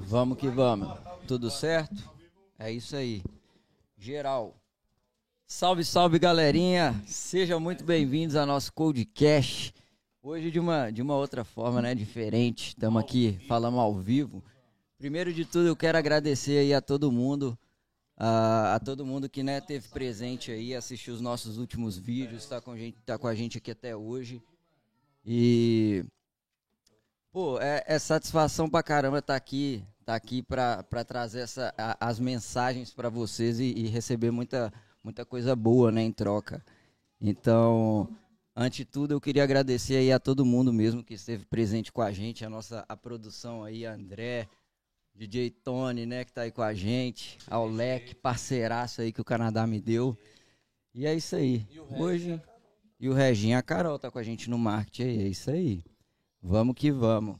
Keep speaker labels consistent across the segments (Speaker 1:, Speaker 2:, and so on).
Speaker 1: Vamos que vamos. Tudo certo? É isso aí. Geral. Salve, salve, galerinha. Sejam muito bem-vindos ao nosso Codecast. Hoje de uma, de uma outra forma, né? Diferente. Estamos aqui falando ao vivo. Primeiro de tudo, eu quero agradecer aí a todo mundo, a, a todo mundo que né, teve presente aí, assistiu os nossos últimos vídeos, está com, gente, tá com a gente aqui até hoje. E Pô, é, é, satisfação pra caramba estar tá aqui, tá aqui pra, pra trazer essa, a, as mensagens para vocês e, e, receber muita, muita coisa boa, né, em troca. Então, antes de tudo, eu queria agradecer aí a todo mundo mesmo que esteve presente com a gente, a nossa a produção aí, André, DJ Tony, né, que tá aí com a gente, ao Leque, parceiraço aí que o Canadá me deu. E é isso aí. Hoje. E o Reginho, a Carol tá com a gente no marketing aí, é isso aí. Vamos que vamos.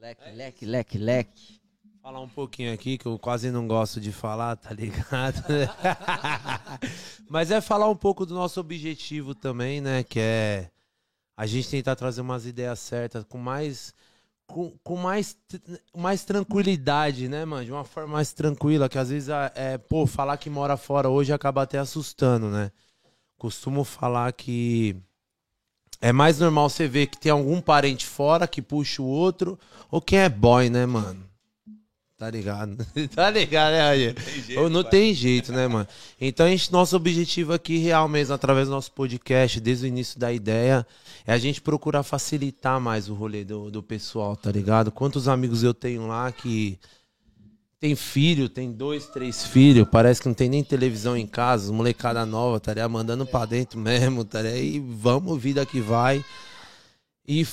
Speaker 1: Leque, leque, leque, leque.
Speaker 2: Falar um pouquinho aqui que eu quase não gosto de falar, tá ligado? Mas é falar um pouco do nosso objetivo também, né? Que é a gente tentar trazer umas ideias certas com mais com, com mais, mais tranquilidade, né, mano? De uma forma mais tranquila, que às vezes é, pô, falar que mora fora hoje acaba até assustando, né? Costumo falar que é mais normal você ver que tem algum parente fora que puxa o outro, ou quem é boy, né, mano? Tá ligado? tá ligado, né, Raia? Não, não tem jeito, né, mano? Então, a gente, nosso objetivo aqui, real mesmo, através do nosso podcast, desde o início da ideia, é a gente procurar facilitar mais o rolê do, do pessoal, tá ligado? Quantos amigos eu tenho lá que tem filho, tem dois, três filhos, parece que não tem nem televisão em casa, molecada nova, tá ligado? Mandando pra dentro mesmo, tá ligado? E vamos, vida que vai. E,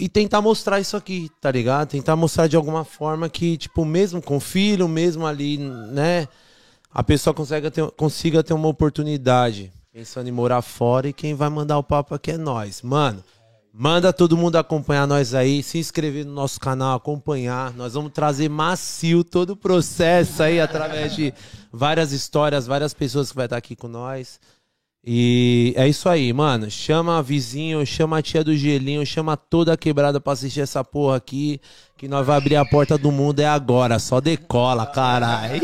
Speaker 2: e tentar mostrar isso aqui, tá ligado? Tentar mostrar de alguma forma que, tipo, mesmo com filho, mesmo ali, né? A pessoa consiga ter, consiga ter uma oportunidade. Pensando em morar fora e quem vai mandar o papo aqui é nós. Mano, Manda todo mundo acompanhar nós aí, se inscrever no nosso canal, acompanhar. Nós vamos trazer macio todo o processo aí através de várias histórias, várias pessoas que vai estar aqui com nós. E é isso aí, mano. Chama a vizinho, chama a tia do gelinho, chama toda a quebrada pra assistir essa porra aqui. Que nós vai abrir a porta do mundo é agora. Só decola, caralho.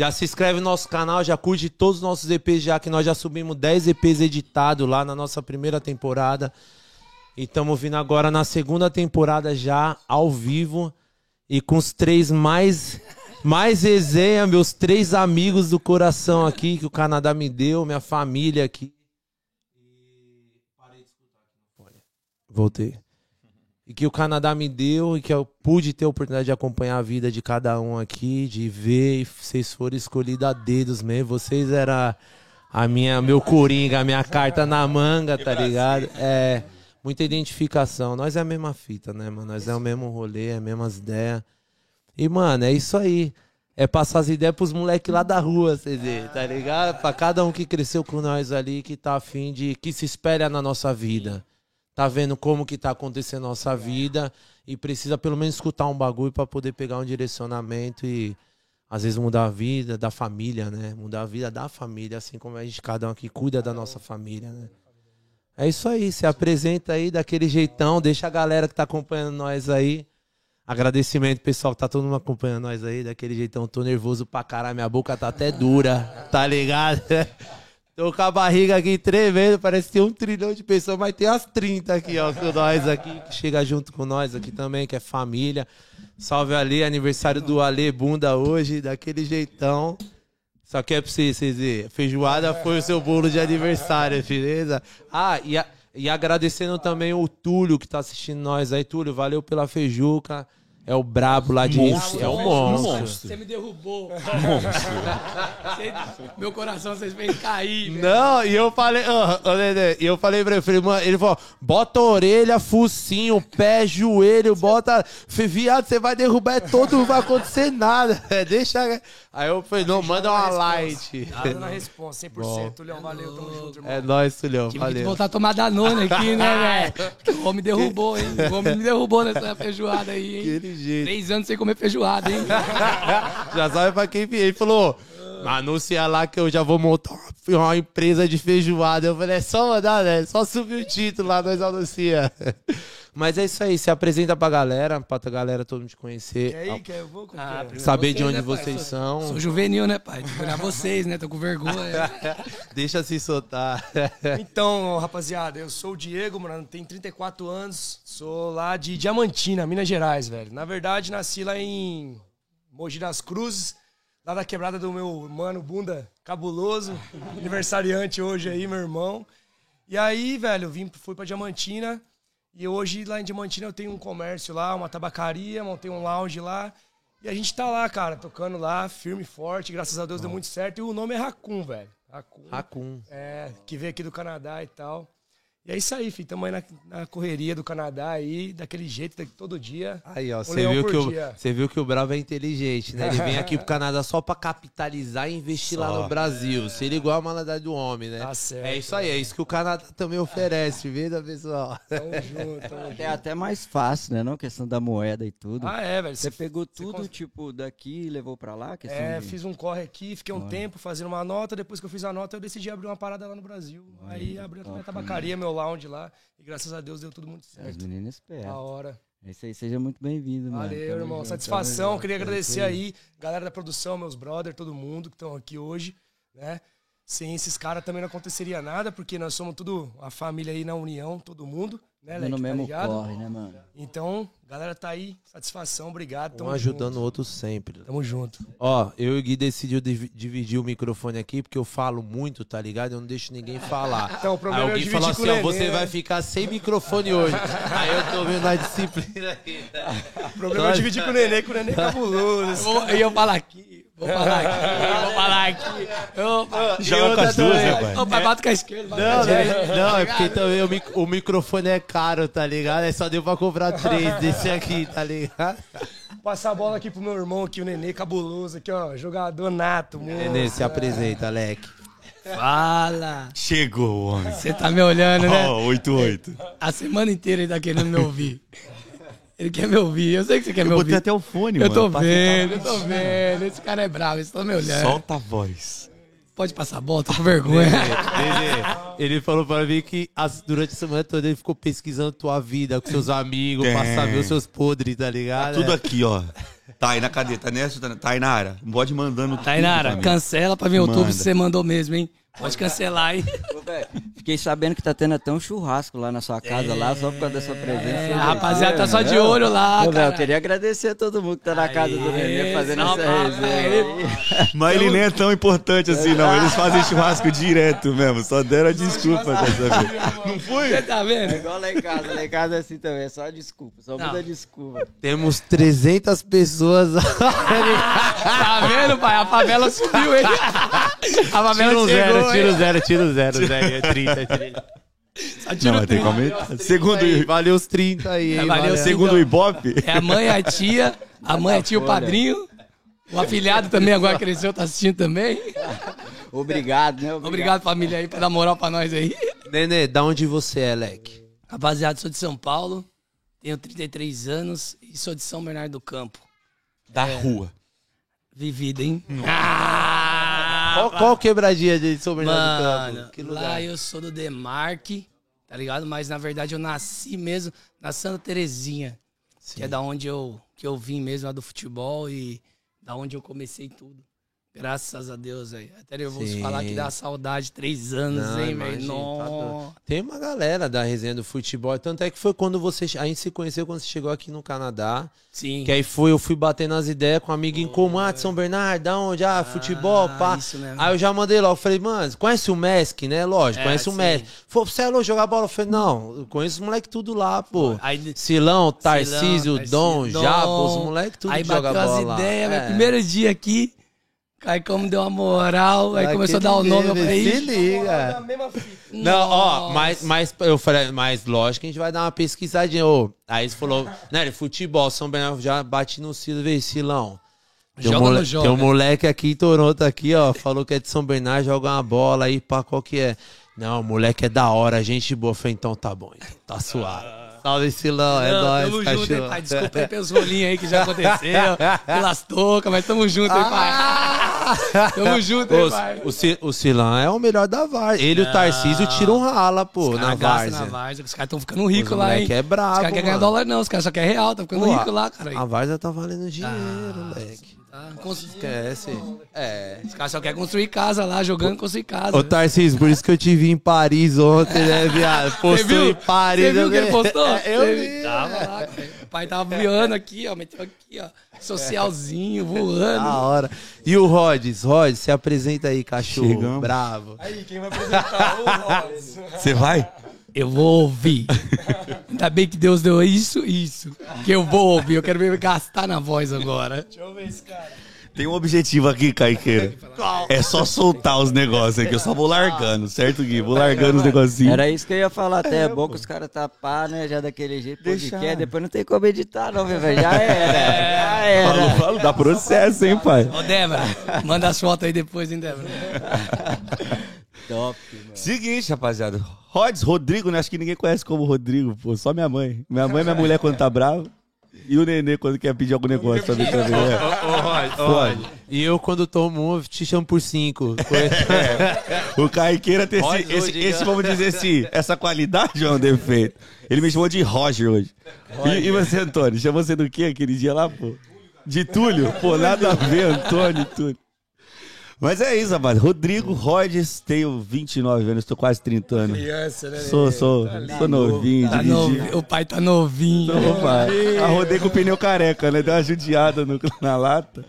Speaker 2: Já se inscreve no nosso canal, já curte todos os nossos EPs já, que nós já subimos 10 EPs editados lá na nossa primeira temporada. E estamos vindo agora na segunda temporada já, ao vivo. E com os três mais, mais resenha, meus três amigos do coração aqui, que o Canadá me deu, minha família aqui. E parei de escutar aqui no Voltei e que o Canadá me deu e que eu pude ter a oportunidade de acompanhar a vida de cada um aqui, de ver, e vocês foram escolhidos a dedos mesmo. Vocês era a minha, meu coringa, a minha carta na manga, tá ligado? É muita identificação. Nós é a mesma fita, né, mano? Nós é o mesmo rolê, é as mesmas ideias. E, mano, é isso aí. É passar as ideias pros moleques lá da rua, verem, tá ligado? Pra cada um que cresceu com nós ali, que tá afim de. que se espelha na nossa vida tá vendo como que tá acontecendo a nossa vida e precisa pelo menos escutar um bagulho para poder pegar um direcionamento e às vezes mudar a vida da família, né? Mudar a vida da família, assim como a gente cada um aqui cuida da nossa família, né? É isso aí, se apresenta aí daquele jeitão, deixa a galera que tá acompanhando nós aí. Agradecimento, pessoal, que tá todo mundo acompanhando nós aí, daquele jeitão. Tô nervoso pra caralho, minha boca tá até dura, tá ligado? Tô com a barriga aqui tremendo, parece que tem um trilhão de pessoas, mas tem as 30 aqui, ó, com nós aqui, que chega junto com nós aqui também, que é família. Salve ali, aniversário do Ale Bunda hoje, daquele jeitão. Só que é pra vocês, vocês. Feijoada foi o seu bolo de aniversário, beleza? Ah, e, a, e agradecendo também o Túlio que tá assistindo nós aí. Túlio, valeu pela feijuca. É o brabo lá de monstro. É o monstro. monstro.
Speaker 3: Você me derrubou. Monstro. meu coração vocês fez cair.
Speaker 2: Velho. Não, e eu falei, e eu falei pra ele, falei, mano, ele falou, bota orelha, focinho, pé, joelho, bota. Viado, você vai derrubar é todo, não vai acontecer nada. Deixa. Aí eu falei, não, manda uma light.
Speaker 3: Nada na resposta, 100%. Tulhão, valeu, tamo junto, irmão.
Speaker 2: É nóis, Tulhão, valeu.
Speaker 3: Que voltar a tomar Danone aqui, né, velho? O homem derrubou, hein? O homem me derrubou nessa feijoada aí, hein?
Speaker 2: Aquele jeito.
Speaker 3: Três anos sem comer feijoada, hein?
Speaker 2: Já sabe pra quem vier. Ele falou, Anuncia lá que eu já vou montar uma- empresa de feijoada. Eu falei, é só mandar, né? Só subir o título lá, nós anuncia. Mas é isso aí, se apresenta pra galera, pra a galera todo mundo te conhecer.
Speaker 4: Quer ir? Quer? Eu vou
Speaker 3: Ah,
Speaker 2: Saber de
Speaker 3: vocês,
Speaker 2: onde
Speaker 3: né, pai?
Speaker 2: vocês
Speaker 3: Sou-
Speaker 2: são.
Speaker 3: Sou juvenil, né, pai? Tem que olhar vocês, né? Tô com vergonha.
Speaker 2: Deixa se soltar.
Speaker 4: Então, rapaziada, eu sou o Diego, mano, tenho 34 anos, sou lá de Diamantina, Minas Gerais, velho. Na verdade, nasci lá em Mogi das Cruzes, lá da quebrada do meu mano Bunda Cabuloso, aniversariante hoje aí, meu irmão. E aí, velho, eu vim, fui pra Diamantina e hoje lá em Diamantina eu tenho um comércio lá, uma tabacaria, montei um lounge lá. E a gente tá lá, cara, tocando lá, firme e forte, graças a Deus deu muito certo. E o nome é Raccoon, velho.
Speaker 2: Racun.
Speaker 4: É, que veio aqui do Canadá e tal. E é isso aí, filho. Tamo aí na, na correria do Canadá aí, daquele jeito, daqui todo dia.
Speaker 2: Aí, ó, você viu, que o, você viu que o Bravo é inteligente, né? Ele vem aqui pro Canadá só pra capitalizar e investir lá no Brasil. Seria igual a malandade do homem, né?
Speaker 4: Tá certo.
Speaker 2: É isso aí, é isso que o Canadá também oferece, viu, pessoal?
Speaker 4: Tamo junto, tamo
Speaker 1: É
Speaker 4: junto.
Speaker 1: até mais fácil, né? Não? Questão da moeda e tudo.
Speaker 4: Ah, é, velho.
Speaker 1: Você pegou tudo,
Speaker 4: cons-
Speaker 1: tipo, daqui e levou pra lá?
Speaker 4: É,
Speaker 1: de-
Speaker 4: fiz um corre aqui, fiquei um tempo fazendo uma nota. Depois que eu fiz a nota, eu decidi abrir uma parada lá no Brasil. Aí abri a minha tabacaria, meu lounge lá. E graças a Deus deu tudo muito
Speaker 1: As
Speaker 4: certo.
Speaker 1: meninas
Speaker 4: Da
Speaker 1: esperam.
Speaker 4: hora.
Speaker 1: É isso aí, seja muito bem-vindo, mano.
Speaker 4: Valeu,
Speaker 1: Tamo
Speaker 4: irmão.
Speaker 1: junto,
Speaker 4: Satisfação.
Speaker 1: tamo.
Speaker 4: Queria agradecer aí, galera da produção, meus brothers, todo mundo que estão aqui hoje, né? Sem esses caras também não aconteceria nada, porque nós somos tudo a família aí na união, todo mundo, né,
Speaker 1: no
Speaker 4: Tá
Speaker 1: mesmo
Speaker 4: ligado?
Speaker 1: corre, né, mano?
Speaker 4: Então, galera tá aí, satisfação, obrigado. Tamo
Speaker 2: Um ajudando o outro sempre.
Speaker 4: Tamo junto.
Speaker 2: Ó, eu e o Gui decidiu divi- dividir o microfone aqui, porque eu falo muito, tá ligado? Eu não deixo ninguém falar.
Speaker 4: Então, o
Speaker 2: Aí
Speaker 4: problema
Speaker 2: o
Speaker 4: é eu
Speaker 2: Gui
Speaker 4: dividir
Speaker 2: falou assim, ó, você
Speaker 4: né?
Speaker 2: vai ficar sem microfone hoje. Aí eu tô vendo a disciplina aqui.
Speaker 4: O problema é eu dividir com o Nenê, que o Nenê é cabuloso.
Speaker 3: Vou- Eu ia falar aqui, vou falar aqui, vou falar aqui. Opa,
Speaker 5: Joga com as duas, pai?
Speaker 3: opa, bate com a esquerda, bate com a
Speaker 2: Não,
Speaker 3: direita.
Speaker 2: né? não, é porque também o, mic- o microfone é caro, tá ligado? É só deu pra comprar três desse aqui, tá ligado?
Speaker 4: Passar a bola aqui pro meu irmão aqui, o Nenê cabuloso aqui, ó. Jogador nato, moço.
Speaker 2: Nenê, se apresenta, Alec.
Speaker 3: Fala.
Speaker 5: Chegou, homem.
Speaker 3: Você tá me olhando, né?
Speaker 5: Ó, 88.
Speaker 3: A semana inteira ele tá querendo me ouvir. Ele quer me ouvir. Eu sei que você quer me
Speaker 5: Eu
Speaker 3: ouvir.
Speaker 5: botei até o fone,
Speaker 3: Eu
Speaker 5: mano.
Speaker 3: tô
Speaker 5: pra
Speaker 3: vendo, eu tô vendo. Esse cara é bravo, você tá me olhando.
Speaker 5: Solta a voz.
Speaker 3: Pode passar a bola, tô com vergonha.
Speaker 2: Ele falou pra mim que as- durante a semana toda ele ficou pesquisando tua vida com seus amigos, pra
Speaker 5: Tem.
Speaker 2: saber os seus podres, tá ligado?
Speaker 5: Tudo aqui, ó. Tá aí na cadeia, tá nessa, tá Tainara. Pode mandando tudo
Speaker 3: Tainara,
Speaker 5: pra
Speaker 3: cancela pra ver o YouTube se você mandou mesmo, hein? Pode cancelar, hein?
Speaker 1: Ô, Fiquei sabendo que tá tendo até um churrasco lá na sua casa, lá, só por causa da sua presença.
Speaker 3: É, a rapaziada tá só de olho lá,
Speaker 1: Ô, eu queria agradecer a todo mundo que tá na casa do Nenê fazendo
Speaker 3: não,
Speaker 1: essa resenha.
Speaker 5: Mas ele nem é tão importante assim, não. Eles fazem churrasco direto mesmo. Só deram a desculpa dessa vez. Não foi?
Speaker 3: Você tá vendo?
Speaker 1: É igual lá em casa, lá em casa é assim também, é só desculpa, só
Speaker 3: Não.
Speaker 1: muda desculpa.
Speaker 2: Temos 300 pessoas.
Speaker 3: Tá vendo, pai? A favela subiu, hein? A favela chegou,
Speaker 2: zero? Tira um zero, tira um zero, Zé. É 30, é 30.
Speaker 3: Só tira
Speaker 5: Não,
Speaker 3: o
Speaker 5: mas tem que
Speaker 3: trinta.
Speaker 5: aumentar. Segundo,
Speaker 2: Aí, valeu os 30 aí?
Speaker 3: É, valeu,
Speaker 5: segundo o Ibope,
Speaker 3: É a mãe, a tia, a mãe, a tia, o padrinho. O afilhado também agora cresceu, tá assistindo também.
Speaker 1: Obrigado, né?
Speaker 3: Obrigado, família, aí, por dar moral pra nós aí.
Speaker 2: Nenê, da onde você é, Leque?
Speaker 3: Rapaziada, sou de São Paulo, tenho 33 anos e sou de São Bernardo do Campo.
Speaker 5: da rua.
Speaker 3: Vivida, hein? Ah,
Speaker 2: Qual, qual quebradinha de São Bernardo do Campo? Que
Speaker 3: lá eu sou do Demarque, tá ligado? Mas na verdade eu nasci mesmo na Santa Terezinha, que é da onde eu, que eu vim mesmo, lá do futebol e da onde eu comecei tudo. Graças a Deus, velho. Até nervoso
Speaker 2: Sim.
Speaker 3: falar que dá saudade, três anos,
Speaker 2: Não,
Speaker 3: hein, velho?
Speaker 2: tá. Tem uma galera da resenha do futebol. Tanto é que foi quando você. A gente se conheceu quando você chegou aqui no Canadá.
Speaker 3: Sim.
Speaker 2: Que aí foi, eu fui batendo as ideias com um amigo em comum, ah, de São Bernardo, da onde? Ah, futebol, pá.
Speaker 3: isso mesmo.
Speaker 2: Aí eu já mandei logo, falei, mano, conhece o Mesk, né? Lógico,
Speaker 3: É,
Speaker 2: conhece o. Mesk. Falou, você é louco jogar bola? Eu falei, não, eu conheço os moleques tudo lá, pô.
Speaker 3: Aí-
Speaker 2: Silão, Tarcísio,
Speaker 3: Tarcísio,
Speaker 2: Dom,
Speaker 3: Dom.
Speaker 2: Jabo, os moleques tudo
Speaker 3: Aí
Speaker 2: que joga
Speaker 3: bateu
Speaker 2: bola
Speaker 3: as
Speaker 2: lá.
Speaker 3: ideias, meu
Speaker 2: É.
Speaker 3: primeiro dia aqui. Caicão me deu uma moral, aí começou a dar o nome, eu falei,
Speaker 2: nível,
Speaker 3: "Ixi,
Speaker 2: Se liga. Não, ó,
Speaker 3: nossa."
Speaker 2: mas, mas eu falei, mas lógico que a gente vai dar uma pesquisadinha. Ô, aí ele falou, né, futebol, São Bernardo, já bati no Ciro, veio, Silão. Tem um,
Speaker 3: Joga ou não
Speaker 2: mole-
Speaker 3: joga?
Speaker 2: tem um moleque aqui em Toronto, aqui, ó, falou que é de São Bernardo, joga uma bola aí, pá, qual que é? Não, moleque é da hora, gente boa. Eu falei, então tá bom, então, tá suave. Salve, Silão, é
Speaker 3: Não,
Speaker 2: nóis,
Speaker 3: tamo junto, hein,
Speaker 2: cachorro.
Speaker 3: pai. Desculpa aí pelos rolinhos aí que já aconteceu, pelas toucas, mas tamo junto, hein, pai. Tamo junto, hein, pai.
Speaker 2: O, Ci- o Silão é o melhor da Várzea. Ele e o Tarcísio tiram um rala, pô, na Várzea.
Speaker 3: na Várzea. Os caras estão ficando ricos
Speaker 2: Os
Speaker 3: lá, hein?
Speaker 2: é brabo,
Speaker 3: Os caras querem ganhar dólar, não. Os caras só querem real. Tá ficando rico lá, cara.
Speaker 2: A Várzea tá valendo dinheiro,
Speaker 3: Ah,
Speaker 2: moleque.
Speaker 3: Tá? Cons-
Speaker 2: Esquece. É.
Speaker 3: Os caras só querem construir casa lá, jogando construir casa.
Speaker 2: Ô, Tarcísio, por isso que eu te vi em Paris ontem, né, viado? Postou
Speaker 3: viu?
Speaker 2: em Paris.
Speaker 3: Você viu
Speaker 2: eu
Speaker 3: que ele postou?
Speaker 2: É, eu vi.
Speaker 3: Tava lá, cara. O pai tava voando aqui, ó. Meteu aqui, ó. Socialzinho, voando.
Speaker 2: Da hora. E o Rods? Rods, se apresenta aí, cachorro.
Speaker 5: Chegamos.
Speaker 2: Bravo.
Speaker 4: Aí, quem vai apresentar? o Rods.
Speaker 5: Você vai?
Speaker 3: Eu vou ouvir. Ainda bem que Deus deu isso, isso. Que eu vou ouvir. Eu quero ver gastar na voz agora.
Speaker 4: Deixa eu ver esse cara.
Speaker 5: Tem um objetivo aqui, Caiqueira. É só soltar os negócios aqui. Eu só vou largando, certo, Gui? Vou largando os negocinhos.
Speaker 1: Era isso que eu ia falar até. É bom que os caras tapar, né? Já daquele jeito.
Speaker 5: Deixar.
Speaker 1: Podcast, depois não tem como editar, não, velho. Já era. Já era.
Speaker 5: Falo, falo, dá processo, hein, pai?
Speaker 3: Ô, Débora, manda as fotos aí depois, hein, Débora?
Speaker 1: Top, mano.
Speaker 5: Seguinte, rapaziada. Rods, Rodrigo, né? Acho que ninguém conhece como Rodrigo, pô. Só minha mãe. Minha mãe e minha mulher quando tá brava. E o nenê quando quer pedir algum negócio também. também é.
Speaker 2: Ô, Rod, ô, Rod. E eu, quando tomo um, te chamo por cinco.
Speaker 5: O Caiqueira tem esse, esse, esse, vamos dizer assim, essa qualidade é um defeito. Ele me chamou de Roger hoje. E, e você, Antônio? Chamou você do quê aquele dia lá, pô? De Túlio? Pô, nada a ver, Antônio e Túlio. Mas é isso, rapaz. Rodrigo Rhodes, tenho 29 anos, tô quase 30 anos.
Speaker 4: Criança, né?
Speaker 5: Sou, sou, sou novinho,
Speaker 3: Tá
Speaker 5: dirigi.
Speaker 3: novi- O pai tá novinho.
Speaker 5: Opa, arrodei com o pneu careca, né? Deu uma judiada no- na lata.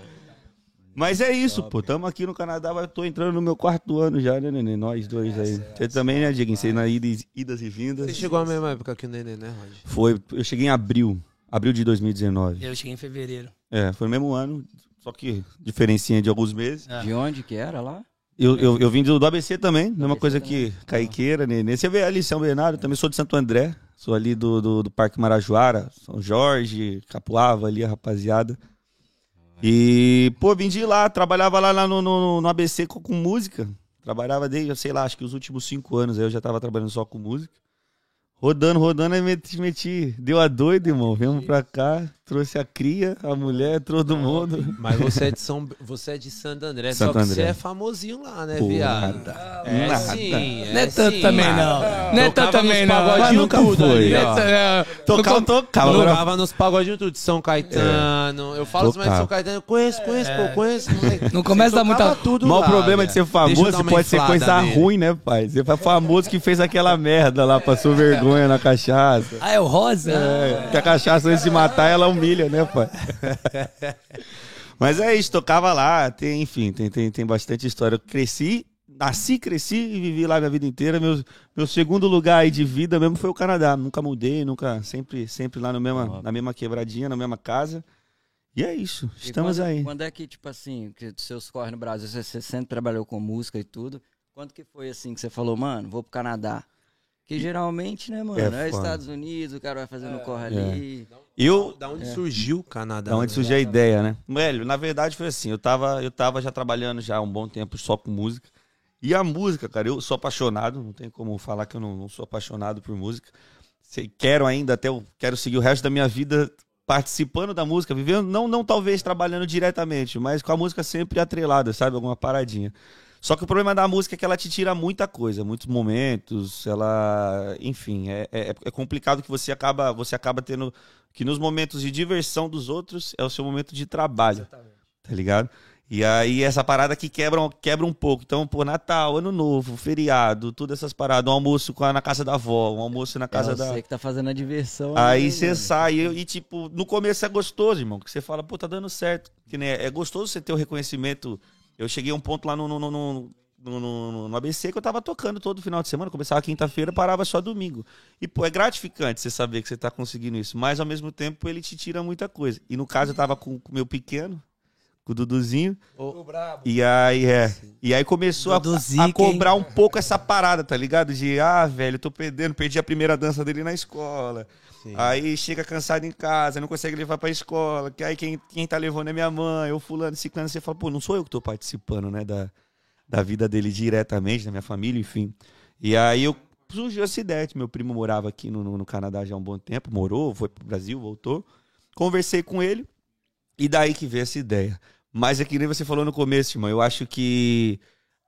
Speaker 5: Mas é isso, pô. Tamo aqui no Canadá, mas tô entrando no meu quarto ano já, né, Nenê? Nós dois aí. Você também, né, Dieguinho? Você na ida, idas e vindas.
Speaker 2: Você chegou à mesma época que o Nenê, né, Rod?
Speaker 5: Foi, eu cheguei em abril, abril de 2019.
Speaker 3: Eu cheguei em fevereiro.
Speaker 5: É, foi no mesmo ano, só que diferencinha de alguns meses.
Speaker 1: De onde que era lá?
Speaker 5: Eu, eu, eu vim do, do ABC também, mesma
Speaker 1: ABC
Speaker 5: coisa
Speaker 1: também.
Speaker 5: que Caiqueira, Nenê. Você vê ali São Bernardo, também sou de Santo André, sou ali do, do, do Parque Marajoara, São Jorge, Capuava ali, a rapaziada. E, pô, vim de lá, trabalhava lá, lá no, no, no ABC com, com música. Trabalhava desde, sei lá, acho que os últimos cinco anos aí eu já tava trabalhando só com música. Rodando, rodando, aí meti, meti. Deu a doida, irmão. Viemos pra cá, trouxe a cria, a mulher, todo mundo.
Speaker 2: Mas você é de São, você é de Santo André,
Speaker 5: Santo
Speaker 2: só que
Speaker 5: André.
Speaker 2: você é famosinho lá, né,
Speaker 5: Pô,
Speaker 2: viado?
Speaker 5: nada.
Speaker 2: É
Speaker 5: Nada.
Speaker 2: sim, é
Speaker 3: Não é tanto
Speaker 2: sim.
Speaker 3: também, não. Não é tanto também,
Speaker 2: nos
Speaker 3: não.
Speaker 2: pagodinhos
Speaker 5: Mas nunca
Speaker 2: tudo
Speaker 5: foi,
Speaker 2: ali.
Speaker 3: É,
Speaker 5: Tocava, tocava.
Speaker 2: Tocava nos pagodinhos tudo, de São Caetano. Eu falo assim, mas
Speaker 5: Tocava.
Speaker 2: São Caetano, eu conheço, conheço, pô, conheço. moleque.
Speaker 3: Não começa a dar muita-
Speaker 2: tudo
Speaker 5: o maior
Speaker 2: lá,
Speaker 5: problema de ser famoso
Speaker 2: uma
Speaker 5: pode ser coisa
Speaker 2: nele.
Speaker 5: ruim, né, pai? Você foi famoso que fez aquela merda lá, passou vergonha na cachaça.
Speaker 3: Ah, é o Rosa?
Speaker 5: É, que a cachaça antes de matar, ela humilha, né, pai? Mas é isso, tocava lá, tem, enfim, tem, tem, tem bastante história. Eu cresci, nasci, cresci e vivi lá minha vida inteira. Meu, meu segundo lugar aí de vida mesmo foi o Canadá. Nunca mudei, nunca, sempre, sempre lá no mesma, na mesma quebradinha, na mesma casa. E é isso, estamos
Speaker 1: quando,
Speaker 5: aí.
Speaker 1: Quando é que, tipo assim, que seus corre no Brasil, você, você sempre trabalhou com música e tudo. Quando que foi assim que você falou, mano, vou pro Canadá? Que geralmente, né, mano?
Speaker 5: É
Speaker 1: É. Estados Unidos, o cara vai fazendo corre ali.
Speaker 5: Eu,
Speaker 2: Da onde surgiu o Canadá?
Speaker 5: Da onde surgiu a ideia, né? Velho, na verdade foi assim, eu tava, eu tava já trabalhando já há um bom tempo só com música. E a música, cara, eu sou apaixonado, não tem como falar que eu não, não sou apaixonado por música. Sei- Quero ainda, até eu quero seguir o resto da minha vida participando da música, vivendo, não, não talvez trabalhando diretamente, mas com a música sempre atrelada, sabe? Alguma paradinha. Só que o problema da música é que ela te tira muita coisa, muitos momentos, ela, enfim, é, é, é complicado que você acaba, você acaba tendo que nos momentos de diversão dos outros é o seu momento de trabalho, tá ligado? E aí essa parada que quebra, quebra um pouco. Então, pô, Natal, Ano Novo, feriado, todas essas paradas, um almoço na casa da avó, um almoço na casa
Speaker 1: é
Speaker 5: da...
Speaker 1: você que tá fazendo a diversão.
Speaker 5: Aí
Speaker 1: né,
Speaker 5: você
Speaker 1: mano?
Speaker 5: sai e, e, tipo, no começo é gostoso, irmão. Que você fala, pô, tá dando certo. Que nem é, é gostoso você ter o reconhecimento. Eu cheguei a um ponto lá no, no, no, no, no- no- no ABC que eu tava tocando todo final de semana. Começava quinta-feira, parava só domingo. E, pô, é gratificante você saber que você tá conseguindo isso. Mas, ao mesmo tempo, ele te tira muita coisa. E, no caso, eu tava com o meu pequeno, com o Duduzinho. E aí, é. E aí começou a, a cobrar um pouco essa parada, tá ligado? De, ah, velho, eu tô perdendo, perdi a primeira dança dele na escola. Aí chega cansado em casa, não consegue levar pra escola. Que aí quem, quem tá levando é minha mãe, ou fulano, ciclano. Você fala, pô, não sou eu que tô participando, né, da, da vida dele diretamente, da minha família, enfim. E aí eu surgiu essa ideia, meu primo morava aqui no, no, no Canadá já há um bom tempo, morou, foi pro Brasil, voltou. Conversei com ele, e daí que veio essa ideia. Mas é que nem você falou no começo, irmão. Eu acho que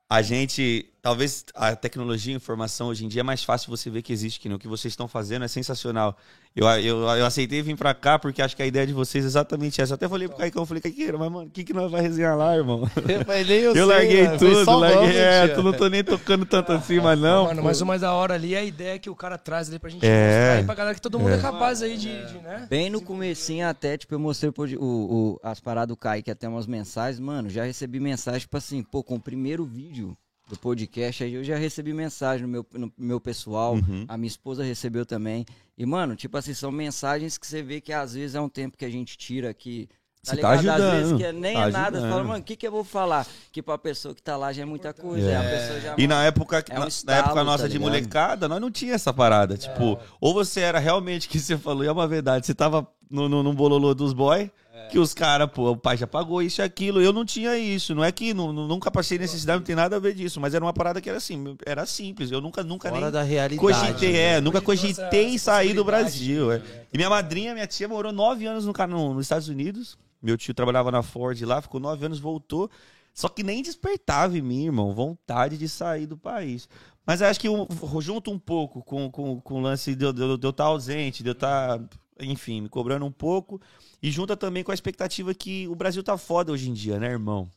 Speaker 5: a gente. Talvez a tecnologia, a informação hoje em dia é mais fácil você ver que existe, que no que vocês estão fazendo é sensacional. Eu, eu, eu aceitei vir pra cá porque acho que a ideia de vocês é exatamente essa. Eu até falei pro Caicão, eu falei, Caiqueira, mas mano, o que, que nós vamos resenhar lá, irmão?
Speaker 2: Eu, eu,
Speaker 5: Eu
Speaker 2: sei,
Speaker 5: larguei
Speaker 2: mano. Foi
Speaker 5: tudo, larguei.
Speaker 2: vamos,
Speaker 5: É, tu não tô nem tocando tanto assim, mas não.
Speaker 4: Mano,
Speaker 5: pô.
Speaker 4: mas o mais da hora ali é a ideia que o cara traz ali pra gente
Speaker 5: É.
Speaker 4: mostrar aí pra galera que todo mundo é, capaz aí de, de, né?
Speaker 1: Bem no comecinho até, tipo, eu mostrei pro- o, o- as paradas do Kaique, até umas mensagens. Mano, já recebi mensagem, tipo assim, pô, com o primeiro vídeo do podcast, aí eu já recebi mensagem no meu, no meu pessoal,
Speaker 5: Uhum.
Speaker 1: a minha esposa recebeu também. E, mano, tipo assim, são mensagens que você vê que às vezes é um tempo que a gente tira aqui.
Speaker 5: Você tá
Speaker 1: Às vezes
Speaker 5: ajudando,
Speaker 1: que é- nem
Speaker 5: tá
Speaker 1: é nada, você fala, mano, o que, que eu vou falar? Que pra pessoa que tá lá já é muita coisa. aí A pessoa já,
Speaker 5: E na época,
Speaker 1: É um
Speaker 5: na,
Speaker 1: estalo,
Speaker 5: na época nossa
Speaker 1: tá
Speaker 5: de
Speaker 1: ligado?
Speaker 5: molecada, nós não tinha essa parada. Tipo, ou você era realmente que você falou, e é uma verdade, você tava no, no, no bololô dos boy, que os caras, pô, o pai já pagou isso e aquilo. Eu não tinha isso. Não é que nu- nunca passei necessidade, não tem nada a ver disso. Mas era uma parada que era assim, era simples. Eu nunca, nunca
Speaker 2: Fora
Speaker 5: nem
Speaker 2: da realidade.
Speaker 5: cogitei,
Speaker 2: né?
Speaker 5: é, nunca cogitei em sair do Brasil. é. E minha madrinha, minha tia, morou nove anos no, no- nos Estados Unidos. Meu tio trabalhava na Ford lá, ficou nove anos, voltou. Só que nem despertava em mim, irmão, vontade de sair do país. Mas eu acho que um- junto um pouco com, com, com o lance de eu eu- de eu estar ausente, de eu estar, enfim, me cobrando um pouco. E junta também com a expectativa que o Brasil tá foda hoje em dia, né, irmão?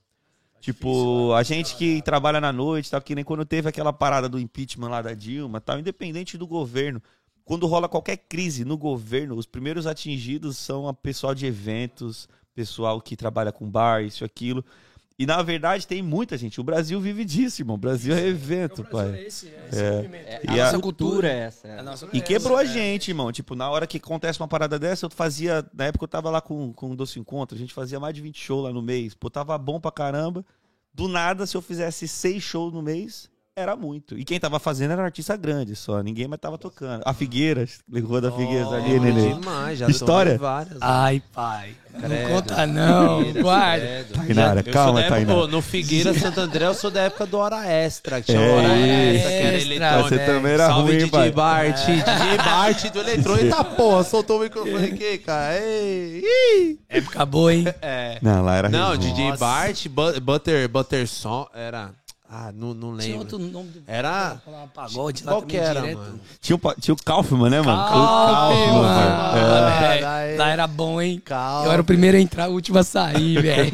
Speaker 5: Tipo, a gente que trabalha na noite, tal, que nem quando teve aquela parada do impeachment lá da Dilma, tal, independente do governo, quando rola qualquer crise no governo, os primeiros atingidos são o pessoal de eventos, pessoal que trabalha com bar, isso, aquilo. E na verdade tem muita gente. O Brasil vive disso, irmão. O Brasil é evento, pai.
Speaker 4: esse, é esse
Speaker 5: É.
Speaker 4: movimento.
Speaker 1: É,
Speaker 5: E
Speaker 1: a
Speaker 5: a-
Speaker 1: nossa cultura é essa. é.
Speaker 3: A nossa-
Speaker 5: E quebrou a gente, irmão. Tipo, na hora que acontece uma parada dessa, eu fazia. Na época eu tava lá com, com o Doce Encontro, a gente fazia mais de 20 shows lá no mês. Pô, tava bom pra caramba. Do nada, se eu fizesse seis shows no mês, era muito. E quem tava fazendo era um artista grande só. Ninguém mais tava tocando. A Figueiras, ligou da Figueiras ali,
Speaker 2: Lembro
Speaker 5: Nenê.
Speaker 2: demais, já
Speaker 5: História?
Speaker 2: várias.
Speaker 3: Ai, pai.
Speaker 2: Credo.
Speaker 3: Não conta não, guarda.
Speaker 5: Tainara, calma,
Speaker 2: época-
Speaker 5: Tainara.
Speaker 2: Pô, no Figueira Santo André, eu sou da época do Hora Extra, que tinha
Speaker 5: É
Speaker 2: Hora. Extra, que era eletrônico.
Speaker 5: Você também era
Speaker 2: Salve
Speaker 5: ruim,
Speaker 2: DJ. Bart, DJ Bart do eletrônico. Eita porra, soltou o microfone aqui, cara. Ei, ih.
Speaker 3: Época boa, hein?
Speaker 2: É.
Speaker 5: Não, lá era
Speaker 2: Não. DJ Bart, Bu- Butter, Butter Song, era... Ah, não, não
Speaker 3: Tinha
Speaker 2: lembro.
Speaker 3: outro nome. do-
Speaker 2: Era-
Speaker 3: Falava pagode lá
Speaker 2: Qual que era,
Speaker 3: direto.
Speaker 2: mano?
Speaker 5: Tinha o, tinha o Kaufman, né, mano? O Kaufman,
Speaker 3: mano.
Speaker 5: é.
Speaker 3: É,
Speaker 2: Daí-
Speaker 3: Lá era bom, hein?
Speaker 2: Calma.
Speaker 3: Eu era o primeiro a entrar, o último a sair, velho.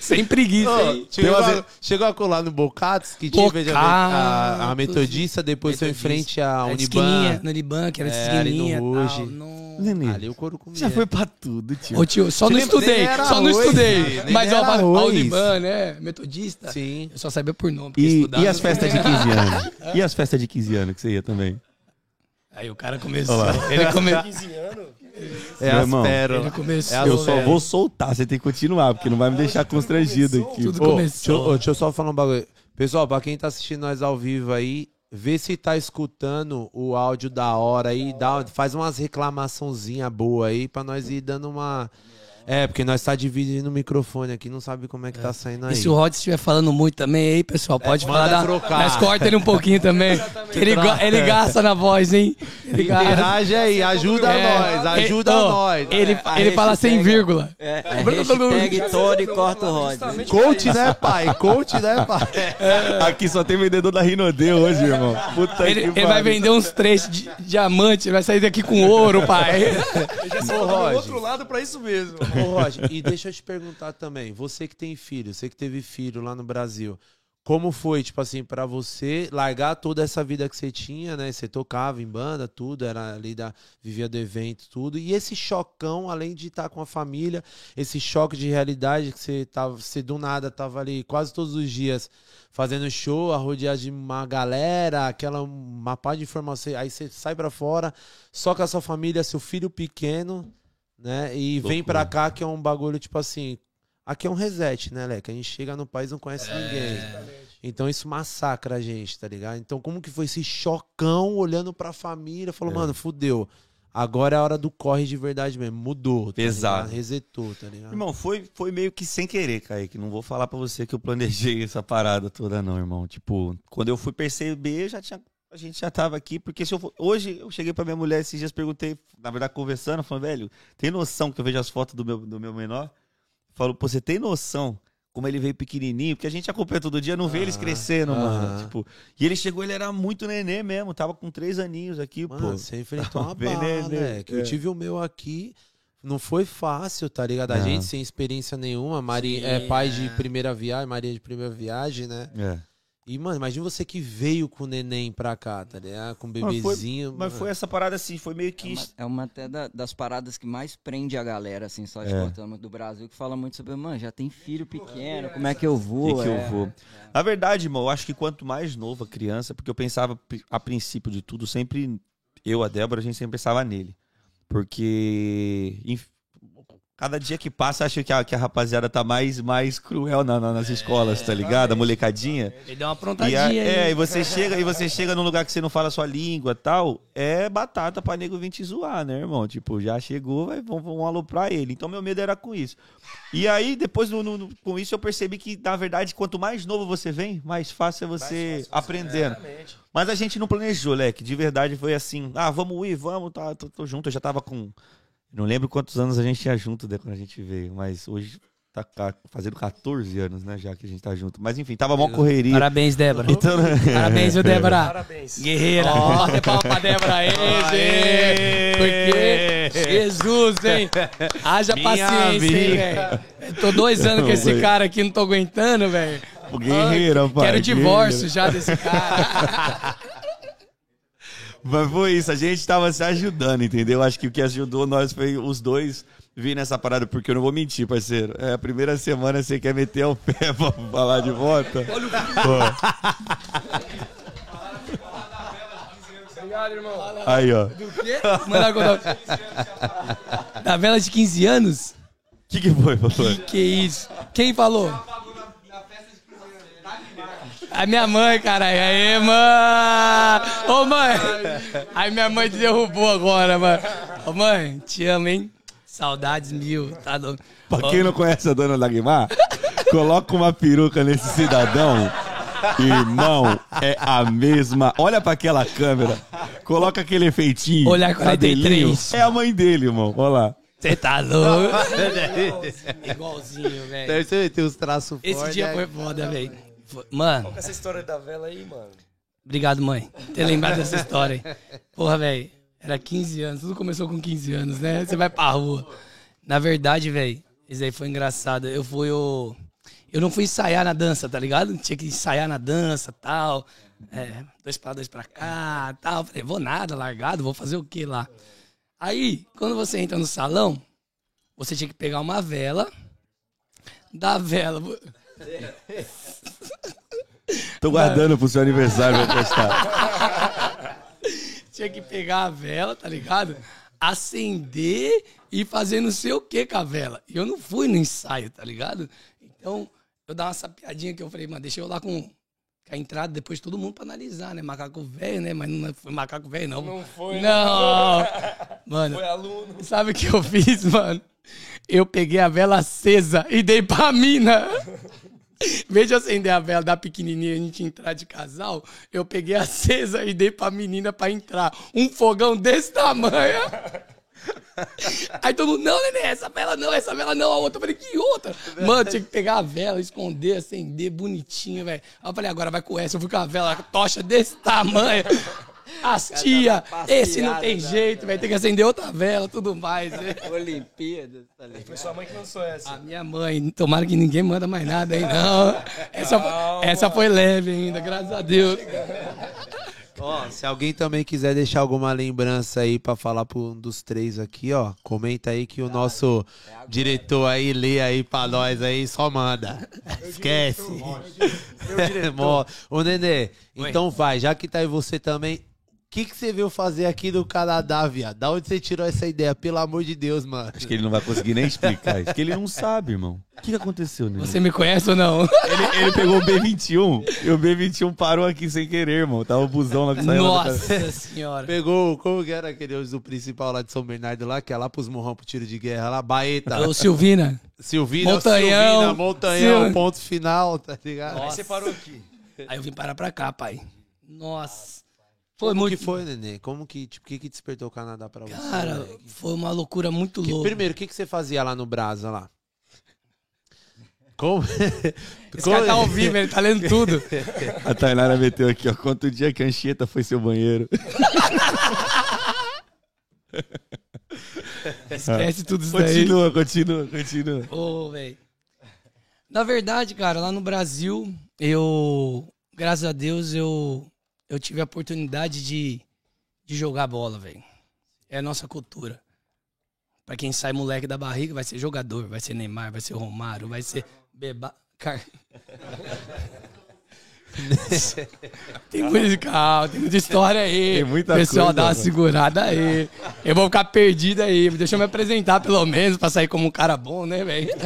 Speaker 3: Sem preguiça,
Speaker 2: Ô,
Speaker 3: hein?
Speaker 2: chegou,
Speaker 5: Tem
Speaker 2: a,
Speaker 5: umas-
Speaker 2: chegou a colar no Bocatos, que tinha a, a, a metodista, depois foi em frente à
Speaker 3: Era de esquininha,
Speaker 2: Uniban.
Speaker 3: no que era
Speaker 2: É, ali no
Speaker 3: esquininha.
Speaker 2: Ruge.
Speaker 3: tal, no...
Speaker 5: Nenê,
Speaker 2: Ali o couro comia.
Speaker 5: já foi pra tudo, tio.
Speaker 3: Ô tio, só
Speaker 2: Você
Speaker 3: não estudei, só não estudei.
Speaker 2: nem
Speaker 3: Mas ó, Liban, né? Metodista.
Speaker 2: Sim.
Speaker 3: Eu só sabia por nome. porque
Speaker 5: E,
Speaker 3: estudava
Speaker 5: e as festas de 15 anos? E as festas de 15 anos que você ia também?
Speaker 3: Aí o cara começou.
Speaker 5: Olha lá.
Speaker 3: Ele, come...
Speaker 2: É
Speaker 5: Meu
Speaker 2: as
Speaker 5: irmão,
Speaker 2: pérolas.
Speaker 3: ele começou.
Speaker 2: É a
Speaker 5: Eu só vou soltar, você tem que continuar, porque não vai me deixar constrangido aqui.
Speaker 3: Tudo
Speaker 2: Ô,
Speaker 3: começou.
Speaker 2: deixa, eu- deixa eu só falar um bagulho. Pessoal, pra quem tá assistindo nós ao vivo aí, vê se tá escutando o áudio da hora aí, dá, faz umas reclamaçãozinha boa aí pra nós ir dando uma. É, porque nós tá dividindo o microfone aqui, não sabe como é que tá saindo aí.
Speaker 3: E se o Rod estiver falando muito também aí, pessoal, pode
Speaker 2: manda
Speaker 3: falar. Da...
Speaker 2: trocar.
Speaker 3: Mas corta ele um pouquinho também. que ele, ele gasta na voz, hein? Ele gasta.
Speaker 2: Interage aí, ajuda
Speaker 3: É,
Speaker 2: nós, ajuda
Speaker 3: ele-
Speaker 2: nós.
Speaker 3: Ele,
Speaker 1: A
Speaker 3: ele fala sem vírgula.
Speaker 1: É, é hashtag todo e corta o Rod.
Speaker 2: Coach, né, pai? Coach, né, pai?
Speaker 5: Aqui só tem vendedor da Rinode hoje, irmão. Puta
Speaker 3: Ele,
Speaker 5: que
Speaker 3: ele vai vender uns três de diamante, ele vai sair daqui com ouro, pai.
Speaker 4: Eu já saí do outro lado pra isso mesmo.
Speaker 2: Ô, Roger, e deixa eu te perguntar também, você que tem filho, você que teve filho lá no Brasil, como foi, tipo assim, pra você largar toda essa vida que você tinha, né? Você tocava em banda, tudo, era ali da vivia do evento, tudo. E esse chocão, além de estar com a família, esse choque de realidade que você tava, você do nada tava ali quase todos os dias fazendo show, arrodeado de uma galera, aquela uma pá de informação, aí você sai pra fora, só com a sua família, seu filho pequeno, né? E vem pra cá que é um bagulho tipo assim, aqui é um reset, né, Leque? A gente chega no país e não conhece ninguém. Então isso massacra a gente, tá ligado? Então como que foi esse chocão olhando pra família, falou, mano, fudeu. Agora é a hora do corre de verdade mesmo, mudou, tá
Speaker 5: Pesado.
Speaker 2: ligado? Resetou, tá ligado?
Speaker 5: Irmão, foi, foi meio que sem querer, Kaique. Não vou falar pra você que eu planejei essa parada toda, não, irmão. Tipo, quando eu fui perceber, já tinha. A gente já tava aqui, porque se eu for, Hoje eu cheguei pra minha mulher esses dias, perguntei, na verdade, conversando, falando, velho, tem noção que eu vejo as fotos do meu, do meu menor? falou, pô, você tem noção como ele veio pequenininho? Porque a gente acompanha todo dia, não vê eles crescendo, mano.
Speaker 2: aham.
Speaker 5: Tipo, e ele chegou, ele era muito nenê mesmo, tava com três aninhos aqui,
Speaker 2: Mano,
Speaker 5: pô.
Speaker 2: você enfrentou uma
Speaker 5: Bem
Speaker 2: né? Que eu
Speaker 5: É.
Speaker 2: tive o meu aqui. Não foi fácil, tá ligado? A
Speaker 5: Não.
Speaker 2: gente sem experiência nenhuma. Mari,
Speaker 3: Sim,
Speaker 2: é pai
Speaker 3: é.
Speaker 2: de primeira viagem, Maria de primeira viagem, né?
Speaker 5: É.
Speaker 2: E, mano, imagina você que veio com o neném pra cá, tá ligado? Com o
Speaker 5: Mas foi-
Speaker 2: bebezinho.
Speaker 5: Mas foi essa parada assim, foi meio
Speaker 1: É
Speaker 5: que.
Speaker 1: uma, é uma até da- das paradas que mais prende a galera, assim, só
Speaker 5: É.
Speaker 1: exportando do Brasil, que fala muito sobre, mano, já tem filho pequeno, como é que eu vou?
Speaker 5: que, que
Speaker 1: é.
Speaker 5: eu vou? Na verdade, irmão, eu acho que quanto mais nova a criança, porque eu pensava a princípio de tudo, sempre eu, a Débora, a gente sempre pensava nele. Porque inf- cada dia que passa, acho que a, que a rapaziada tá mais, mais cruel na- na- nas escolas, tá ligado? A molecadinha.
Speaker 3: Ele deu uma
Speaker 5: E
Speaker 3: aprontadinha
Speaker 5: a-
Speaker 3: aí.
Speaker 5: é, e você chega e você chega num lugar que você não fala a sua língua tal, é batata pra nego vir te zoar, né, irmão? Tipo, já chegou, vai, vão, vão aloprar ele. Então meu medo era com isso. E aí, depois, no- no- com isso, eu percebi que, na verdade, quanto mais novo você vem, mais fácil é você aprendendo. Mas a gente não planejou, Leque. De verdade foi assim, ah, vamos ir, vamos, tá, tô, tô junto. Eu já tava com. Não lembro quantos anos a gente tinha junto né, quando a gente veio, mas hoje tá fazendo 14 anos, né, já que a gente tá junto. Mas enfim, tava mó correria.
Speaker 3: Parabéns, Débora.
Speaker 5: Então,
Speaker 3: Parabéns, viu, Débora?
Speaker 4: Parabéns.
Speaker 3: Guerreira. Bater palma pra Débora aí, gente. Porque, Jesus, hein? Haja
Speaker 5: Minha
Speaker 3: paciência, hein, velho. Tô dois anos com esse cara aqui, não tô aguentando, velho.
Speaker 5: Guerreira, pai.
Speaker 3: Quero divórcio já desse cara.
Speaker 5: Mas foi isso, a gente tava se ajudando, entendeu? Acho que o que ajudou nós foi os dois vir nessa parada, porque eu não vou mentir, parceiro. É a primeira semana você quer meter o pé pra falar de volta. Pô,
Speaker 4: Obrigado, irmão.
Speaker 5: aí, ó.
Speaker 3: Mandar contar. Da vela de 15 anos?
Speaker 5: O que, que foi, papai?
Speaker 3: Que isso? Quem falou? A minha mãe, caralho. Aê, mãe! Ô, mãe! Aí minha mãe te derrubou agora, mano. Ô, mãe, te amo, hein? Saudades mil, tá doido?
Speaker 5: Pra quem não conhece a dona Lagmar, coloca uma peruca nesse cidadão. Irmão, é a mesma. Olha pra aquela câmera. Coloca aquele efeitinho.
Speaker 3: Olhar 43.
Speaker 5: cabelinho. É a mãe dele, irmão. Olha lá.
Speaker 3: Você tá louco? Igualzinho, velho.
Speaker 2: Deve ser, tem os traços
Speaker 3: Esse
Speaker 2: fortes,
Speaker 3: dia
Speaker 2: né?
Speaker 3: foi foda, velho. Mano,
Speaker 4: Essa história da vela aí, mano.
Speaker 3: obrigado, mãe, por ter lembrado dessa história. Porra, velho, era 15 anos, tudo começou com 15 anos, né? Você vai pra rua. Na verdade, velho, isso aí foi engraçado. Eu fui o. Eu não fui ensaiar na dança, tá ligado? Tinha que ensaiar na dança tal. É, dois pra dois pra cá tal. Falei, vou nada, largado, vou fazer o que lá? Aí, quando você entra no salão, você tinha que pegar uma vela. Da vela.
Speaker 5: Tô guardando pro seu aniversário pra postar.
Speaker 3: Tinha que pegar a vela, tá ligado? Acender e fazer não sei o que com a vela. E eu não fui no ensaio, tá ligado? Então, eu dava uma sapiadinha que eu falei, mano, deixa eu lá com a entrada, depois todo mundo pra analisar, né? Macaco velho, né? Mas não foi macaco velho, não.
Speaker 4: Não foi,
Speaker 3: Não! Mano,
Speaker 4: Foi aluno.
Speaker 3: sabe o que eu fiz, mano? Eu peguei a vela acesa e dei pra mina. Eu acender a vela da pequenininha e a gente entrar de casal, eu peguei acesa e dei pra menina pra entrar. Um fogão desse tamanho. Aí todo mundo, não, neném, essa vela não, essa vela não, a outra. Eu falei, que outra? Mano, tinha que pegar a vela, esconder, acender, bonitinho, velho. Aí eu falei, agora vai com essa. Eu fui com a vela, a tocha desse tamanho. As tia, esse não tem jeito, vai ter que acender outra vela, tudo mais. né?
Speaker 1: Olimpíadas, tá ligado?
Speaker 4: Foi sua mãe que lançou essa.
Speaker 3: A minha mãe, tomara que ninguém manda mais nada aí, não. Essa, essa foi leve ainda, graças a Deus.
Speaker 2: Ó, se alguém também quiser deixar alguma lembrança aí pra falar pra um dos três aqui, ó, comenta aí que o nosso diretor aí lê aí pra nós aí, só manda. Esquece. Mó- Ô, Nenê, então vai, já que tá aí você também, o que, que você veio fazer aqui no Canadá, viado? Da onde você tirou essa ideia? Pelo amor de Deus, mano.
Speaker 5: Acho que ele não vai conseguir nem explicar isso. Que ele não sabe, irmão. O que, que aconteceu, né?
Speaker 3: Você me conhece ou não?
Speaker 5: Ele, ele pegou o B21 e o B21 parou aqui sem querer, irmão. Tava o busão lá que saiu. da.
Speaker 3: Nossa senhora.
Speaker 2: Pegou, como que era aquele do principal lá de São Bernardo lá, que é lá pros morrão pro tiro de guerra lá, Baeta.
Speaker 3: Ô, Silvina.
Speaker 2: Silvina,
Speaker 3: Montanhão.
Speaker 2: Silvina, Montanhão,
Speaker 3: Sil-
Speaker 2: ponto final, tá ligado?
Speaker 4: Aí você parou aqui.
Speaker 3: Aí eu vim parar pra cá, pai. Nossa. Foi
Speaker 2: Como
Speaker 3: muito.
Speaker 2: que foi, Nenê? Como que, tipo, o que que despertou o Canadá pra você?
Speaker 3: Cara,
Speaker 2: moleque?
Speaker 3: foi uma loucura muito
Speaker 2: Que-
Speaker 3: louca.
Speaker 2: primeiro, o que que você fazia lá no Brasa lá? Como...
Speaker 3: Esse cara tá ao vivo, ele tá lendo tudo.
Speaker 5: A Tainara meteu aqui, ó. Conta o dia que a Anchieta foi seu banheiro.
Speaker 3: Esquece tudo isso daí.
Speaker 5: Continua, continua, continua.
Speaker 3: Ô, velho. Na verdade, cara, lá no Brasil, eu, graças a Deus, eu, eu tive a oportunidade de, de jogar bola, velho. É a nossa cultura. Pra quem sai moleque da barriga, vai ser jogador, vai ser Neymar, vai ser Romário, vai ser Beba. Car... tem muita calma, tem muita história aí.
Speaker 5: Tem muita
Speaker 3: Pessoal,
Speaker 5: coisa,
Speaker 3: dá uma
Speaker 5: mano.
Speaker 3: segurada aí. Eu vou ficar perdido aí. Deixa eu me apresentar pelo menos pra sair como um cara bom, né, velho?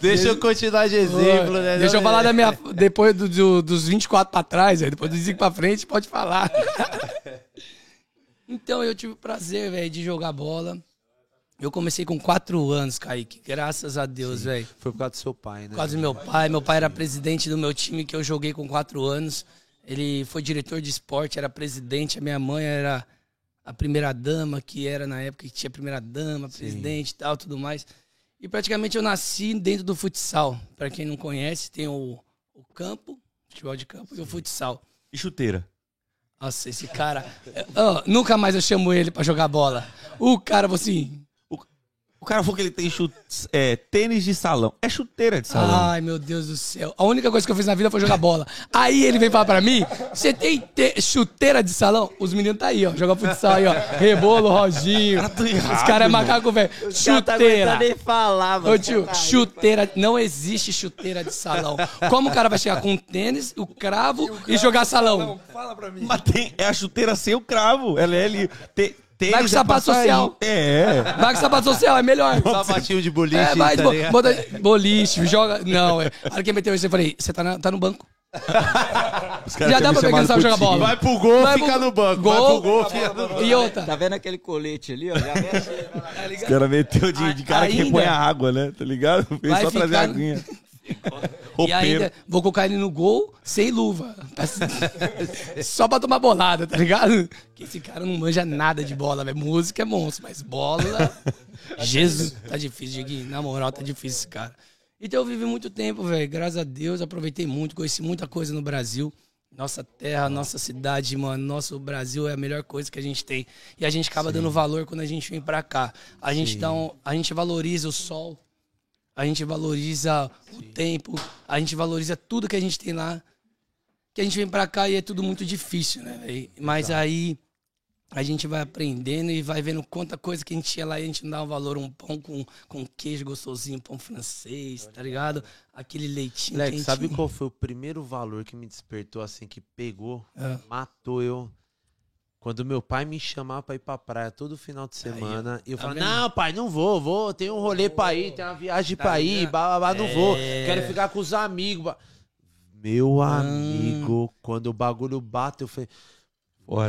Speaker 2: Deixa eu continuar de exemplo, né?
Speaker 3: Deixa eu
Speaker 2: Não,
Speaker 3: falar da minha. Depois do- do- dos 24 pra trás, velho. Depois dos 5 pra frente, pode falar. então, eu tive o prazer, velho, de jogar bola. Eu comecei com 4 anos, Kaique. Graças a Deus, velho.
Speaker 2: Foi por causa do seu pai, né?
Speaker 3: Por causa do meu pai. Meu pai era presidente do meu time que eu joguei com 4 anos. Ele foi diretor de esporte, era presidente. A minha mãe era a primeira dama, que era na época que tinha primeira dama, presidente e tal, tudo mais. E praticamente eu nasci dentro do futsal. Pra quem não conhece, tem o, o campo, futebol de campo, e o futsal.
Speaker 5: E chuteira?
Speaker 3: Nossa, esse cara. Ó, nunca mais eu chamo ele pra jogar bola. O cara falou assim.
Speaker 5: O cara falou que ele tem chute, é, tênis de salão. É chuteira de salão.
Speaker 3: Ai, meu Deus do céu. A única coisa que eu fiz na vida foi jogar bola. Aí ele vem falar pra mim: você tem te- chuteira de salão? Os meninos tá aí, ó. Joga futsal aí, ó. Rebolo, Roginho. Os caras é macaco, velho. Chuteira.
Speaker 1: nem falar,
Speaker 3: Ô tio, chuteira, não existe chuteira de salão. Como o cara vai chegar com tênis, o cravo e, jogar salão?
Speaker 4: Fala pra mim.
Speaker 5: Mas tem, é a chuteira sem o cravo. Ela é ali. Te, tênis
Speaker 3: Vai com
Speaker 5: é
Speaker 3: sapato social.
Speaker 5: É.
Speaker 3: Vai com sapato social, é melhor.
Speaker 2: Sapatinho de boliche,
Speaker 3: É, vai,
Speaker 2: tá
Speaker 3: bo- bota boliche, joga. Não, é. A hora que meteu isso, eu falei, você tá, na- tá no banco. Já dá pra ver que não sabe jogar bola.
Speaker 2: Vai pro gol,
Speaker 3: Vai
Speaker 2: fica
Speaker 3: pro-
Speaker 2: no banco. Vai
Speaker 3: Gol.
Speaker 2: pro gol, fica no banco.
Speaker 3: E outra.
Speaker 1: Tá vendo aquele colete ali, ó? Já mexe.
Speaker 5: Os caras meteu de, de cara que
Speaker 3: Ainda-
Speaker 5: repõe a água, né? Tá ligado?
Speaker 3: Vai
Speaker 5: só trazer
Speaker 3: ficar-
Speaker 5: aguinha.
Speaker 3: E ainda vou colocar ele no gol sem luva. Só pra tomar bolada, tá ligado? Que esse cara não manja nada de bola, velho. Música é monstro, mas bola. Jesus, tá difícil, Diguinho. Na moral, tá difícil esse cara. Então eu vivi muito tempo, velho. Graças a Deus, aproveitei muito, conheci muita coisa no Brasil. Nossa terra, nossa cidade, mano. Nosso Brasil é a melhor coisa que a gente tem. E a gente acaba dando valor quando a gente vem pra cá. A gente, dá um, a gente valoriza o sol, a gente valoriza o tempo, a gente valoriza tudo que a gente tem lá. Que a gente vem pra cá e é tudo muito difícil, né? Mas aí a gente vai aprendendo e vai vendo quanta coisa que a gente tinha lá e a gente não dá um valor. Um pão com, com queijo gostosinho, pão francês, tá ligado? Aquele leitinho quentinho.
Speaker 2: sabe qual foi o primeiro valor que me despertou assim, que pegou,
Speaker 3: Ah.
Speaker 2: matou eu? Quando meu pai me chamava pra ir pra praia todo final de semana, e eu
Speaker 3: Tá
Speaker 2: falava, não, pai, não vou, vou, tem um rolê pra ir, tem uma viagem
Speaker 3: Tá
Speaker 2: pra ir, blá, blá, blá, não vou,
Speaker 3: É.
Speaker 2: quero ficar com os amigos. blá." Meu amigo, quando o bagulho bate, eu falei,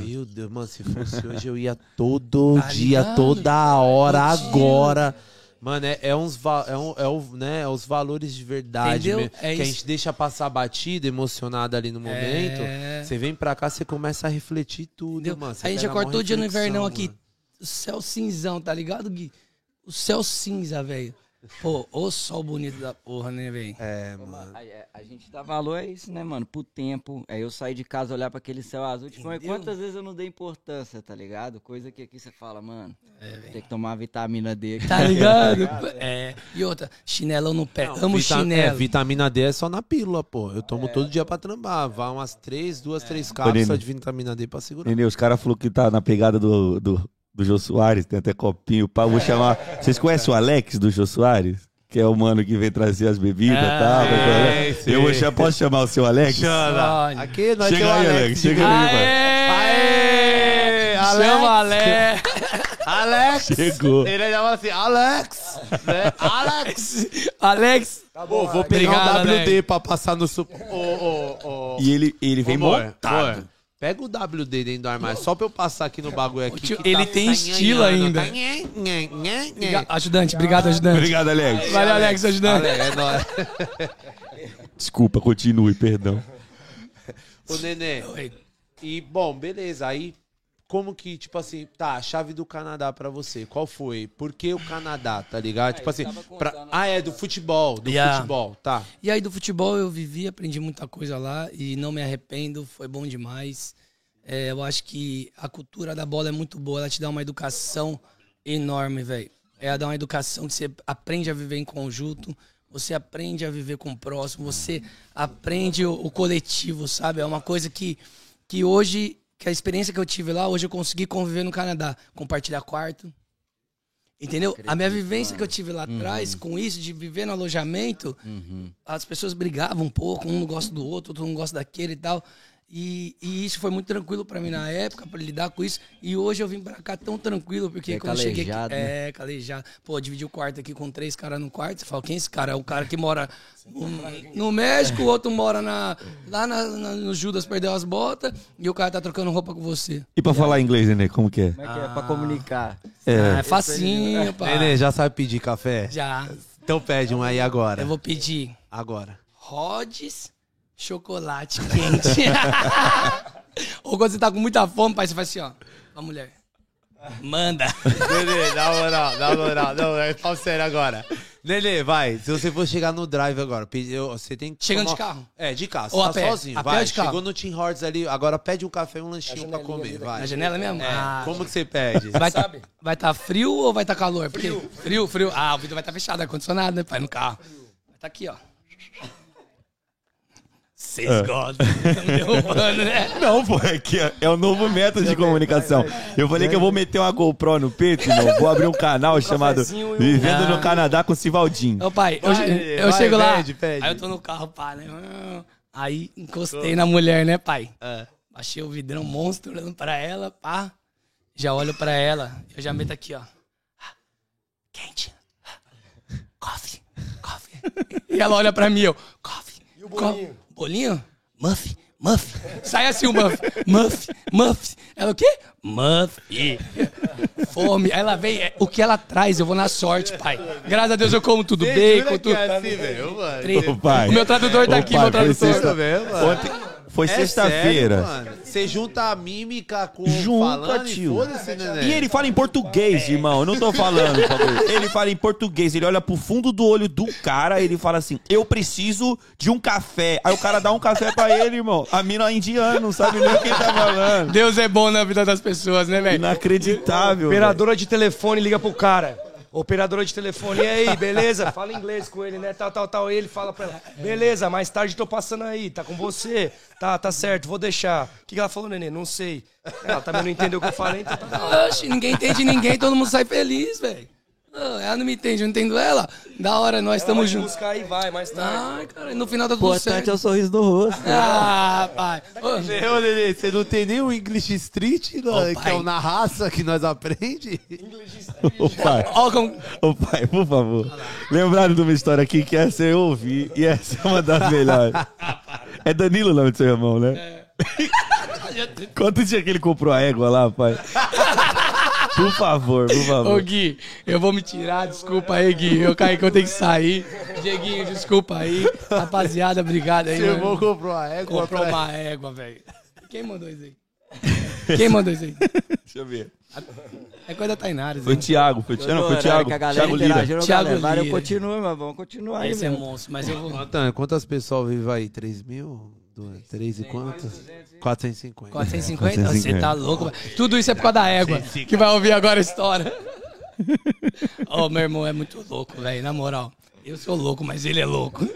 Speaker 2: meu Deus, mano, se fosse hoje eu ia todo
Speaker 3: Tá
Speaker 2: dia,
Speaker 3: ligado?
Speaker 2: toda hora,
Speaker 3: dia.
Speaker 2: Mano, é, é uns é, um, é, né, é os valores de verdade mesmo,
Speaker 3: É
Speaker 2: que a gente deixa passar batido, emocionado ali no momento.
Speaker 3: É.
Speaker 2: Você vem pra cá, você começa a refletir tudo,
Speaker 3: Entendeu?
Speaker 2: mano. Você
Speaker 3: a gente
Speaker 2: mó
Speaker 3: todo dia no invernão aqui.
Speaker 2: mano.
Speaker 3: O céu cinzão, tá ligado, Gui? O céu cinza, velho. Pô, ô sol bonito da porra, né, velho?
Speaker 2: É, mano.
Speaker 1: A, a- a gente dá valor a isso, né, mano? Pro tempo. Aí eu sair de casa, olhar pra aquele céu azul. Tipo,
Speaker 3: Entendeu?
Speaker 1: quantas vezes eu não dei importância, tá ligado? Coisa que aqui você fala, mano,
Speaker 3: É,
Speaker 1: tem que tomar vitamina D aqui.
Speaker 3: Tá ligado? é. E outra, chinelão no pé. Amo
Speaker 2: Vita-
Speaker 3: chinelo.
Speaker 2: É, vitamina D é só na pílula, pô. Eu tomo todo dia pra trambar. Vai umas três, duas, três cápsulas de vitamina D pra segurar.
Speaker 5: Entendeu? Os caras falaram que tá na pegada do, do, do Jô Soares, tem até copinho. Pá, vou chamar. Vocês conhecem o Alex do Jô Soares? Que é o mano que vem trazer as bebidas e
Speaker 3: Ah,
Speaker 5: tal.
Speaker 2: é.
Speaker 5: Eu vou chamar, posso chamar o seu Alex?
Speaker 3: Olha.
Speaker 2: Aqui nós
Speaker 5: Chega aí, Alex, chega aí,
Speaker 3: Aê!
Speaker 2: Aê!
Speaker 3: Chama Alex!
Speaker 2: Alex!
Speaker 5: Chegou.
Speaker 2: Ele chama assim, Alex! Né? Alex!
Speaker 3: Alex!
Speaker 2: Pô, vou pegar
Speaker 3: Obrigado,
Speaker 2: o WD pra passar no... Su... Ô, ô, ô...
Speaker 5: E ele, ele vem
Speaker 2: Amor,
Speaker 5: montado.
Speaker 2: Pega o WD dentro do armário, só pra eu passar aqui no bagulho aqui.
Speaker 3: tio,
Speaker 2: que
Speaker 3: ele
Speaker 2: tá-
Speaker 3: tem
Speaker 2: tá
Speaker 3: estilo ainda.
Speaker 2: tá
Speaker 3: Ajudante, obrigado, ajudante.
Speaker 5: Obrigado, Alex.
Speaker 3: Valeu, Alex, ajudante.
Speaker 2: Alex, é nóis.
Speaker 5: Desculpa, continue, perdão.
Speaker 2: Ô, Nenê.
Speaker 3: Oi.
Speaker 2: E, bom, beleza. Aí como que, tipo assim, tá, a chave do Canadá pra você, qual foi? Por que o Canadá, tá ligado? tipo assim, pra- ah, é do futebol, do
Speaker 3: Yeah.
Speaker 2: futebol, tá.
Speaker 3: E aí do futebol eu vivi, aprendi muita coisa lá e não me arrependo, foi bom demais. É, eu acho que a cultura da bola é muito boa, ela te dá uma educação enorme, velho. Ela dá uma educação que você aprende a viver em conjunto, você aprende a viver com o próximo, você aprende o, o coletivo, sabe? É uma coisa que, que hoje, que a experiência que eu tive lá, hoje eu consegui conviver no Canadá, compartilhar quarto, Entendeu? A minha vivência que eu tive lá atrás, com isso, de viver no alojamento, as pessoas brigavam um pouco, um não gosta do outro, outro não gosta daquele e tal. E, e isso foi muito tranquilo pra mim na época, pra lidar com isso. E hoje eu vim pra cá tão tranquilo, porque
Speaker 1: É
Speaker 3: quando eu cheguei aqui.
Speaker 1: né?
Speaker 3: É, calejado. Pô, dividi o quarto aqui com três caras no quarto. Você fala, quem é esse cara? É o cara que mora no, no México, o outro mora na, lá na, na- no Judas, perdeu as botas, e o cara tá trocando roupa com você.
Speaker 5: E pra falar inglês, Nenê, como que é?
Speaker 1: Como é que é pra comunicar?
Speaker 3: Ah, é facinho, pai.
Speaker 2: Nenê, já sabe pedir café?
Speaker 3: Já.
Speaker 2: Então pede um aí agora.
Speaker 3: Eu vou pedir
Speaker 2: Agora.
Speaker 3: Rhodes chocolate quente. Ou quando você tá com muita fome, pai, você faz assim, ó. Ó, mulher. Manda.
Speaker 2: Nenê, na moral, na moral, não, é fala sério agora. Nenê, vai, se você for chegar no drive agora, eu- você tem que.
Speaker 3: Chegando
Speaker 2: tomar-
Speaker 3: de carro?
Speaker 2: É, de carro, você
Speaker 3: Ou
Speaker 2: tá
Speaker 3: a pé?
Speaker 2: sozinho,
Speaker 3: A pé
Speaker 2: vai.
Speaker 3: ou de carro?
Speaker 2: Chegou no Tim Hortons ali, agora pede um café e um lanchinho pra comer, vai.
Speaker 3: Na janela mesmo?
Speaker 2: É,
Speaker 3: Ah.
Speaker 2: como que você pede?
Speaker 3: Vai tá, vai tá frio ou vai tá calor? Porque frio, frio. Ah, o vidro vai estar tá fechado, ar-condicionado, né, pai, no carro. Vai tá aqui, ó. Vocês gostam. Tão derrubando, né?
Speaker 5: Não, pô, é que é, é o novo método de comunicação. Eu falei que eu vou meter uma GoPro no peito, irmão. Vou abrir um canal chamado Vivendo no Canadá com Sivaldinho.
Speaker 3: Ô, pai, eu,
Speaker 2: Vai,
Speaker 3: eu
Speaker 2: vai,
Speaker 3: chego lá.
Speaker 2: pede, pede.
Speaker 3: Aí eu tô no carro, pá, né? Aí encostei na mulher, né, pai?
Speaker 2: É.
Speaker 3: Baixei o vidrão monstro olhando pra ela, pá. Já olho pra ela. Eu já meto aqui, ó. Ah, Quente. Ah, Coffee. Coffee. E ela olha pra mim, eu. Coffee. E o
Speaker 4: bolinho?
Speaker 3: Bolinho? Muff. Muff. Sai assim o muff. Muff. Muff. Ela o quê? Muff. Fome. Aí ela vem. é, O que ela traz, eu vou na sorte, pai. Graças a Deus eu como tudo. Bacon, tudo.
Speaker 2: é assim, velho, mano.
Speaker 5: Ô, pai.
Speaker 3: O meu tradutor tá
Speaker 5: Ô,
Speaker 3: aqui,
Speaker 5: pai,
Speaker 3: meu tradutor.
Speaker 2: mano.
Speaker 5: Ontem foi
Speaker 2: É
Speaker 5: sexta-feira.
Speaker 2: Você junta a mímica com
Speaker 5: Junta,
Speaker 2: falando e
Speaker 5: tio.
Speaker 2: foda-se, Nenê.
Speaker 5: E ele fala em português, irmão. Eu não tô falando. por favor. Ele fala em português. Ele olha pro fundo do olho do cara. Ele fala assim: Eu preciso de um café. Aí o cara dá um café pra ele, irmão. A mina é indiana, não sabe nem o que ele tá falando.
Speaker 3: Deus é bom na vida das pessoas, né, velho?
Speaker 5: Inacreditável.
Speaker 4: Operadora de telefone liga pro cara. Operadora de telefone, e aí, beleza? Fala inglês com ele, né? Tal, tal, tal. Ele fala pra ela, beleza, mais tarde tô passando aí, tá com você. Tá, tá certo, vou deixar. O que, que ela falou, nenê? Não sei. Ela também não entendeu o que eu falei, então tá.
Speaker 3: Oxe, ninguém entende ninguém, todo mundo sai feliz, velho. Ela não me entende, eu não entendo ela. Da hora, nós estamos juntos.
Speaker 4: buscar aí, vai, mais tarde.
Speaker 3: Ai, cara, no final tá
Speaker 1: O
Speaker 3: tudo
Speaker 1: importante
Speaker 3: certo.
Speaker 1: é o sorriso no rosto.
Speaker 3: Ah, pai. Ô,
Speaker 2: Ô, Nenê, você não tem nem o English Street, que
Speaker 3: pai.
Speaker 2: é o na raça que nós aprende?
Speaker 5: Ô, pai.
Speaker 3: Ó, como...
Speaker 5: Ô pai, por favor. Lembraram de uma história aqui que essa eu ouvi e essa é uma das melhores. É Danilo o nome do seu irmão, né? Quanto dia que ele comprou a égua lá, pai? Por favor, por
Speaker 3: Ô,
Speaker 5: favor.
Speaker 3: Gui, eu vou me tirar, desculpa aí, Gui. Eu caí que eu tenho que sair. Dieguinho, desculpa aí. Rapaziada, obrigado aí,
Speaker 2: Seu
Speaker 3: mano.
Speaker 2: irmão comprou a égua
Speaker 3: Comprou uma égua, velho. Quem mandou isso aí? Quem mandou isso aí?
Speaker 5: Deixa eu ver.
Speaker 3: É coisa da Tainara.
Speaker 5: Foi o Thiago, foi o Thiago, não, foi o Thiago.
Speaker 1: A galera
Speaker 5: Thiago Lira.
Speaker 3: Thiago
Speaker 1: eu
Speaker 3: Lira.
Speaker 1: continuo, mas vamos continuar aí,
Speaker 3: Esse é monstro, mas eu vou...
Speaker 2: Antônio, quantas pessoas vivem aí? 3 mil? 3 e quantos? 450.
Speaker 3: 450? Você tá louco, velho. Tudo isso é por causa da égua, que vai ouvir agora a história. Ô, meu irmão é muito louco, velho, na moral. Eu sou louco, mas ele é louco.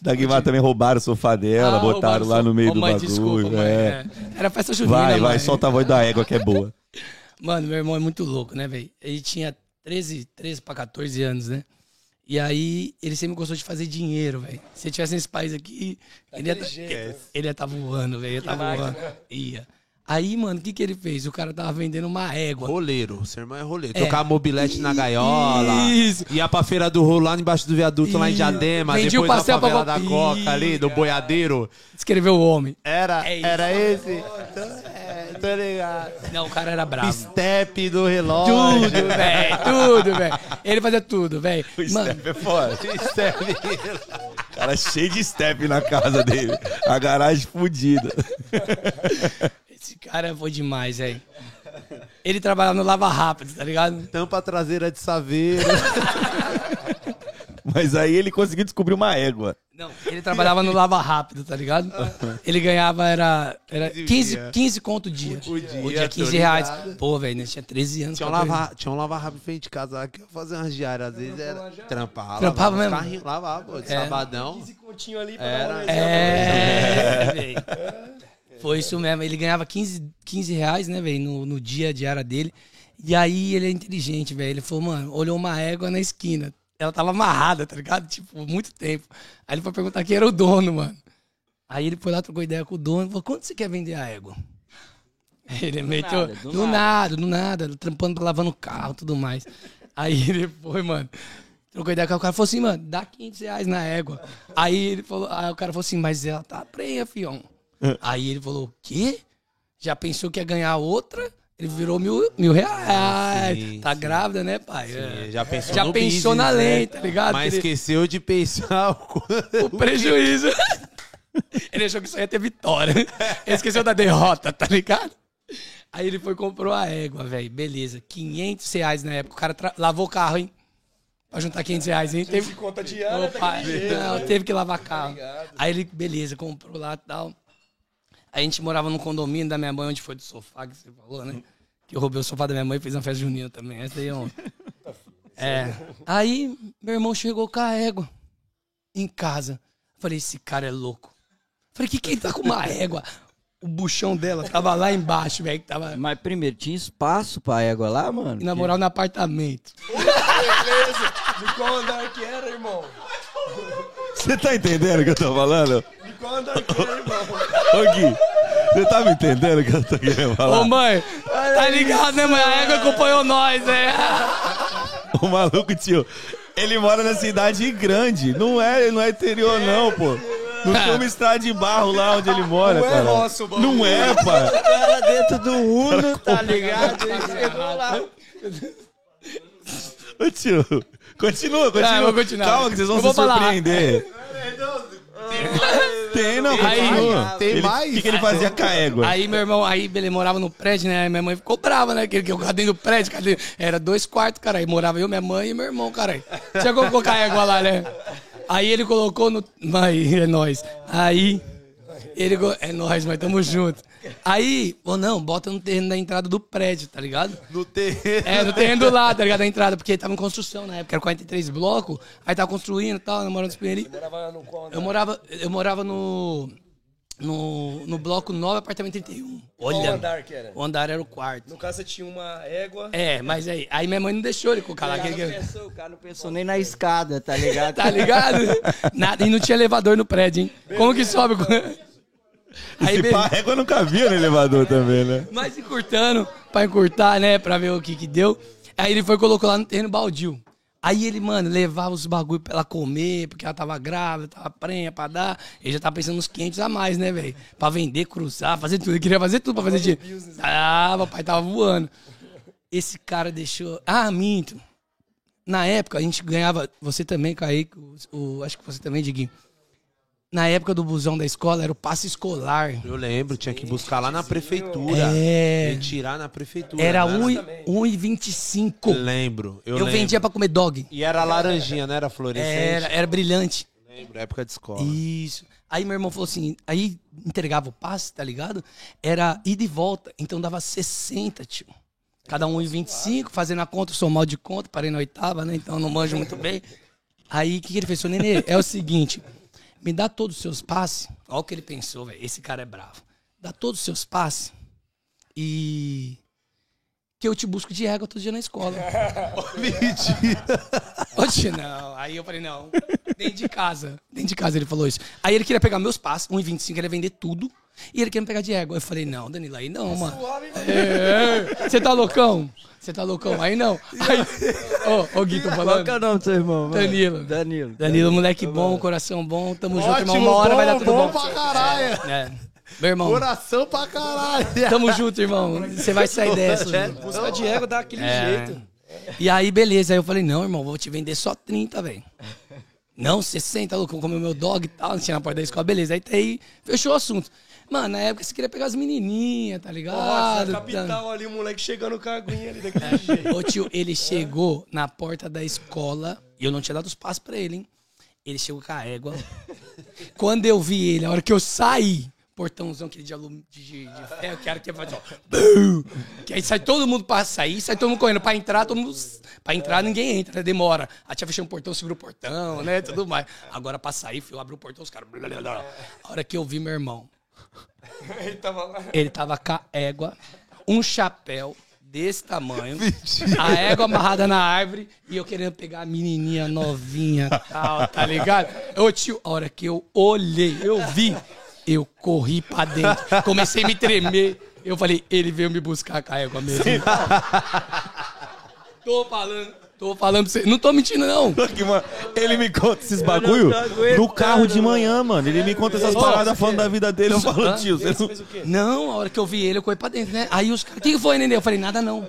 Speaker 5: Da Guimar também roubaram o sofá dela,
Speaker 3: Ah,
Speaker 5: botaram lá no meio
Speaker 3: Ô,
Speaker 5: do
Speaker 3: mãe,
Speaker 5: bagulho.
Speaker 3: desculpa, mãe,
Speaker 5: é.
Speaker 3: é. Era festa junina,
Speaker 5: Vai, vai,
Speaker 3: mãe.
Speaker 5: solta a voz da égua que é boa.
Speaker 3: Mano, meu irmão é muito louco, né, velho? Ele tinha 13, 13 pra 14 anos, né? E aí, ele sempre gostou de fazer dinheiro, velho. Se ele tivesse nesse país aqui, ele ia, tá, ele ia tá voando, velho. Ia tá voando. Ia. Aí, mano, o que que ele fez? O cara tava vendendo uma égua.
Speaker 2: Roleiro, seu irmão é roleiro.
Speaker 3: É.
Speaker 2: Tocava mobilete na gaiola.
Speaker 3: Isso.
Speaker 2: Ia pra feira do rolo lá embaixo do viaduto, lá em
Speaker 3: Isso.
Speaker 2: Diadema.
Speaker 3: Vendia o
Speaker 2: depois
Speaker 3: pastel
Speaker 2: na favela
Speaker 3: pra
Speaker 2: da
Speaker 3: Isso.
Speaker 2: Coca ali, do boiadeiro.
Speaker 3: Escreveu o homem.
Speaker 2: Era,
Speaker 3: É isso.
Speaker 2: era esse? Então, é, tô ligado.
Speaker 3: Não, o cara era bravo.
Speaker 2: Step do relógio.
Speaker 3: Tudo, velho. Tudo, velho. Ele fazia tudo, velho. Mano,
Speaker 5: Step é foda.
Speaker 2: Step.
Speaker 5: Cara cheio de step na casa dele. A garagem fodida.
Speaker 3: Esse cara foi demais, velho. Ele trabalhava no Lava Rápido, tá ligado?
Speaker 2: Tampa traseira de saveiro.
Speaker 5: Mas aí ele conseguiu descobrir uma égua.
Speaker 3: Não, ele trabalhava no Lava Rápido, tá ligado? Ele ganhava, era, era 15, 15 conto o dia.
Speaker 2: O dia,
Speaker 3: O dia,
Speaker 2: tô
Speaker 3: 15 reais. Pô, velho, tinha 13 anos.
Speaker 2: Tinha um
Speaker 3: 14
Speaker 2: lavar, tinha um lavar rápido frente de casa lá que eu fazia umas diárias. Às vezes era trampar.
Speaker 3: Trampava mesmo?
Speaker 2: Carrinhos, lavava, pô, de
Speaker 3: É.
Speaker 2: sabadão.
Speaker 4: 15 continho ali pra
Speaker 2: Era.
Speaker 4: dar uma
Speaker 3: É, velho. Foi isso mesmo. Ele ganhava 15, 15 reais, né, velho, no, no dia a diária dele. E aí ele é inteligente, velho. Ele falou, mano, olhou uma égua na esquina. Ela tava amarrada, tá ligado? Tipo, muito tempo. Aí ele foi perguntar quem era o dono, mano. Aí ele foi lá, trocou ideia com o dono e falou, quanto você quer vender a égua? Ele meteu.
Speaker 1: nada, do
Speaker 3: do nada, do nada, trampando, lavando o carro e tudo mais. Aí ele foi, mano. Trocou ideia com o cara falou assim, mano, dá 500 reais na égua. Aí ele falou, aí o cara falou assim, mas ela tá prenha, fião. Aí ele falou, o quê? Já pensou que ia ganhar outra? Ele virou mil, mil reais.
Speaker 2: sim,
Speaker 3: tá
Speaker 2: sim.
Speaker 3: grávida, né, pai? É.
Speaker 2: Já pensou,
Speaker 3: Já
Speaker 2: no
Speaker 3: pensou
Speaker 2: business,
Speaker 3: na
Speaker 2: né?
Speaker 3: lei, tá ligado?
Speaker 2: Mas
Speaker 3: Ele-
Speaker 2: esqueceu de pensar o quanto-
Speaker 3: o prejuízo. ele achou que só ia ter vitória. Ele esqueceu da derrota, tá ligado? Aí ele foi e comprou a égua, velho. Beleza. 500 reais na época. O cara tra- lavou o carro, hein? Pra juntar 500 reais, hein? Teve...
Speaker 4: conta diária,
Speaker 3: Opa, não, teve que lavar carro. Aí ele, beleza, comprou lá e tal. A gente morava no condomínio da minha mãe, onde foi do sofá que você falou, né? Que eu roubei o sofá da minha mãe e fiz uma festa junina também. Essa aí é um... É. Aí meu irmão chegou com a égua em casa. Falei, esse cara é louco. Falei, que que ele tá com uma égua? O buchão dela tava lá embaixo, velho, que tava...
Speaker 1: Mas primeiro, tinha espaço pra égua lá, mano?
Speaker 3: E na moral, no apartamento.
Speaker 4: Beleza. De qual andar que era, irmão?
Speaker 5: Você tá entendendo o que eu tô falando?
Speaker 4: De qual andar que era, irmão?
Speaker 5: Ô Gui, você tá me entendendo o que eu tô querendo falar?
Speaker 3: Ô, mãe, tá ligado, né, mãe? A égua acompanhou nós, né?
Speaker 5: O maluco, tio, ele mora na cidade grande. Não é, não é interior, não, pô. Não tem uma estrada de barro lá onde ele mora,
Speaker 4: Não é
Speaker 5: cara.
Speaker 4: roça o bagulho.
Speaker 5: Não é, pai.
Speaker 1: Era dentro do Uno, tá ligado? Ele chegou lá.
Speaker 5: Ô, tio, continua, continua.
Speaker 3: Ah, eu vou continuar.
Speaker 5: Calma que vocês vão
Speaker 3: Eu
Speaker 5: se
Speaker 3: vou falar.
Speaker 5: surpreender. Tem, não,
Speaker 3: Aí-
Speaker 5: continua.
Speaker 2: Tem
Speaker 5: Ele-
Speaker 2: mais?
Speaker 5: O que, que ele fazia com a égua?
Speaker 3: Aí meu irmão, aí ele morava no prédio, né? Aí minha mãe ficou brava, né? Que que eu dentro do prédio, cadê? Era dois quartos, cara. Aí morava eu, minha mãe e meu irmão, cara. Tinha como colocar a égua lá, né? Aí ele colocou no. Aí, é nóis. Aí. Ele. co- É nóis, mas tamo junto. Aí, ou não, bota no terreno da entrada do prédio, tá ligado?
Speaker 2: No terreno.
Speaker 3: É, no terreno do lado, tá ligado? Da entrada, porque tava em construção na época, era 43 blocos, aí tava construindo e tal, namorando os pinheirinhos.
Speaker 4: Morava no qual?
Speaker 3: Eu morava, eu morava no, no, no bloco 9, apartamento 31. Olha,
Speaker 4: Qual andar que era?
Speaker 3: o andar era o quarto.
Speaker 4: No caso, você tinha uma égua.
Speaker 3: É, mas aí, aí minha mãe não deixou ele colocar lá.
Speaker 1: O cara, pensou, o cara não pensou nem na escada, tá ligado?
Speaker 3: Tá ligado? Nada, e não tinha elevador no prédio, hein? Como que sobe? Aí,
Speaker 5: Esse
Speaker 3: be-
Speaker 5: pá, a égua não cabia no elevador também, né?
Speaker 3: mas encurtando, pra encurtar, né? Pra ver o que que deu. Aí ele foi e colocou lá no terreno baldio. Aí ele, mano, levava os bagulho pra ela comer, porque ela tava grávida, tava prenha pra dar. Ele já tava pensando nos 500 a mais, né, velho? Pra vender, cruzar, fazer tudo. Ele queria fazer tudo pra fazer dinheiro. Ah, papai tava voando. Esse cara deixou. Ah, minto. Na época, a gente ganhava. Você também, Kaique, o, o- acho que você também, Diguinho. Na época do busão da escola, era o passe escolar.
Speaker 2: Eu lembro, tinha que buscar lá na prefeitura.
Speaker 3: É.
Speaker 2: Retirar na prefeitura.
Speaker 3: Era
Speaker 2: não
Speaker 3: um e- 1,25.
Speaker 2: Lembro. Eu,
Speaker 3: Eu,
Speaker 2: lembro.
Speaker 3: vendia pra comer dog.
Speaker 2: E era laranjinha, não era fluorescente?
Speaker 3: Era, era brilhante.
Speaker 2: Lembro, época de escola.
Speaker 3: Isso. Aí meu irmão falou assim, aí entregava o passe, tá ligado? Era ida e volta, então dava 60, tio. Cada um em 25, fazendo a conta, eu sou mal de conta, parei na oitava, né? Então eu não manjo muito bem. Aí o que, que ele fez? Seu nenê, é o seguinte, me dá todos os seus passes. Olha o que ele pensou, velho. Esse cara é bravo. Dá todos os seus passes e. Que eu te busco de égua todo dia na escola. Oxe, não. Aí eu falei, não. Dentro de casa. Dentro de casa ele falou isso. Aí ele queria pegar meus passos, 1,25, ele ia vender tudo. E ele queria me pegar de égua. Eu falei, não, Danilo, aí não, mano. É, Você tá loucão? Você tá loucão? Aí não. Aí, ô, ô Gui, tô
Speaker 1: Qual
Speaker 3: falando.
Speaker 1: que é o nome do seu irmão? mano?
Speaker 3: Danilo.
Speaker 1: Danilo.
Speaker 3: Danilo, moleque bom, coração bom, tamo junto, irmão. Uma hora vai dar tudo bom.
Speaker 2: pra caralho.
Speaker 3: É. Meu irmão,
Speaker 2: Coração pra caralho.
Speaker 3: tamo junto, irmão. Você vai sair dessa.
Speaker 4: Busca de égua dá aquele
Speaker 3: É.
Speaker 4: jeito.
Speaker 3: E aí, beleza. Aí eu falei, não, irmão, vou te vender só 30, velho. Não, 60, louco, como meu dog e tal, não tinha na porta da escola, beleza. Aí, aí fechou o assunto. Mano, na época você queria pegar as menininhas, tá ligado?
Speaker 4: na capital ali, o moleque chegando com a aguinha ali daquele jeito.
Speaker 3: Ô tio, ele chegou na porta da escola e eu não tinha dado os passos pra ele, hein? Ele chegou com a égua. Quando eu vi ele, a hora que eu saí, portãozão aquele de, alum, de, de, de ferro, que era que faz ó. bum! Que aí sai todo mundo pra sair, sai todo mundo correndo. Pra entrar, todo mundo. Pra entrar, ninguém entra, né? Demora. A tia fechou o portão, segura o portão, né? Tudo mais. Agora pra sair, eu abri o portão, os caras. A hora que eu vi meu irmão,
Speaker 4: Ele tava lá.
Speaker 3: ele tava com a égua, um chapéu desse tamanho, a égua amarrada na árvore e eu querendo pegar a menininha novinha tal, tá ligado? Ô tio, a hora que eu olhei, eu vi, eu corri pra dentro, comecei a me tremer. Eu falei, ele veio me buscar com a égua mesmo. tô falando, tô falando pra você. Não tô mentindo, não.
Speaker 5: Ele me conta esses bagulho no carro de manhã, mano. Ele me conta essas paradas falando da vida dele. Eu falo, tio, você não...
Speaker 4: Fez o quê?
Speaker 3: Não, a hora que eu vi ele, eu corri pra dentro, né? Aí os caras, o que foi, Nenê? Eu falei, nada não.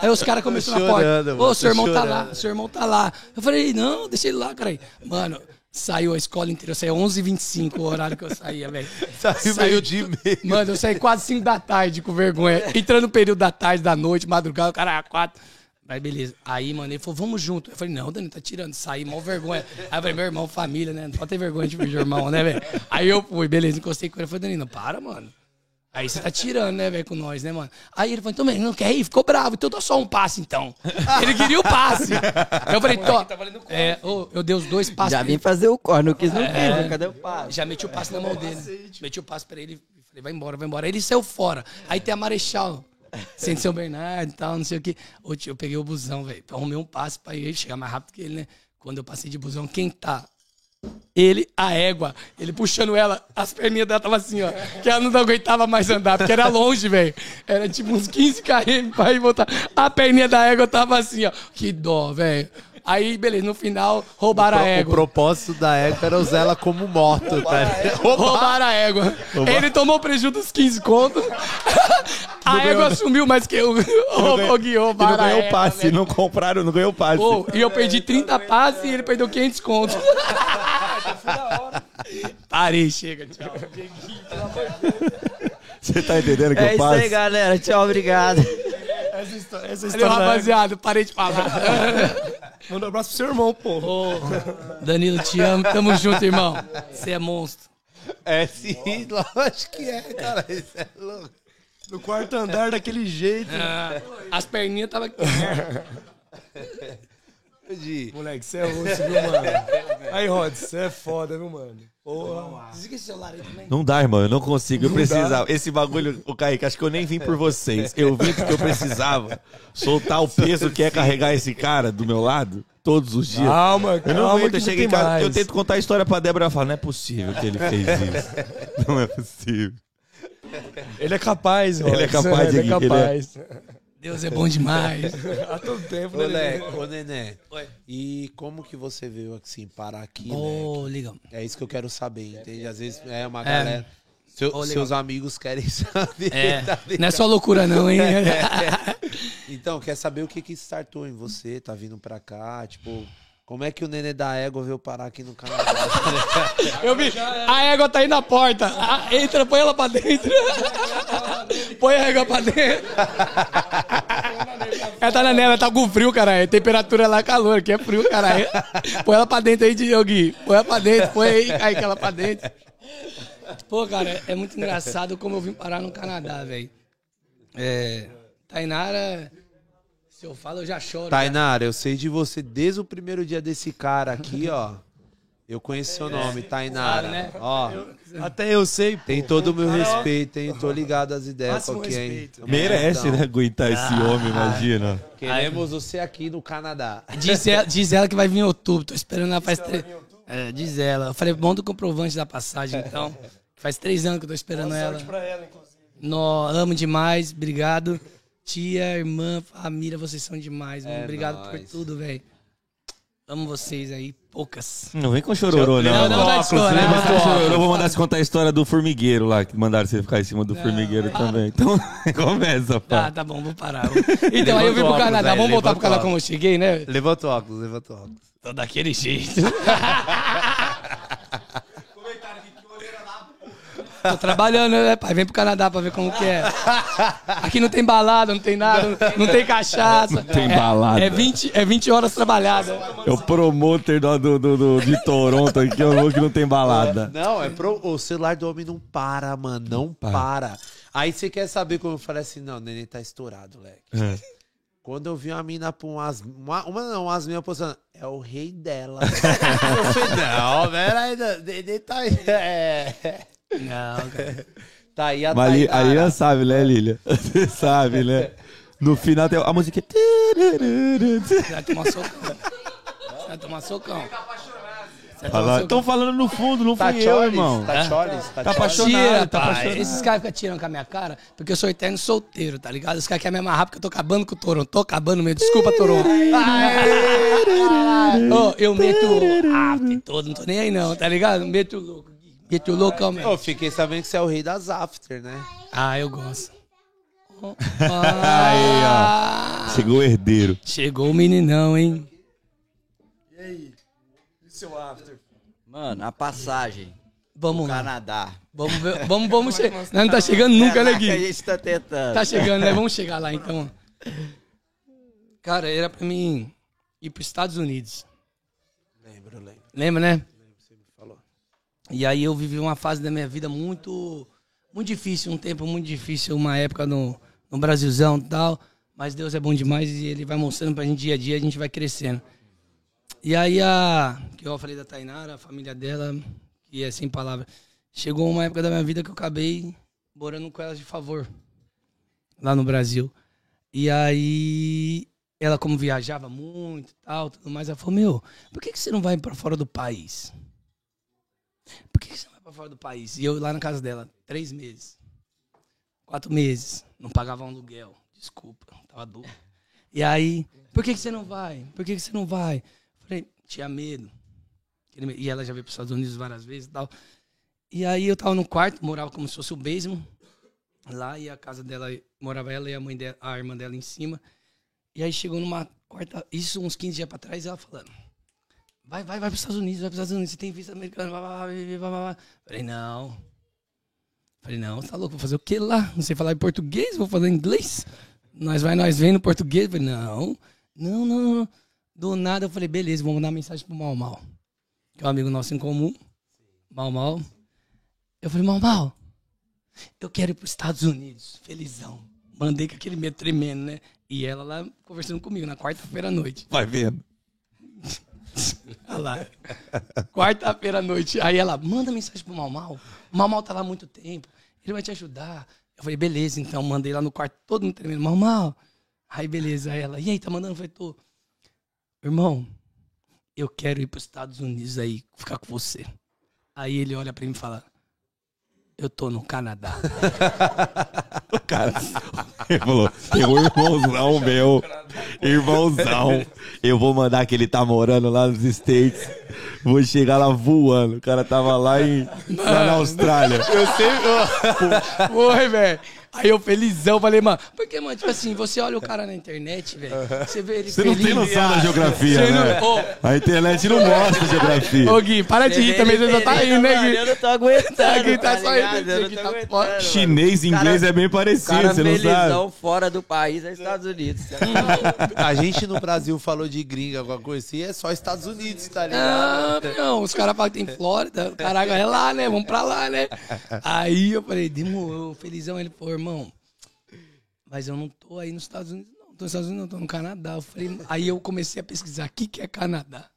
Speaker 3: Aí os caras começaram na porta. Ô,
Speaker 2: mano,
Speaker 3: seu irmão tá lá, seu irmão tá lá. Eu falei, não, deixa ele lá, cara. Mano, saiu a escola inteira, eu saí 11h25 o horário que eu saía, velho.
Speaker 2: Saiu meio de meio.
Speaker 3: Mano, eu saí quase 5 da tarde com vergonha. Entrando no período da tarde, da noite, madrugada, o cara era 4. Mas beleza. Aí, mano, ele falou, vamos junto. Eu falei, não, Dani, tá tirando. Saí, mal vergonha. Aí eu falei, meu irmão, família, né? Não pode ter vergonha de ver irmão, né, velho? Aí eu fui, beleza, encostei com ele. Eu falei, Danilo, para, mano. Aí você tá tirando, né, velho, com nós, né, mano? Aí ele falou, então, não quer ir? Ficou bravo. Então dá só um passe, então. Ele queria o passe. Aí eu falei, tô. É, ô, eu dei os dois passes.
Speaker 1: Já vim fazer o corno, não quis, não quis. né? Cadê o passo?
Speaker 3: Já meti o passe na mão dele. Meti o passe pra ele. Falei, vai embora, vai embora. Aí ele saiu fora. Aí tem a Marechal. Centro São Bernardo e tal, não sei o quê. Tio, eu peguei o busão, velho. Arrumei um passe pra ele chegar mais rápido que ele, né? Quando eu passei de busão, quem tá? Ele, a égua. Ele puxando ela, as perninhas dela tava assim, ó. Que ela não aguentava mais andar, porque era longe, velho. Era tipo uns 15 km pra ir voltar. A perninha da égua tava assim, ó. Que dó, velho. Aí, beleza, no final, roubaram a
Speaker 2: O
Speaker 3: égua.
Speaker 2: propósito da égua era usar ela como moto, tá ligado?
Speaker 3: Roubaram a égua. Ele tomou prejuízo dos 15 contos. A égua sumiu mais que eu. Ô, ô, Gui,
Speaker 5: E não ganhou
Speaker 3: égua,
Speaker 5: passe,
Speaker 3: velho.
Speaker 5: não compraram, não ganhou passe.
Speaker 3: Ô, e eu perdi 30 passes e ele perdeu 500 contos. Parei, chega, tchau.
Speaker 5: Você tá entendendo que
Speaker 1: É
Speaker 5: eu
Speaker 1: isso aí,
Speaker 5: passo?
Speaker 1: galera. Tchau, obrigado.
Speaker 4: Essa história, essa
Speaker 3: Valeu,
Speaker 4: história
Speaker 3: rapaziada, parei de falar.
Speaker 4: Manda um abraço pro seu irmão, pô.
Speaker 3: Ô, Danilo, te amo. Tamo junto, irmão. Você é monstro.
Speaker 2: É sim, lógico que é, cara. Isso é louco.
Speaker 4: No quarto andar, daquele jeito.
Speaker 3: Ah, as perninhas tava aqui.
Speaker 2: De-
Speaker 4: Moleque, você é osso, viu, mano? Aí, Rod, você é foda, viu, mano? Porra.
Speaker 3: Desliga esse celular aí também.
Speaker 5: Não dá, irmão, eu não consigo, eu precisava. Esse bagulho, o Kaique, acho que eu nem vim por vocês. Eu vim porque eu precisava soltar o peso que é carregar esse cara do meu lado todos os dias.
Speaker 4: Calma,
Speaker 5: Eu não
Speaker 4: calma
Speaker 5: aguento,
Speaker 4: que
Speaker 5: eu chego em casa,
Speaker 4: mais.
Speaker 5: eu tento contar a história pra Débora e falo, não é possível que ele fez isso. Não é possível.
Speaker 4: Ele é capaz.
Speaker 5: Ele é capaz
Speaker 4: Ele é
Speaker 5: de-
Speaker 4: capaz.
Speaker 3: Deus é bom demais.
Speaker 4: Há todo tempo,
Speaker 2: Ô,
Speaker 4: né?
Speaker 2: Lé, ô, Nené. E como que você veio assim, parar aqui, né?
Speaker 3: Ô, liga.
Speaker 2: É isso que eu quero saber, entende? Às vezes é uma
Speaker 3: É.
Speaker 2: galera. seu-
Speaker 3: Ô,
Speaker 2: seus amigos querem saber.
Speaker 3: É,
Speaker 2: tá
Speaker 3: não é só loucura não, hein?
Speaker 2: Então, quer saber o que que startou em você? Tá vindo pra cá? Tipo, como é que o Nenê da Égua veio parar aqui no Canadá?
Speaker 3: Eu vi, a égua tá aí na porta. Ah, entra, põe ela pra dentro. põe a égua pra dentro. Ela tá na neve, ela tá com frio, caralho. Temperatura lá é calor, aqui é frio, caralho. Põe ela pra dentro aí, Diogo. Põe ela pra dentro, põe aí, aí que ela pra dentro. Pô, cara, é muito engraçado como eu vim parar no Canadá, velho. É. Tainara, se eu falo, eu já choro.
Speaker 2: Tainara, eu sei de você desde o primeiro dia desse cara aqui, ó. Eu conheço seu nome, Tainara.
Speaker 3: Sabe, né?
Speaker 2: Ó,
Speaker 4: Até eu sei, pô.
Speaker 2: tem todo o meu respeito, hein? Tô ligado às ideias
Speaker 4: Máximo
Speaker 2: que é, hein?
Speaker 4: respeito.
Speaker 5: Merece,
Speaker 2: Então,
Speaker 5: né, aguentar esse homem, imagina.
Speaker 2: Queremos você aqui no Canadá.
Speaker 3: Diz ela, diz ela que vai vir em outubro. Tô esperando ela faz três. É, diz ela. Eu falei, manda o comprovante da passagem, então. Faz três anos que eu tô esperando ela.
Speaker 4: Sorte pra ela, inclusive.
Speaker 3: Nó, amo demais, obrigado. Tia, irmã, família, vocês são demais. mano.
Speaker 2: É
Speaker 3: obrigado por
Speaker 2: nóis.
Speaker 3: tudo, velho. Amo vocês aí, poucas.
Speaker 5: Não vem com chororô, não.
Speaker 3: Não, não, chorar. Não,
Speaker 5: chororô, eu vou mandar você contar a história do formigueiro lá, que mandaram você ficar em cima do formigueiro também. Então, começa,
Speaker 3: Tá,
Speaker 5: pá.
Speaker 3: tá bom, vou parar. Então, aí eu vim pro Canadá.
Speaker 2: aí,
Speaker 3: Vamos voltar pro Canadá como eu cheguei, né?
Speaker 2: Levanta o óculos, levanta o óculos.
Speaker 3: Tô daquele jeito. Tô trabalhando, né, pai? Vem pro Canadá pra ver como que é. Aqui não tem balada, não tem nada, não tem cachaça. Não
Speaker 5: tem
Speaker 3: é,
Speaker 5: balada.
Speaker 3: É 20, é 20 horas trabalhadas.
Speaker 5: É o promoter do, do, do- do- de Toronto aqui, eu vou que não tem balada.
Speaker 2: Não, é pro, o celular do homem não para, mano. Não para. Aí você quer saber como eu falei assim, não, o neném tá estourado, moleque.
Speaker 5: É.
Speaker 2: Quando eu vi uma mina pra umas. Uma, uma não, umas minhas postando. É o rei dela. eu falei, não, peraí, o neném tá. É.
Speaker 3: Não, cara.
Speaker 2: Tá aí a
Speaker 5: Mas ali- a
Speaker 2: Tainara.
Speaker 5: Lilian sabe, né, Lilia? Você sabe, né? No final tem a música.
Speaker 3: Você vai tomar socão. Você vai tomar socão.
Speaker 5: Estão falando no fundo, não
Speaker 2: Tá
Speaker 5: fui eu, irmão.
Speaker 2: tá choles, tá
Speaker 5: Tá apaixonado,
Speaker 3: Tira,
Speaker 5: tá
Speaker 3: pai.
Speaker 5: apaixonado.
Speaker 3: Esses caras ficam tirando com a minha cara porque eu sou eterno solteiro, tá ligado? Os caras querem me amarrar porque eu tô acabando com o Toronto. Tô acabando mesmo. Desculpa, Toronto. Ô, eu meto after todo, não tô nem aí não, tá ligado? Meto o louco. O loucão mesmo.
Speaker 2: Eu fiquei sabendo que você é o rei das after, né?
Speaker 3: Ah, eu gosto.
Speaker 5: Aí,
Speaker 3: Ah,
Speaker 5: Chegou o herdeiro.
Speaker 3: Chegou o meninão, hein?
Speaker 4: E aí? E o seu after?
Speaker 1: Mano, a passagem.
Speaker 3: Vamos lá.
Speaker 1: Canadá.
Speaker 3: Vamos ver. Vamos, vamos chegar. Nós não tá chegando nunca, né,
Speaker 1: É, a
Speaker 3: Gui?
Speaker 1: gente tá tentando.
Speaker 3: Tá chegando, né? Vamos chegar lá então. Cara, era pra mim ir pros Estados Unidos.
Speaker 2: Lembro, lembro.
Speaker 3: Lembra, né? E aí eu vivi uma fase da minha vida muito, muito difícil, um tempo muito difícil, uma época no, no Brasilzão e tal. Mas Deus é bom demais e ele vai mostrando pra gente dia a dia, a gente vai crescendo. E aí a. Que eu falei da Tainara, a família dela, que é sem palavras. Chegou uma época da minha vida que eu acabei morando com ela de favor. Lá no Brasil. E aí ela, como viajava muito e tal, tudo mais, ela falou, meu, por que, que você não vai pra fora do país? Por que, você não vai pra fora do país? E eu lá na casa dela, três meses. Quatro meses. Não pagava um aluguel. Desculpa, tava duro. E aí, por que, que você não vai? Por que, que você não vai? Falei, tinha medo. E ela já veio para os Estados Unidos várias vezes e tal. E aí eu tava no quarto, morava como se fosse o basement. Lá e a casa dela, morava ela e a mãe dela, a irmã dela em cima. E aí chegou numa quarta, isso uns 15 dias pra trás, ela falando: Vai, vai, vai pros Estados Unidos, vai pros Estados Unidos, você tem visto americano, vai, vai, vai, vai. Falei, não. Falei, não, tá louco, vou fazer o que lá? Não sei falar em português, vou fazer inglês? Nós vai, nós vem no português. Falei, não, não, não, não. Do nada eu falei, beleza, vou mandar mensagem pro Mal Mal, que é um amigo nosso em comum. Mal Mal. Eu falei, Mal Mal, eu quero ir pros Estados Unidos, felizão. Mandei com aquele medo tremendo, né? E ela lá conversando comigo na quarta-feira à noite.
Speaker 5: Vai vendo.
Speaker 3: Olha lá. Quarta-feira à noite. Aí ela, manda mensagem pro Mal Mal. O Mal Mal tá lá há muito tempo. Ele vai te ajudar. Eu falei, beleza, então. Mandei lá no quarto, todo mundo tremendo. Mal Mal. Aí, beleza. Aí ela, e aí, tá mandando? Eu falei, tô. Irmão, eu quero ir pros Estados Unidos aí, ficar com você. Aí ele olha pra mim e fala, eu tô no Canadá.
Speaker 5: O cara. Ele falou: tem um irmãozão meu. Irmãozão. Eu vou mandar que ele tá morando lá nos States. Vou chegar lá voando. O cara tava lá, em, lá na Austrália.
Speaker 2: Eu sempre.
Speaker 3: Foi, velho. Aí eu felizão, falei, mano, porque, mano, tipo assim, você olha o cara na internet, velho, você vê ele
Speaker 5: Você não
Speaker 3: feliz.
Speaker 5: tem noção da geografia,
Speaker 3: Você não-
Speaker 5: né?
Speaker 3: Ô,
Speaker 5: A internet não mostra a geografia.
Speaker 3: Ô, Gui, para de rir também, você só tá rindo, né, Gui?
Speaker 1: Eu não tô aguentando.
Speaker 3: Gui tá só
Speaker 1: ligado?
Speaker 3: rindo,
Speaker 1: não
Speaker 3: tá.
Speaker 5: Chinês e inglês
Speaker 1: Cara-
Speaker 5: é bem parecido,
Speaker 1: cara
Speaker 5: você não sabe?
Speaker 1: felizão fora do país é Estados Unidos.
Speaker 2: A gente no Brasil falou de gringa, alguma coisa assim, é só Estados Unidos, tá ligado?
Speaker 3: Ah, não, os caras falam que tem Flórida, caraca, é lá, né? Vamos pra lá, né? Aí eu falei, demorou, felizão. Ele falou, irmão, mas eu não tô aí nos Estados Unidos, não. Tô nos Estados Unidos, não, tô no Canadá. Eu falei, aí eu comecei a pesquisar, o que, que é Canadá?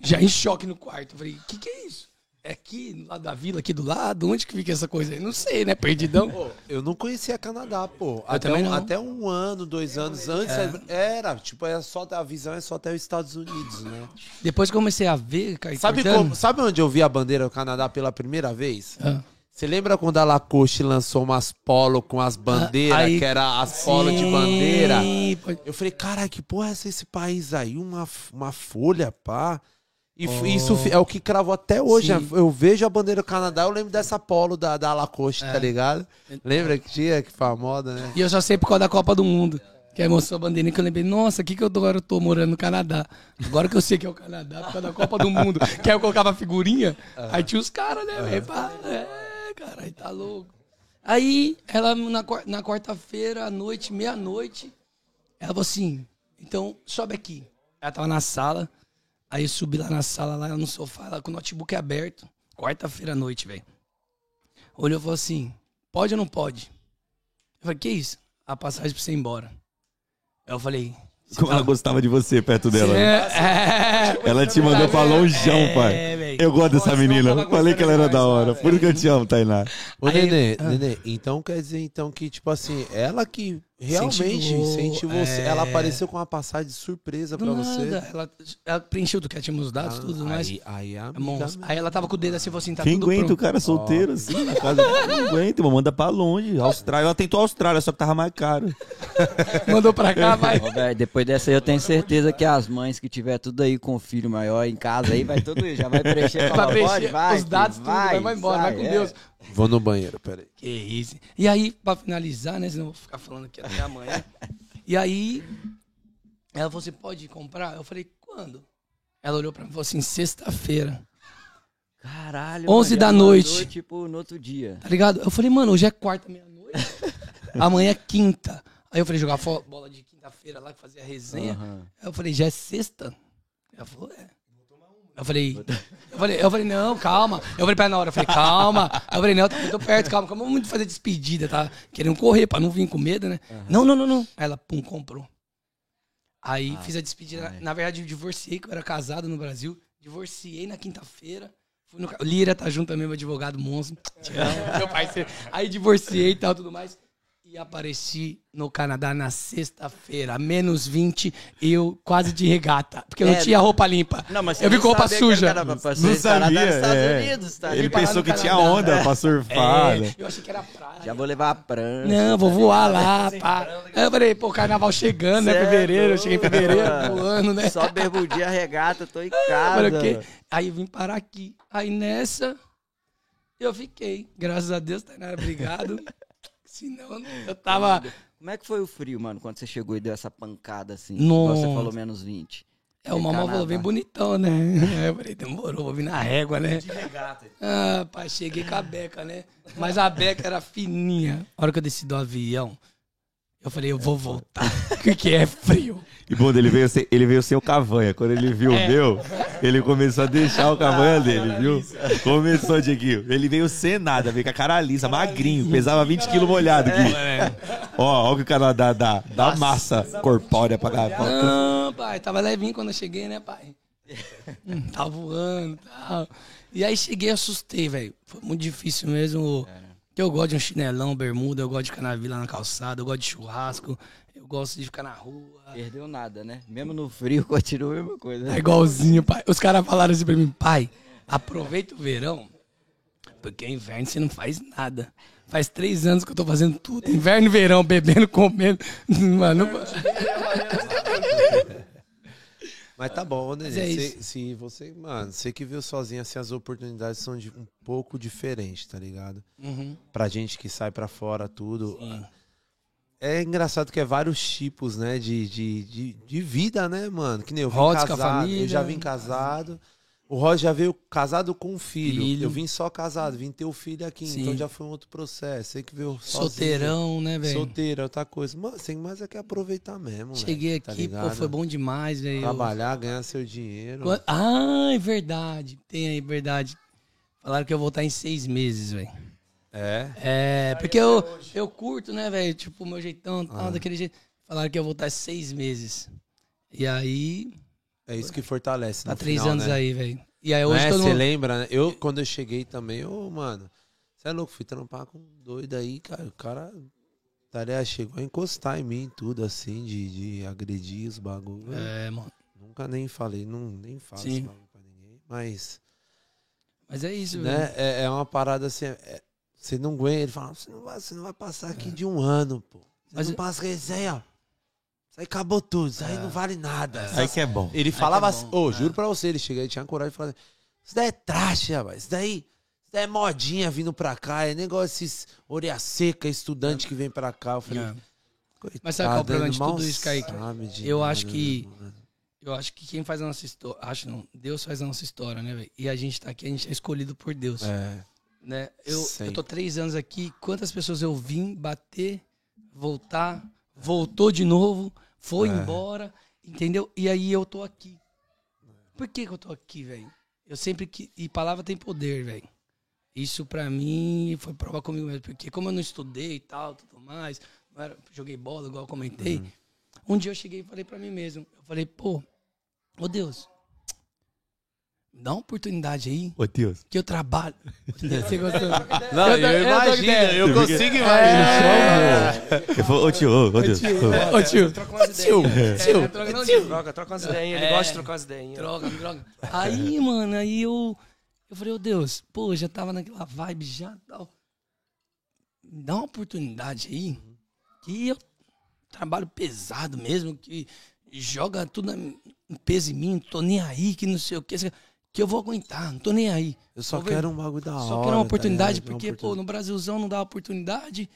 Speaker 3: Já em choque no quarto. Eu falei, o que, que é isso? É aqui, do lado da vila, aqui do lado? Onde que fica essa coisa aí? Não sei, né? Perdidão.
Speaker 2: Eu não conhecia Canadá, pô. Até
Speaker 3: também
Speaker 2: um,
Speaker 3: não.
Speaker 2: até um ano, dois anos antes era, tipo, era só a visão é só até os Estados Unidos, né?
Speaker 3: Depois que eu comecei a ver, cara,
Speaker 2: Sabe, como, sabe onde eu vi a bandeira do Canadá pela primeira vez?
Speaker 3: Ah.
Speaker 2: Você lembra quando a Lacoste lançou umas polo com as bandeiras,
Speaker 3: Ah, aí-
Speaker 2: que era as polo de bandeira? Eu falei, cara, que porra é essa, esse país aí? Uma, uma folha, pá. E f- isso é o que cravou até hoje.
Speaker 3: Sim.
Speaker 2: Eu vejo a bandeira do Canadá, eu lembro dessa polo da, da Lacoste,
Speaker 3: É.
Speaker 2: tá ligado? Lembra que tinha, que famosa, né?
Speaker 3: E eu só sei por causa da Copa do Mundo. Que aí mostrou a bandeirinha que eu lembrei, nossa, aqui que eu tô, agora eu tô morando no Canadá. Agora que eu sei que é o Canadá, por causa da Copa do Mundo. Que aí eu colocava a figurinha, aí tinha os caras, né, velho? pá, É, caralho, tá louco. Aí, ela, na, na quarta-feira, à noite, meia-noite, ela falou assim: então, sobe aqui. Ela tava na sala, aí eu subi lá na sala, lá no sofá, lá com o notebook aberto. Quarta-feira à noite, velho. Olhou e falou assim: pode ou não pode? Eu falei: que isso? A passagem pra você ir embora. Aí eu falei:
Speaker 5: Como ela gostava de você perto dela. né?
Speaker 3: é, é,
Speaker 5: Ela te mandou pra longeão,
Speaker 3: É,
Speaker 5: pai. Eu gosto dessa menina. Falei que ela era da hora. Por isso que eu te amo, Tainá.
Speaker 2: Ô,
Speaker 3: Aí-
Speaker 2: Nenê,
Speaker 3: ah.
Speaker 2: Nenê, então quer dizer então que, tipo assim, ela que realmente
Speaker 3: Incentivou, é.
Speaker 2: Ela apareceu com uma passagem de surpresa
Speaker 3: Do
Speaker 2: pra
Speaker 3: nada,
Speaker 2: você.
Speaker 3: ela, ela preencheu tudo que ela tinha nos dados,
Speaker 2: Ah,
Speaker 3: tudo mais.
Speaker 2: aí, aí, é amiga.
Speaker 3: Aí ela tava com o dedo assim, assim, tá
Speaker 5: Quem
Speaker 3: tudo
Speaker 5: aguenta o
Speaker 3: pronto.
Speaker 5: cara solteiro assim na casa? Não aguenta, irmão. Manda pra longe. Austrália. Ela tentou a Austrália, só que tava mais caro.
Speaker 3: Mandou pra cá, vai.
Speaker 1: Ô, velho, depois dessa aí eu tenho certeza que as mães que tiver tudo aí com o filho maior em casa aí, vai tudo já vai preencher.
Speaker 3: Vai preencher
Speaker 1: pode, vai,
Speaker 3: os dados,
Speaker 1: filho,
Speaker 3: tudo, vai, vai embora, vai
Speaker 1: sai,
Speaker 3: com
Speaker 1: é.
Speaker 3: Deus.
Speaker 2: Vou no banheiro, peraí.
Speaker 3: Que isso. E aí, pra finalizar, né, senão eu vou ficar falando aqui até amanhã. E aí, ela falou assim, pode comprar? Eu falei, quando? Ela olhou pra mim e falou assim, sexta-feira.
Speaker 1: Caralho.
Speaker 3: 11
Speaker 1: mano,
Speaker 3: da
Speaker 1: já mandou,
Speaker 3: noite.
Speaker 1: Tipo, no outro dia.
Speaker 3: Tá ligado? Eu falei, mano, hoje é quarta, meia-noite. Amanhã é quinta. Aí eu falei, jogar bola de quinta-feira lá, que fazia resenha.
Speaker 1: Aham.
Speaker 3: Aí eu falei, já é sexta? Ela falou, é. Eu falei, eu falei, eu falei, não, calma. Eu falei pra ela na hora, eu falei, calma. Eu falei, não, tá muito perto, calma, calma, vamos fazer despedida, tá? Querendo correr pra não vir com medo, né? Não, não, não, não. Aí ela, pum, comprou. Aí fiz a despedida. Na verdade, eu divorciei, que eu era casado no Brasil. Divorciei na quinta-feira. Fui no... Lira tá junto também, meu advogado monstro. Amo, meu parceiro. Aí divorciei e tal, tudo mais. E apareci no Canadá na sexta-feira, menos 20, eu quase de regata. Porque eu não
Speaker 1: É,
Speaker 3: tinha roupa limpa.
Speaker 1: Não, mas
Speaker 3: eu vim com roupa suja.
Speaker 1: Não
Speaker 5: Não sabia,
Speaker 1: Estados
Speaker 5: é.
Speaker 1: Unidos, tá
Speaker 5: Ele pensou que
Speaker 3: no
Speaker 5: tinha
Speaker 3: Canadá.
Speaker 5: onda pra surfar.
Speaker 3: É,
Speaker 5: né?
Speaker 3: eu achei que era praia.
Speaker 1: Já vou levar a prancha.
Speaker 3: Não, vou voar lá, pá. Eu falei, pô, carnaval chegando, né?
Speaker 1: Cê é
Speaker 3: Fevereiro, eu cheguei em fevereiro, voando, né?
Speaker 1: Só bermudinha regata, tô em
Speaker 3: Falei,
Speaker 1: casa.
Speaker 3: o quê? Aí eu vim parar aqui. Aí nessa, eu fiquei. Graças a Deus, Tainara, obrigado. Senão, eu tava.
Speaker 1: Como é que foi o frio, mano, quando você chegou e deu essa pancada assim?
Speaker 3: Nossa.
Speaker 1: Você falou menos 20.
Speaker 3: É, o mamão falou, vem bonitão, né? Eu falei, demorou, vou vir na régua, né? Ah, pai, cheguei com a beca, né? Mas a beca era fininha. A hora que eu desci do avião, eu falei, eu vou voltar. Porque é frio.
Speaker 5: E bom, ele veio, sem, ele veio sem o cavanha. Quando ele viu
Speaker 3: É.
Speaker 5: o meu, ele começou a deixar o cavanha dele, viu? Começou, Dieguinho. Ele veio sem nada, veio com a cara lisa, magrinho, pesava 20 quilos molhado aqui.
Speaker 3: É.
Speaker 5: Ó, ó o que o cara dá, dá, massa corpórea pra cá.
Speaker 3: Não, pai, tava levinho quando eu cheguei, né, pai? Hum, tava voando e tal. E aí cheguei e assustei, velho. Foi muito difícil mesmo. Porque eu gosto de um chinelão, bermuda, eu gosto de ficar na vila, na calçada, eu gosto de churrasco, eu gosto de ficar na rua.
Speaker 1: Perdeu nada, né? Mesmo no frio, continua a mesma coisa.
Speaker 3: É igualzinho, pai. Os caras falaram assim pra mim, pai, aproveita o verão, porque inverno você não faz nada. Faz três anos que eu tô fazendo tudo. Inverno e verão, bebendo, comendo. Mano,
Speaker 2: Mas tá bom, né?
Speaker 3: Mas é isso.
Speaker 2: se você, mano, você que viu sozinho, assim, as oportunidades são de- um pouco diferentes, tá ligado?
Speaker 3: Uhum.
Speaker 2: Pra gente que sai pra fora, tudo. É engraçado que é vários tipos, né, de, de, de, de vida, né, mano? Que nem eu vim
Speaker 3: Rods
Speaker 2: casado,
Speaker 3: família.
Speaker 2: eu já vim casado. O Rod já veio casado com um filho.
Speaker 3: Filho.
Speaker 2: Eu vim só casado, vim ter o filho aqui,
Speaker 3: Sim.
Speaker 2: então já foi um outro processo. Você que veio sozinho.
Speaker 3: Solteirão, né, velho?
Speaker 2: Solteiro, outra coisa. Mano, tem mais é que aproveitar mesmo,
Speaker 3: Cheguei
Speaker 2: moleque, tá
Speaker 3: aqui, pô,
Speaker 2: ligado?
Speaker 3: foi bom demais, velho.
Speaker 2: Trabalhar, ganhar seu dinheiro.
Speaker 3: Ah, é verdade. Tem aí, verdade. Falaram que eu vou voltar em seis meses, velho.
Speaker 2: É.
Speaker 3: É, porque eu, eu curto, né, velho? Tipo, o meu jeitão,
Speaker 2: Ah.
Speaker 3: tal, daquele jeito. Falaram que vou voltar seis meses. E aí,
Speaker 2: É isso que fortalece.
Speaker 3: tá três
Speaker 2: final,
Speaker 3: anos
Speaker 2: né?
Speaker 3: aí, velho. E aí hoje
Speaker 2: é?
Speaker 3: todo
Speaker 2: Você
Speaker 3: mundo...
Speaker 2: lembra, né? Eu, quando eu cheguei também, ô, mano, você é louco, fui trampar com um doido aí, cara. O cara, tá ligado? chegou a encostar em mim tudo, assim, de, de agredir os bagulhos.
Speaker 3: É, mano.
Speaker 2: Nunca nem falei, não, nem falo
Speaker 3: Sim.
Speaker 2: esse bagulho pra ninguém. Mas,
Speaker 3: Mas é isso, velho.
Speaker 2: né, é, é uma parada assim, é- você não aguenta, ele fala, você não vai, você não vai passar aqui de um ano, pô. Você
Speaker 3: Mas
Speaker 2: não
Speaker 3: eu-
Speaker 2: passa resenha, ó. Isso aí acabou tudo, isso aí não vale nada.
Speaker 5: Aí que é bom.
Speaker 2: Ele falava
Speaker 3: é
Speaker 2: assim, ô,
Speaker 3: é.
Speaker 2: juro pra você, ele chega aí, tinha coragem de falar assim, isso daí é traste, rapaz, isso daí, isso daí é modinha vindo pra cá, é negócio esses orelha seca, estudante que vem pra cá. Eu falei,
Speaker 3: É.
Speaker 2: coitado,
Speaker 3: Mas sabe qual é o problema
Speaker 2: ele
Speaker 3: de tudo isso, Kaique?
Speaker 2: sabe de
Speaker 3: Eu
Speaker 2: nada,
Speaker 3: acho que-
Speaker 2: né, mano?
Speaker 3: Eu acho que quem faz a nossa história... Acho não. Deus faz a nossa história, né, velho? E a gente tá aqui, a gente é escolhido por Deus.
Speaker 2: É,
Speaker 3: né? Eu, eu tô três anos aqui. Quantas pessoas eu vim bater, voltar, voltou de novo, foi
Speaker 2: É.
Speaker 3: embora, entendeu? E aí eu tô aqui. Por que, que eu tô aqui, velho? Eu sempre que. E palavra tem poder, velho. Isso pra mim foi prova comigo mesmo. Porque como eu não estudei e tal, tudo mais, era- joguei bola, igual eu comentei. Um dia eu cheguei e falei pra mim mesmo. Eu falei, pô, ô Deus, dá uma oportunidade aí,
Speaker 5: Ô, Deus.
Speaker 3: que eu trabalho. Você gostou?
Speaker 2: Não, eu,
Speaker 3: eu
Speaker 2: imagino, eu
Speaker 5: Você
Speaker 2: consigo imaginar.
Speaker 5: Ele falou, ô, tio, ô, ô, Deus.
Speaker 3: Ô tio,
Speaker 4: Troca umas
Speaker 3: tio, tio,
Speaker 4: É,
Speaker 3: tio.
Speaker 4: troca, troca umas ideinhas. Ele
Speaker 3: É.
Speaker 4: gosta de trocar umas ideinhas.
Speaker 3: Droga, droga. Aí, mano, aí eu. Eu falei, ô Deus, pô, já tava naquela vibe já tal. Dá uma oportunidade aí. Que eu trabalho pesado mesmo, que joga tudo em peso em mim, não tô nem aí, que não sei o que. Que eu vou aguentar, não tô nem aí.
Speaker 2: Eu só quero um bagulho da hora.
Speaker 3: Só quero uma
Speaker 2: tá
Speaker 3: oportunidade?
Speaker 2: Uma
Speaker 3: porque, pô,
Speaker 2: oportunidade.
Speaker 3: no Brasilzão não dá oportunidade.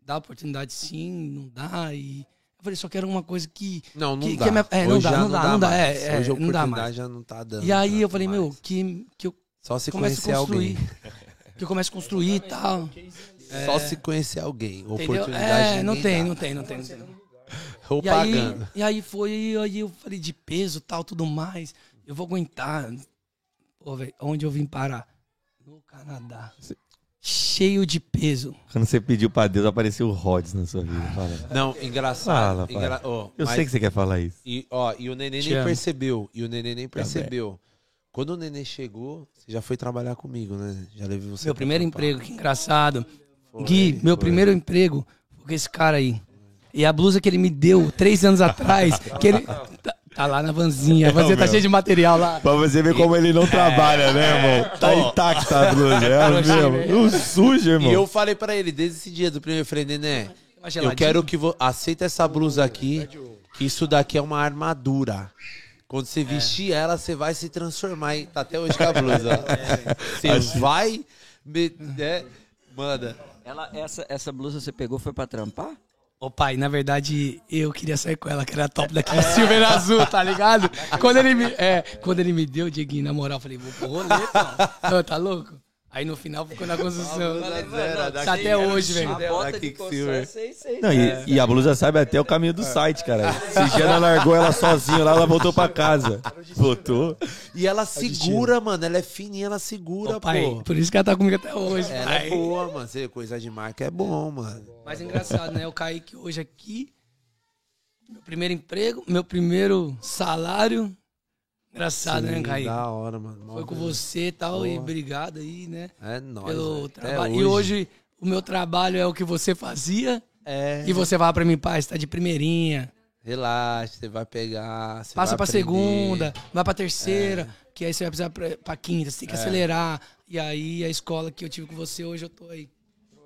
Speaker 3: Dá oportunidade sim, não dá. E eu falei, só quero uma coisa que.
Speaker 2: Não, não
Speaker 3: que-
Speaker 2: dá.
Speaker 3: que é minha- é, não dá, não dá, não dá,
Speaker 2: mais.
Speaker 3: é, é,
Speaker 2: Hoje a
Speaker 3: não dá
Speaker 2: oportunidade
Speaker 3: mais.
Speaker 2: já não tá dando.
Speaker 3: E aí eu falei,
Speaker 2: mais.
Speaker 3: meu, que, que eu
Speaker 2: Só se conhecer alguém.
Speaker 3: Que eu comece a construir e tal.
Speaker 2: Só se conhecer alguém. Oportunidade
Speaker 3: É, não tem,
Speaker 2: dá.
Speaker 3: não tem, não tem, não tem.
Speaker 2: Ou
Speaker 3: E aí, e aí foi, aí eu falei de peso tal, tudo mais. Eu vou aguentar. Velho, onde eu vim parar? No Canadá. Cheio de peso.
Speaker 5: Quando você pediu pra Deus, apareceu o Rhodes na sua vida. Fala.
Speaker 2: Não, engraçado.
Speaker 5: Fala,
Speaker 2: engra- ó,
Speaker 5: Eu
Speaker 2: mas-
Speaker 5: sei que você quer falar isso.
Speaker 2: E, ó, e o neném
Speaker 3: Te
Speaker 2: nem
Speaker 3: amo.
Speaker 2: percebeu. E o neném nem percebeu. Quando o neném chegou, você já foi trabalhar comigo, né? Já levei você
Speaker 3: Meu primeiro
Speaker 2: trampar.
Speaker 3: emprego, que engraçado.
Speaker 2: Foi,
Speaker 3: Gui, meu
Speaker 2: foi.
Speaker 3: primeiro emprego foi com esse cara aí. E a blusa que ele me deu três anos atrás, que ele. Tá, lá na vanzinha. A vanzinha tá cheia de material lá.
Speaker 5: Pra você ver como ele não trabalha, né, irmão? Tá intacta a blusa. É mesmo. Não suja, irmão.
Speaker 2: E eu falei pra ele, desde esse dia do primeiro, eu falei, eu quero que você aceita essa blusa aqui, que isso daqui é uma armadura. Quando você vestir ela, você vai se transformar. hein? Tá até hoje com a blusa. Você vai. me- né? Manda.
Speaker 1: Ela, essa, essa blusa você pegou foi pra trampar?
Speaker 3: Ô pai, na verdade, eu queria sair com ela, que era top daquele silver azul, tá ligado? Quando ele me, é, quando ele me deu, Dieguinho, na moral, eu falei, vou pro rolê, não. Ô, tá louco? Aí no final ficou na construção. Tá até hoje, velho.
Speaker 2: Da Kicksilver.
Speaker 1: sei.
Speaker 5: Não, e, e a blusa sabe até o caminho do site, cara. Se Jana largou ela sozinha lá, ela voltou pra casa. Voltou.
Speaker 2: E ela segura, mano. Ela é fininha, ela segura,
Speaker 3: Ô, pai,
Speaker 2: pô.
Speaker 3: por isso que ela tá comigo até hoje,
Speaker 2: Ela
Speaker 3: pai.
Speaker 2: é boa, mano. Você, coisa de marca é bom, mano.
Speaker 3: Mas é engraçado, né? Eu caí que hoje aqui, meu primeiro emprego, meu primeiro salário. Engraçado, né,
Speaker 2: Sim,
Speaker 3: Caí?
Speaker 2: Da hora, mano.
Speaker 3: Foi com você e tal, e obrigado aí, né?
Speaker 2: É nóis.
Speaker 3: Pelo trabalho. E hoje o meu trabalho é o que você fazia.
Speaker 2: É.
Speaker 3: E você fala pra mim, pai, você tá de primeirinha.
Speaker 2: Relaxa, você vai pegar. Você
Speaker 3: Passa
Speaker 2: vai
Speaker 3: pra
Speaker 2: aprender.
Speaker 3: segunda, vai pra terceira, que aí você vai precisar pra, pra quinta, você tem que acelerar. E aí a escola que eu tive com você hoje, eu tô aí.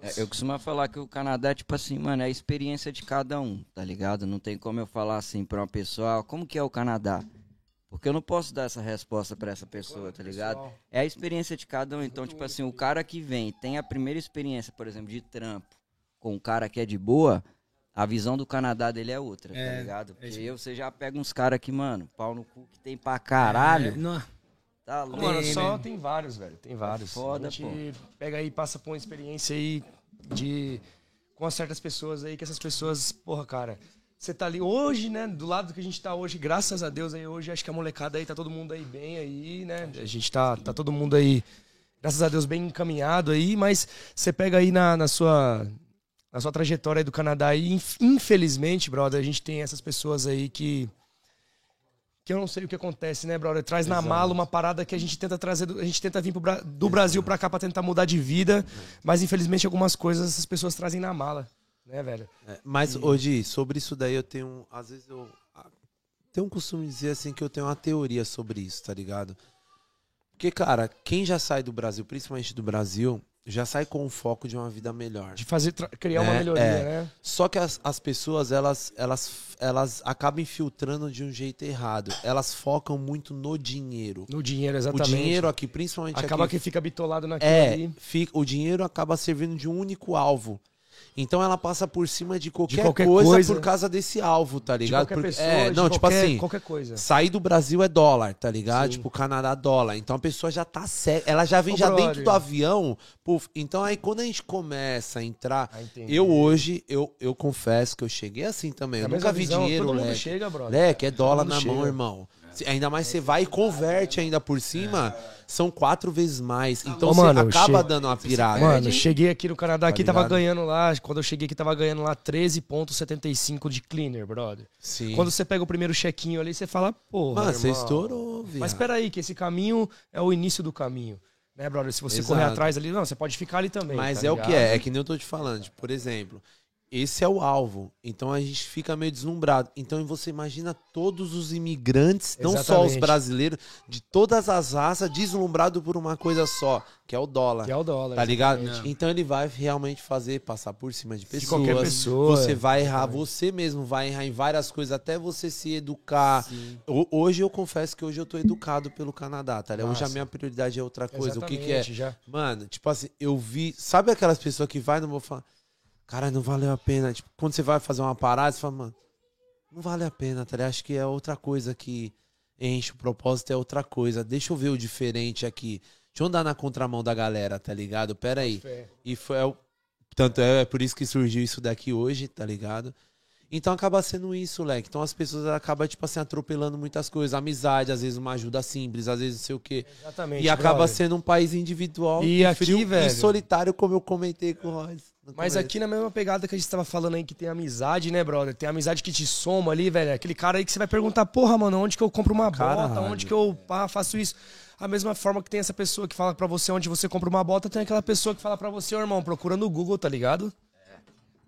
Speaker 1: É, eu costumo falar que o Canadá é tipo assim, mano, é a experiência de cada um, tá ligado? Não tem como eu falar assim pra uma pessoa, ah, como que é o Canadá? Porque eu não posso dar essa resposta pra essa pessoa, tá ligado? É a experiência de cada um. Então, tipo assim, o cara que vem, tem a primeira experiência, por exemplo, de trampo, com um cara que é de boa, a visão do Canadá dele é outra,
Speaker 3: É,
Speaker 1: tá ligado? Porque
Speaker 3: isso.
Speaker 1: eu, você já pega uns caras que, mano, pau no cu que tem pra caralho,
Speaker 3: É, não,
Speaker 1: tá louco.
Speaker 4: Mano, só
Speaker 3: né?
Speaker 4: tem vários, velho. Tem vários.
Speaker 1: Foda,
Speaker 4: a gente pega aí passa por uma experiência aí de. com certas pessoas aí, que essas pessoas, porra, cara. Você tá ali hoje, né? Do lado que a gente tá hoje, graças a Deus aí hoje, acho que a molecada aí tá todo mundo aí bem aí, né? A gente tá, tá todo mundo aí, graças a Deus, bem encaminhado aí, mas você pega aí na, na sua. Na sua trajetória aí do Canadá aí, inf- infelizmente, brother, a gente tem essas pessoas aí que que eu não sei o que acontece, né, brother? Traz na mala uma parada que a gente tenta trazer, a gente tenta vir pro do Brasil pra cá pra tentar mudar de vida, mas infelizmente algumas coisas essas pessoas trazem na mala, né, velho?
Speaker 2: É, mas, hoje, sobre isso daí eu tenho. Às vezes eu. Tenho um costume de dizer assim que eu tenho uma teoria sobre isso, tá ligado? Porque, cara, quem já sai do Brasil, principalmente do Brasil, já sai com o foco de uma vida melhor.
Speaker 4: De fazer criar uma
Speaker 2: É,
Speaker 4: melhoria,
Speaker 2: é.
Speaker 4: né?
Speaker 2: Só que as, as pessoas, elas, elas, elas acabam infiltrando de um jeito errado. Elas focam muito no dinheiro.
Speaker 4: No dinheiro,
Speaker 2: O
Speaker 4: exatamente.
Speaker 2: dinheiro aqui, principalmente
Speaker 4: acaba
Speaker 2: aqui,
Speaker 4: que fica bitolado naquilo
Speaker 2: é,
Speaker 4: ali.
Speaker 2: fica, o dinheiro acaba servindo de um único alvo. Então ela passa por cima de qualquer,
Speaker 4: qualquer
Speaker 2: coisa,
Speaker 4: coisa.
Speaker 2: por causa desse alvo, tá
Speaker 4: De
Speaker 2: ligado?
Speaker 4: qualquer
Speaker 2: Por-
Speaker 4: pessoa,
Speaker 2: é,
Speaker 4: de
Speaker 2: não, tipo
Speaker 4: qualquer,
Speaker 2: assim,
Speaker 4: qualquer coisa.
Speaker 2: sair do Brasil é dólar, tá ligado?
Speaker 4: Sim.
Speaker 2: Tipo, Canadá dólar. Então a pessoa já tá séria. Ela já vem
Speaker 4: Ô,
Speaker 2: já
Speaker 4: brother.
Speaker 2: dentro do avião. puf. Então aí quando a gente começa a entrar.
Speaker 4: Ah,
Speaker 2: eu hoje, eu, eu confesso que eu cheguei assim também.
Speaker 4: É
Speaker 2: Eu nunca vi
Speaker 4: visão,
Speaker 2: dinheiro,
Speaker 4: todo mundo
Speaker 2: leque.
Speaker 4: chega, brother.
Speaker 2: Leque, é dólar na mão,
Speaker 4: chega.
Speaker 2: irmão. Se- Ainda mais você vai e converte ainda por cima, são quatro vezes mais. Então
Speaker 4: Ô,
Speaker 2: você
Speaker 4: mano,
Speaker 2: acaba
Speaker 4: che-
Speaker 2: dando uma pirada.
Speaker 4: Mano, cheguei aqui no Canadá, aqui tava
Speaker 2: ligado?
Speaker 4: ganhando lá, quando eu cheguei aqui tava ganhando lá 13.75 de cleaner, brother.
Speaker 2: Sim.
Speaker 4: Quando você pega o primeiro chequinho ali, você fala, porra,
Speaker 2: Mano, você estourou, viado.
Speaker 4: Mas espera aí, que esse caminho é o início do caminho. Né, brother? Se você
Speaker 2: Exato.
Speaker 4: correr atrás ali, não, você pode ficar ali também.
Speaker 2: Mas
Speaker 4: tá
Speaker 2: é o
Speaker 4: ligado?
Speaker 2: que é, é que nem eu tô te falando. Tipo, por exemplo, esse é o alvo. Então a gente fica meio deslumbrado. Então você imagina todos os imigrantes, não só os
Speaker 4: Exatamente.
Speaker 2: brasileiros, de todas as raças, deslumbrado por uma coisa só, que é o dólar.
Speaker 4: Que é o dólar.
Speaker 2: Tá ligado?
Speaker 4: exatamente.
Speaker 2: Então ele vai realmente fazer passar por cima de pessoas.
Speaker 4: qualquer pessoa,
Speaker 2: Você vai errar,
Speaker 4: exatamente.
Speaker 2: você mesmo vai errar em várias coisas, até você se educar. Ho- Hoje eu confesso que hoje eu tô educado pelo Canadá, tá ligado? Hoje a minha prioridade é outra coisa. O que, que é?
Speaker 4: Exatamente, Já.
Speaker 2: Mano, tipo assim, eu vi. Sabe aquelas pessoas que vai no vou falar, cara, não valeu a pena. Tipo, quando você vai fazer uma parada, você fala, mano, não vale a pena, tá ligado? Acho que é outra coisa que enche o propósito, é outra coisa. Deixa eu ver o diferente aqui. Deixa eu andar na contramão da galera, tá ligado? Pera aí. E foi. é o- Tanto é, é por isso que surgiu isso daqui hoje, tá ligado? Então acaba sendo isso, leque. Então as pessoas acabam, tipo assim, atropelando muitas coisas. Amizade, às vezes uma ajuda simples, às vezes não sei o quê.
Speaker 4: Exatamente.
Speaker 2: E acaba
Speaker 4: brother.
Speaker 2: sendo um país individual
Speaker 4: E aqui,
Speaker 2: frio
Speaker 4: velho?
Speaker 2: e solitário, como eu comentei com o Royce.
Speaker 4: Mas aqui na mesma pegada que a gente tava falando aí, que tem amizade, né, brother? Tem amizade que te soma ali, velho. Aquele cara aí que você vai perguntar, porra, mano, onde que eu compro uma bota? Onde que eu pá, faço isso? A mesma forma que tem essa pessoa que fala pra você onde você compra uma bota, tem aquela pessoa que fala pra você, ô irmão, procura no Google, tá ligado?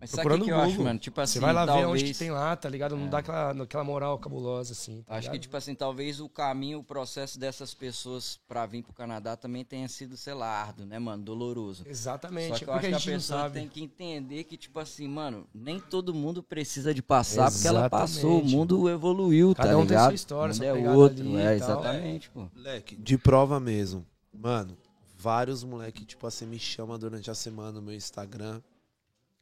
Speaker 1: Mas sabe o
Speaker 4: Procurando
Speaker 1: que, que eu acho, mano? Tipo assim,
Speaker 4: Você vai lá ver onde
Speaker 1: talvez...
Speaker 4: que tem lá, tá ligado? Não dá aquela, aquela moral cabulosa, assim. tá
Speaker 1: Acho que,
Speaker 4: ligado?
Speaker 1: tipo assim, talvez o caminho, o processo dessas pessoas pra vir pro Canadá também tenha sido, sei lá, árduo, né, mano? Doloroso.
Speaker 4: Exatamente.
Speaker 1: Só que
Speaker 4: é
Speaker 1: eu
Speaker 4: porque
Speaker 1: acho que
Speaker 4: a
Speaker 1: a pessoa
Speaker 4: sabe.
Speaker 1: tem que entender que, tipo assim, mano, nem todo mundo precisa de passar porque ela passou. O
Speaker 4: Exatamente.
Speaker 1: mundo evoluiu,
Speaker 4: Cada
Speaker 1: tá
Speaker 4: um tem
Speaker 1: ligado?
Speaker 4: sua história,
Speaker 1: o mundo
Speaker 4: sua
Speaker 1: é outro,
Speaker 4: ali
Speaker 1: é, exatamente, pô.
Speaker 2: Moleque, de prova mesmo. Mano, vários moleque, tipo assim, me chamam durante a semana no meu Instagram.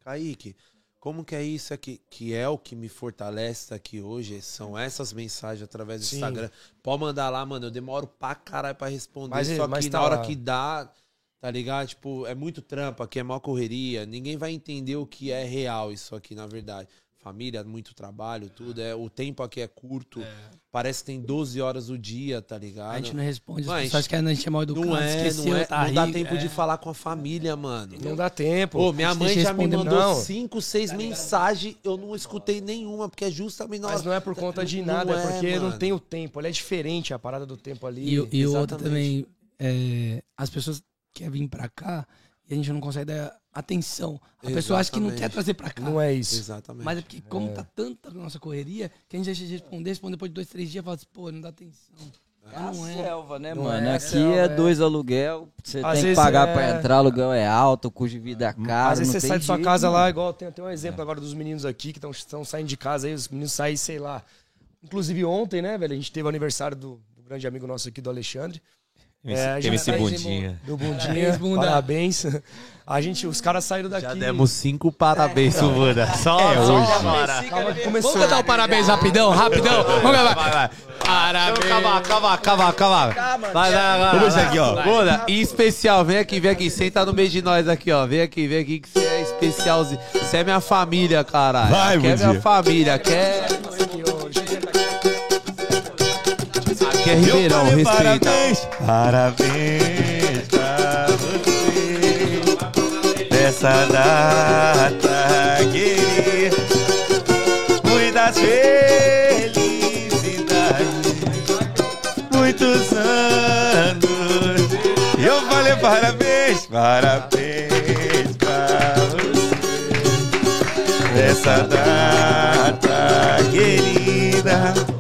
Speaker 2: Kaique, como que é isso aqui? Que é o que me fortalece aqui hoje. São essas mensagens através do
Speaker 4: Sim.
Speaker 2: Instagram. Pode mandar lá, mano. Eu demoro pra caralho pra responder.
Speaker 4: Mas-
Speaker 2: só
Speaker 4: mas
Speaker 2: que
Speaker 4: tá
Speaker 2: na hora
Speaker 4: lá.
Speaker 2: que dá, tá ligado? Tipo, é muito trampo aqui, é maior correria. Ninguém vai entender o que é real isso aqui, na verdade. Família, muito trabalho, tudo. É, o tempo aqui é curto. Parece que tem 12 horas o dia, tá ligado?
Speaker 3: A gente não responde,
Speaker 2: Mas
Speaker 3: as pessoas querem a gente é mal educado,
Speaker 2: Não é,
Speaker 3: esqueceu,
Speaker 2: não é.
Speaker 3: tá
Speaker 2: não dá
Speaker 3: rico,
Speaker 2: tempo
Speaker 3: é.
Speaker 2: de falar com a família, mano.
Speaker 4: Não dá tempo.
Speaker 2: Pô, minha mãe já me mandou
Speaker 4: não.
Speaker 2: cinco, seis mensagens, eu não escutei nenhuma, porque é justamente.
Speaker 4: Mas não é por conta de
Speaker 2: Não
Speaker 4: nada, é
Speaker 2: é,
Speaker 4: porque não
Speaker 2: mano.
Speaker 4: tem o tempo. Ele é diferente a parada do tempo ali.
Speaker 3: E, e o outro
Speaker 2: Exatamente.
Speaker 3: também, é, as pessoas querem vir pra cá e a gente não consegue dar atenção. A pessoa acha que não quer
Speaker 2: Exatamente.
Speaker 3: trazer pra cá.
Speaker 4: Não é isso.
Speaker 2: Exatamente.
Speaker 3: Mas é porque, como tá tanta nossa correria, que a gente deixa de responder, responde depois de dois, três dias e fala assim, pô, não dá atenção.
Speaker 1: É a
Speaker 3: é.
Speaker 1: selva, né,
Speaker 4: Não
Speaker 1: mano?
Speaker 4: é a
Speaker 1: Aqui é
Speaker 4: é.
Speaker 1: dois aluguel, você
Speaker 4: Às
Speaker 1: tem que pagar
Speaker 4: é-
Speaker 1: pra entrar, aluguel é alto, o custo de vida é caro.
Speaker 4: Às vezes
Speaker 1: não
Speaker 4: você
Speaker 1: tem
Speaker 4: sai de sua casa
Speaker 1: mano.
Speaker 4: lá, igual tem, tem um exemplo agora dos meninos aqui que estão saindo de casa aí, os meninos saem, sei lá. Inclusive ontem, né, velho? A gente teve o aniversário do, do grande amigo nosso aqui, do Alexandre. É, a gente
Speaker 5: MC Bundinha.
Speaker 4: Do Bundinha.
Speaker 3: Parabéns, Bunda.
Speaker 4: Parabéns. A gente, os caras saíram daqui.
Speaker 2: Já demos cinco parabéns pro Buda. Só
Speaker 5: É
Speaker 2: hoje.
Speaker 4: Calma.
Speaker 3: Vamos cantar o parabéns rapidão, rapidão. Vamos gravar.
Speaker 2: Vai, vai.
Speaker 3: Parabéns.
Speaker 2: Calma, calma, calma, calma. Vai, vai, vai.
Speaker 5: Vamos aqui, ó.
Speaker 2: Buda, em especial, vem aqui, vem aqui. Senta no meio de nós aqui, ó. Vem aqui, vem aqui que você é especialzinho. Você é minha família, caralho.
Speaker 5: Vai,
Speaker 2: Aqui é minha família. Aqui aqui é Ribeirão,
Speaker 5: Meu
Speaker 2: respeita.
Speaker 5: Parabéns, parabéns pra você. Nessa data querida Muitas felicidades. Muitos anos. Eu falei parabéns, parabéns pra você. Nessa data querida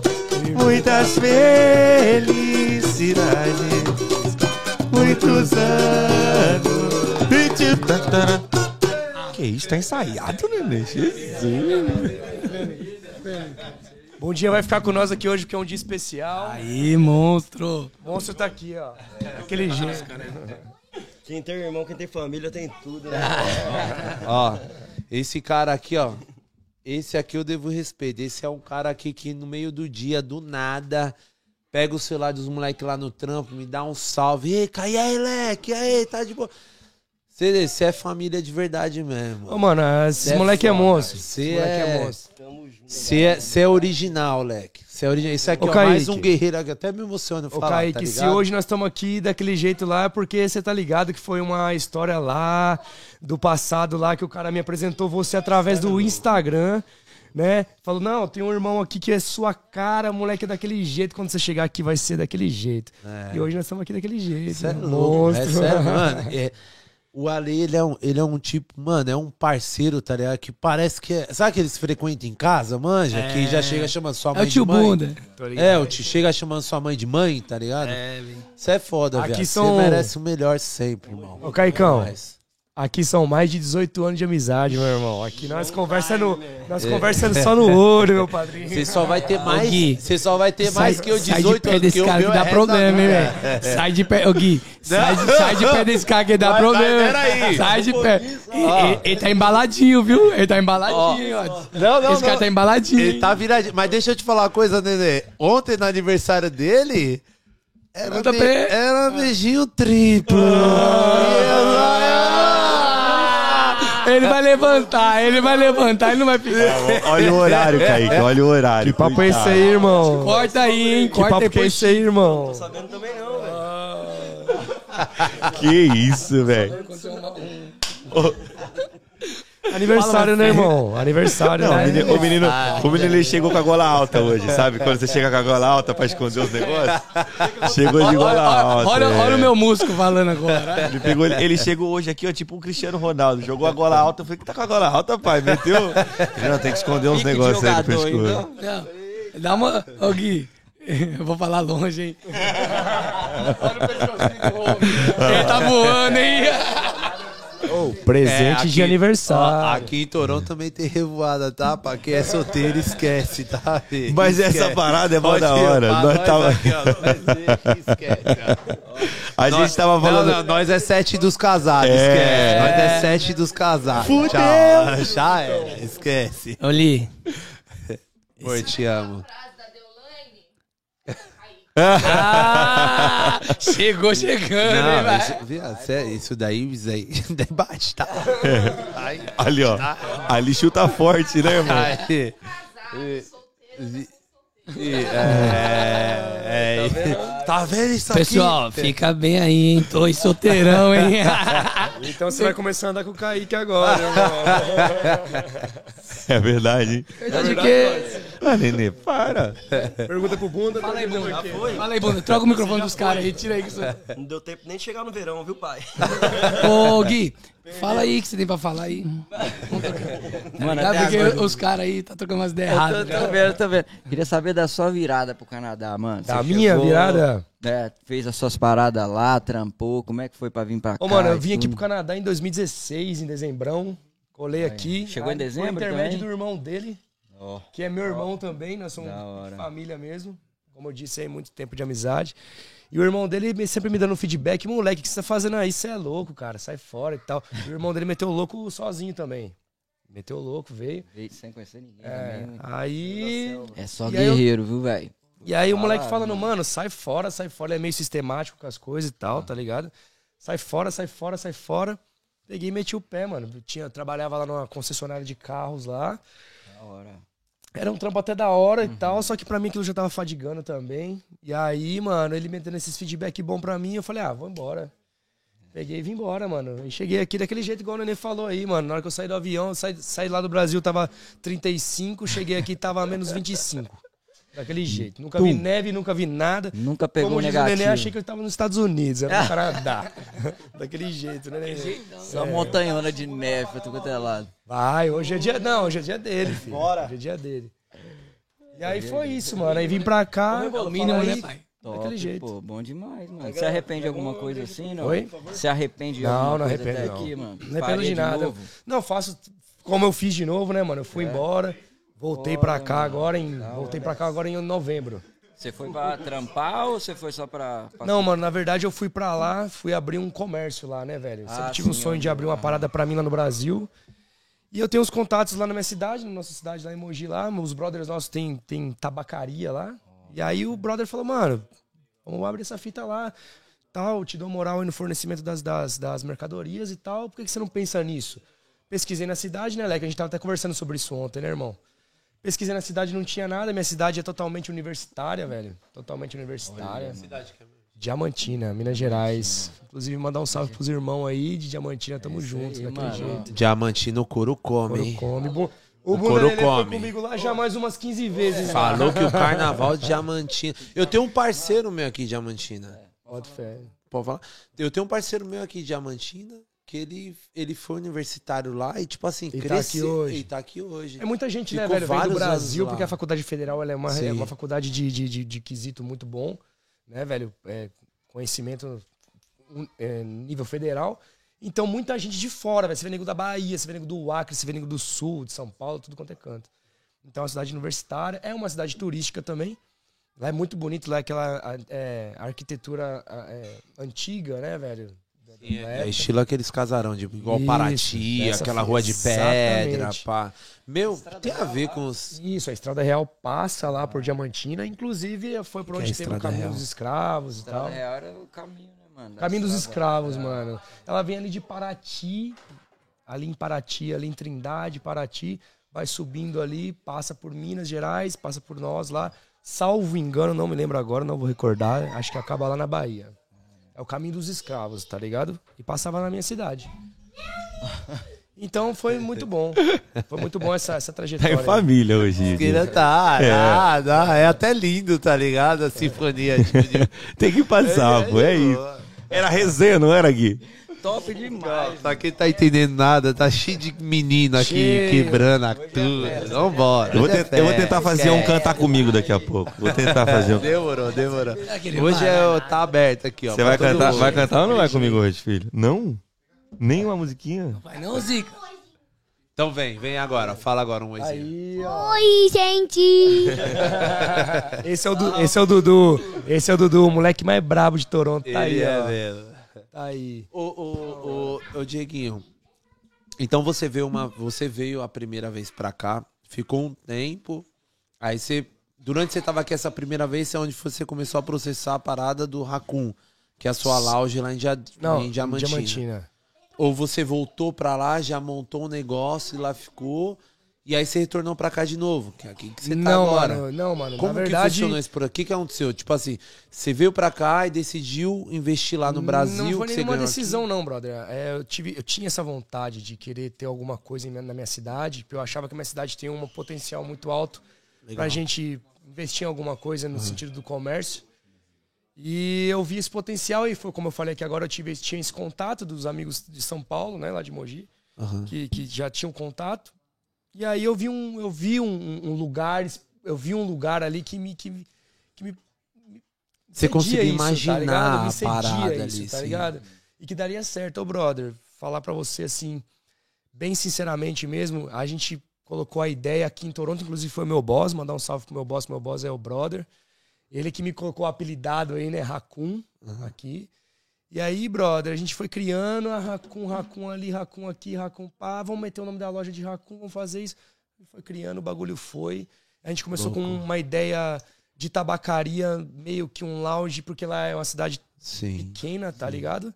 Speaker 5: Muitas felicidades, muitos anos. Que isso, tá ensaiado, nenê? Jesus.
Speaker 4: Bom dia, vai ficar com nós aqui hoje porque é um dia especial.
Speaker 3: Aí, monstro.
Speaker 4: O monstro tá aqui, ó. Aquele jeito.
Speaker 6: Quem tem irmão, quem tem família, tem tudo, né?
Speaker 2: Ó, Esse cara aqui, ó. Esse aqui eu devo respeito. Esse é um cara aqui que no meio do dia, do nada, pega o celular dos moleques lá no trampo, me dá um salve. Ei, cai aí, leque, e aí, tá de boa. Você é família de verdade mesmo.
Speaker 4: Ô, mano, esse
Speaker 2: é
Speaker 4: moleque é
Speaker 2: foda.
Speaker 4: monstro. Esse moleque
Speaker 2: é-
Speaker 4: é monstro.
Speaker 2: Você é, cê é original, leque. Você é original. Isso aqui
Speaker 4: Ô,
Speaker 2: é mais um guerreiro. aqui, Até me emociona
Speaker 4: Ô,
Speaker 2: falar,
Speaker 4: Kaique,
Speaker 2: tá
Speaker 4: se hoje nós estamos aqui daquele jeito lá, é porque você tá ligado que foi uma história lá do passado lá que o cara me apresentou você através do Instagram, né? Falou, não, tem um irmão aqui que é sua cara, moleque, é daquele jeito. Quando você chegar aqui vai ser daquele jeito. E hoje nós estamos aqui daquele jeito.
Speaker 2: Isso é
Speaker 4: né?
Speaker 2: louco, é
Speaker 4: Monstro.
Speaker 2: sério, mano. É, o Ale, ele é, um, ele é um tipo, mano, é um parceiro, tá ligado? Que parece que é. Sabe que eles frequentam em casa, manja? Que já chega chamando sua
Speaker 3: É
Speaker 2: mãe
Speaker 3: o tio
Speaker 2: de mãe.
Speaker 3: Bunda.
Speaker 2: É, o tio chega chamando sua mãe de mãe, tá ligado?
Speaker 3: É, velho.
Speaker 2: Isso é foda,
Speaker 4: Aqui
Speaker 2: velho.
Speaker 4: são-
Speaker 2: Você merece o melhor sempre, irmão.
Speaker 4: Ô, Caicão,
Speaker 2: Mas-
Speaker 4: aqui são mais de 18 anos de amizade, meu irmão. Aqui nós conversando, nós conversando só no olho, meu padrinho.
Speaker 2: Você só vai ter mais. Você só vai ter mais que eu
Speaker 3: sai
Speaker 2: 18
Speaker 3: de pé
Speaker 2: anos.
Speaker 3: desse
Speaker 2: que o
Speaker 3: cara
Speaker 2: meu
Speaker 3: que dá
Speaker 2: é
Speaker 3: problema, hein, velho. Sai de pé, ô Gui. Sai de, sai de pé desse cara que dá
Speaker 2: Vai, vai,
Speaker 3: problema.
Speaker 2: peraí.
Speaker 3: Sai de pé. Ele, ele tá embaladinho, viu? Ele tá embaladinho, ó.
Speaker 2: Não, não,
Speaker 3: Esse cara
Speaker 2: não.
Speaker 3: tá embaladinho.
Speaker 2: Ele tá viradinho. Mas deixa eu te falar uma coisa, Nenê. Ontem, no aniversário dele, era, be- era beijinho triplo.
Speaker 3: Ele vai levantar, ele vai levantar, ele não vai ficar.
Speaker 5: Olha o horário, Kaique, olha o horário.
Speaker 4: Que papo é esse aí, irmão?
Speaker 3: Corta aí, hein?
Speaker 4: Que papo que é esse aí, irmão?
Speaker 5: Que isso, velho.
Speaker 4: Aniversário, né, irmão? Aniversário,
Speaker 5: Não, o
Speaker 4: né?
Speaker 5: menino, o menino, o menino ele chegou com a gola alta hoje, sabe? Quando você chega com a gola alta pra esconder os negócios. Chegou de gola
Speaker 3: Olha,
Speaker 5: alta.
Speaker 3: olha,
Speaker 5: é.
Speaker 3: olha o meu músculo falando agora.
Speaker 5: Ele, pegou, ele, ele chegou hoje aqui, ó, tipo um Cristiano Ronaldo. Jogou a gola alta. Eu falei, que tá com a gola alta, pai? Meteu. Não, tem que esconder uns
Speaker 1: de
Speaker 5: negócios aí
Speaker 1: jogador,
Speaker 5: pescoço.
Speaker 1: então.
Speaker 3: Não, dá uma. Ô Gui, eu vou falar longe, hein? Olha o pescocinho do homem. Ele tá voando, hein?
Speaker 4: Presente
Speaker 2: É, aqui-
Speaker 4: de
Speaker 2: Ó,
Speaker 4: aniversário.
Speaker 2: aqui em Toronto também tem revoada, tá? Pra quem é solteiro, esquece, tá? filho?
Speaker 5: Mas essa
Speaker 2: Esquece.
Speaker 5: parada é mó da hora. Nós
Speaker 2: nós
Speaker 5: tava-
Speaker 2: aqui, ó, esquece, ó.
Speaker 5: A gente tava falando.
Speaker 2: Não, não, nós é sete dos casados,
Speaker 5: É.
Speaker 2: esquece. Nós é sete dos casados.
Speaker 5: Fudeu.
Speaker 2: Tchau. Já era, esquece.
Speaker 3: Ô Li,
Speaker 2: Amor, te amo.
Speaker 3: Ah, chegou chegando, hein,
Speaker 2: Não,
Speaker 3: vai.
Speaker 2: isso, sério, isso daí, isso aí, debate, tá?
Speaker 5: Ali, ó. Ali chuta forte, né, irmão?
Speaker 2: Aí,
Speaker 6: Casado, solteiro.
Speaker 2: e- é, é, tá vendo isso aqui?
Speaker 3: Pessoal, fica bem aí, hein? Tô aí solteirão, hein?
Speaker 4: Então você vai começar a andar com o Kaique agora, irmão.
Speaker 5: É verdade, hein?
Speaker 3: Verdade que...
Speaker 5: Ah, Nenê, para.
Speaker 4: Pergunta pro Bunda.
Speaker 3: Fala aí, Bunda. Fala aí, Bunda. Troca o microfone dos caras aí, tira aí. Que você...
Speaker 7: Não deu tempo nem de chegar no verão, viu, pai?
Speaker 3: Ô, Gui, fala aí o que você tem pra falar aí.
Speaker 1: Mano, até
Speaker 3: porque
Speaker 1: agora-
Speaker 3: os caras aí tá trocando umas ideias
Speaker 1: Eu
Speaker 3: erradas.
Speaker 1: tô, tô vendo, tô vendo. Queria saber da sua virada pro Canadá, mano.
Speaker 4: Da
Speaker 1: Você
Speaker 4: minha
Speaker 1: chegou,
Speaker 4: virada?
Speaker 1: É, fez as suas paradas lá, trampou. Como é que foi pra vir pra cá?
Speaker 4: Ô, mano, eu vim aqui
Speaker 1: tudo?
Speaker 4: pro Canadá em 2016, em dezembrão. Colei aqui.
Speaker 1: Chegou em dezembro
Speaker 4: Por intermédio
Speaker 1: também?
Speaker 4: do irmão dele,
Speaker 1: Ó,
Speaker 4: que é meu irmão também. Nós somos família mesmo. Como eu disse aí, muito tempo de amizade. E o irmão dele sempre me dando um feedback. Moleque, o que você tá fazendo aí? Você é louco, cara. Sai fora e tal. E o irmão dele meteu o louco sozinho também. Meteu o louco, veio.
Speaker 1: veio sem conhecer ninguém
Speaker 4: É,
Speaker 1: também.
Speaker 4: aí...
Speaker 1: É só
Speaker 4: E aí eu-
Speaker 1: guerreiro, viu, velho?
Speaker 4: E aí o moleque falando,
Speaker 1: mano.
Speaker 4: mano, sai fora, sai fora. Ele é meio sistemático com as coisas e tal, tá ligado? Sai fora, sai fora, sai fora. Peguei e meti o pé, mano. Eu tinha, trabalhava lá numa concessionária de carros lá.
Speaker 1: Da hora.
Speaker 4: Era um trampo até da hora e tal, só que pra mim aquilo já tava fadigando também. E aí, mano, ele me dando esses feedback bom pra mim, eu falei, ah, vou embora. Peguei e vim embora, mano. E cheguei aqui daquele jeito igual o Nenê falou aí, mano. Na hora que eu saí do avião, saí, saí lá do Brasil, tava 35, cheguei aqui, tava menos 25. Daquele jeito. Nunca vi neve, nunca vi nada.
Speaker 1: Nunca pegou
Speaker 4: Como diz o
Speaker 1: negativo.
Speaker 4: Nenê, achei que eu tava nos Estados Unidos, era no Canadá. Daquele jeito, né, Nenê?
Speaker 1: Só montanhona de neve pra tudo quanto é lado.
Speaker 4: Vai, hoje é dia. Não, hoje é dia dele, filho. Bora. Hoje é dia dele. E aí foi isso, mano. Aí vim pra cá.
Speaker 3: É o mínimo,
Speaker 4: aí-
Speaker 3: né, pai?
Speaker 1: Top,
Speaker 4: Daquele jeito.
Speaker 1: pô, bom demais, mano. Você arrepende de alguma coisa assim, não?
Speaker 4: Oi?
Speaker 1: Você arrepende de
Speaker 4: Não,
Speaker 1: alguma
Speaker 4: não
Speaker 1: coisa
Speaker 4: arrependo, não.
Speaker 1: aqui, mano?
Speaker 4: Não arrependo de nada.
Speaker 1: novo?
Speaker 4: Não, faço como eu fiz de novo, né, mano? Eu fui embora. Voltei pra cá agora em. Voltei pra cá agora em novembro.
Speaker 1: Você foi pra trampar ou você foi só pra... pra-
Speaker 4: Não, mano, na verdade eu fui pra lá, fui abrir um comércio lá, né, velho? Eu Sempre
Speaker 1: Ah,
Speaker 4: tive um
Speaker 1: sim,
Speaker 4: sonho de abrir uma parada pra mim lá no Brasil. E eu tenho uns contatos lá na minha cidade, na nossa cidade, lá em Mogi, lá. Os brothers nossos tem, tem tabacaria lá. E aí o brother falou, mano, vamos abrir essa fita lá. Tal, te dou moral aí no fornecimento das, das, das mercadorias e tal. Por que, que você não pensa nisso? Pesquisei na cidade, né, Leque? A gente tava até conversando sobre isso ontem, né, irmão? Pesquisei na cidade, não tinha nada. Minha cidade é totalmente universitária, velho. Totalmente universitária. Diamantina, Minas Gerais. Inclusive, mandar um salve pros irmãos aí de Diamantina. Tamo juntos,
Speaker 1: aí,
Speaker 4: daquele
Speaker 1: mano.
Speaker 4: jeito.
Speaker 2: Diamantino couro come,
Speaker 4: Couro
Speaker 2: hein?
Speaker 4: come. Bo- O
Speaker 2: O couro
Speaker 4: Lelê foi
Speaker 2: come.
Speaker 4: comigo lá já mais umas 15 vezes.
Speaker 2: Falou que o carnaval de Diamantina. Eu tenho um parceiro meu aqui de Diamantina.
Speaker 4: Fé.
Speaker 2: Pode falar? Eu tenho um parceiro meu aqui de Diamantina que ele, ele foi universitário lá e, tipo assim,
Speaker 4: E tá
Speaker 2: cresceu.
Speaker 4: aqui hoje.
Speaker 2: E tá aqui hoje.
Speaker 4: É muita gente, né,
Speaker 2: Ficou
Speaker 4: velho? Vem do Brasil, porque a faculdade federal ela é, uma,
Speaker 2: Sim.
Speaker 4: é uma faculdade de, de, de, de quesito muito bom, né, velho? É, conhecimento é, nível federal. Então, muita gente de fora, velho. Você vê nego da Bahia, você vê nego do Acre, você vê nego do Sul, de São Paulo, tudo quanto é canto. Então, é uma cidade universitária, é uma cidade turística também. Lá é muito bonito, lá é aquela é, arquitetura é, antiga, né, velho? Da- da
Speaker 2: É, estilo aqueles casarão, de igual
Speaker 4: Isso,
Speaker 2: Paraty, aquela rua de pedra, pá. Meu, tem a ver com os.
Speaker 4: Isso, a Estrada Real passa lá por Diamantina, inclusive foi por
Speaker 2: é
Speaker 4: onde
Speaker 2: a
Speaker 4: teve o caminho
Speaker 2: Real?
Speaker 4: dos escravos e
Speaker 1: Estrada
Speaker 4: tal.
Speaker 1: Real era o caminho, né, mano?
Speaker 4: Caminho dos escravos,
Speaker 1: real.
Speaker 4: mano. Ela vem ali de Paraty, ali em Paraty, ali em Trindade, Paraty, vai subindo ali, passa por Minas Gerais, passa por nós lá. Salvo engano, não me lembro agora, não vou recordar, acho que acaba lá na Bahia. É o caminho dos escravos, tá ligado? E passava na minha cidade. Então foi muito bom. Foi muito bom essa, essa
Speaker 5: Tá
Speaker 4: trajetória.
Speaker 5: em família hoje.
Speaker 2: Queira tá, ah, dá, é até lindo, tá ligado? A sinfonia. Tipo, de...
Speaker 5: Tem que passar, pô, é isso. Era resenha, não era, Gui?
Speaker 1: Top demais.
Speaker 2: Pra quem tá entendendo nada, tá cheio de menino aqui
Speaker 4: Cheio.
Speaker 2: quebrando a tudo. Vambora.
Speaker 5: Eu vou,
Speaker 2: é
Speaker 5: te- eu vou tentar fazer um cantar comigo daqui a pouco. Vou tentar fazer um.
Speaker 2: Demorou, demorou.
Speaker 3: Aquele
Speaker 2: Hoje é, tá aberto aqui, ó.
Speaker 5: Você vai cantar,
Speaker 2: mundo.
Speaker 5: vai cantar ou não vai comigo hoje, filho? Não? Nem uma musiquinha?
Speaker 3: Vai não, Zica.
Speaker 2: Então vem, vem agora. Fala agora um oizinho.
Speaker 4: Aí.
Speaker 8: Oi, gente!
Speaker 4: Esse é o, Du- esse é o Dudu. Esse é o Dudu, o moleque mais brabo de Toronto. Tá aí,
Speaker 2: Ele é
Speaker 4: ó.
Speaker 2: mesmo.
Speaker 4: Tá aí.
Speaker 2: Ô, ô, ô, ô, Dieguinho. Então você veio uma, você veio a primeira vez pra cá, ficou um tempo, aí você, durante você tava aqui essa primeira vez, é onde você começou a processar a parada do Raccoon, que é a sua lounge lá em, Dia,
Speaker 4: Não,
Speaker 2: em Diamantina.
Speaker 4: Diamantina.
Speaker 2: Ou você voltou pra lá, já montou um negócio e lá ficou, e aí você retornou pra cá de novo, que é aqui que você tá
Speaker 4: não,
Speaker 2: agora.
Speaker 4: mano, não, mano.
Speaker 2: Como
Speaker 4: Na verdade,
Speaker 2: que funcionou isso por aqui? O que aconteceu? Tipo assim, você veio pra cá e decidiu investir lá no Brasil.
Speaker 4: Não foi nenhuma decisão,
Speaker 2: aqui?
Speaker 4: não, brother. É, eu, tive, eu tinha essa vontade de querer ter alguma coisa na minha cidade, porque eu achava que a minha cidade tem um potencial muito alto pra gente investir em alguma coisa no sentido do comércio. E eu vi esse potencial e foi como eu falei que agora eu tive, tinha esse contato dos amigos de São Paulo, né, lá de Mogi,
Speaker 2: Aham.
Speaker 4: que, que já tinham contato. E aí eu vi um, eu vi um, um lugar, eu vi um lugar ali que me, que, me- que me
Speaker 2: Você
Speaker 4: cedia
Speaker 2: conseguiu
Speaker 4: tá
Speaker 2: imaginar?
Speaker 4: Me
Speaker 2: a parada
Speaker 4: isso,
Speaker 2: ali,
Speaker 4: tá
Speaker 2: sim.
Speaker 4: ligado? E que daria certo. Ô, brother, falar pra você assim, bem sinceramente mesmo, a gente colocou a ideia aqui em Toronto, inclusive foi meu boss, mandar um salve pro meu boss, meu boss é o brother. Ele que me colocou o apelidado aí, né, Raccoon, aqui. E aí, brother, a gente foi criando a Raccoon, Raccoon ali, Raccoon aqui, Raccoon pá, vamos meter o nome da loja de Raccoon, vamos fazer isso. Foi criando, o bagulho foi. A gente começou com uma ideia de tabacaria, meio que um lounge, porque lá é uma cidade
Speaker 2: Sim.
Speaker 4: pequena, tá ligado?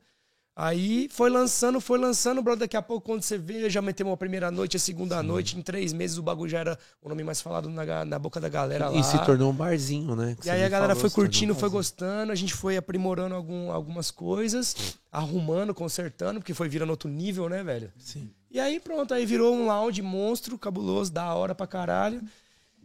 Speaker 4: Aí foi lançando, foi lançando, brother. Daqui a pouco, quando você vê, já metemos a primeira noite, a segunda noite. Em três meses o bagulho já era o nome mais falado na, na boca da galera lá.
Speaker 2: E se tornou um barzinho, né? que
Speaker 4: E aí a galera
Speaker 2: falou,
Speaker 4: foi curtindo, foi gostando, a gente foi aprimorando algum- algumas coisas, arrumando, consertando, porque foi virando outro nível, né, velho?
Speaker 2: Sim.
Speaker 4: E aí pronto, aí virou um lounge monstro, cabuloso, da hora pra caralho.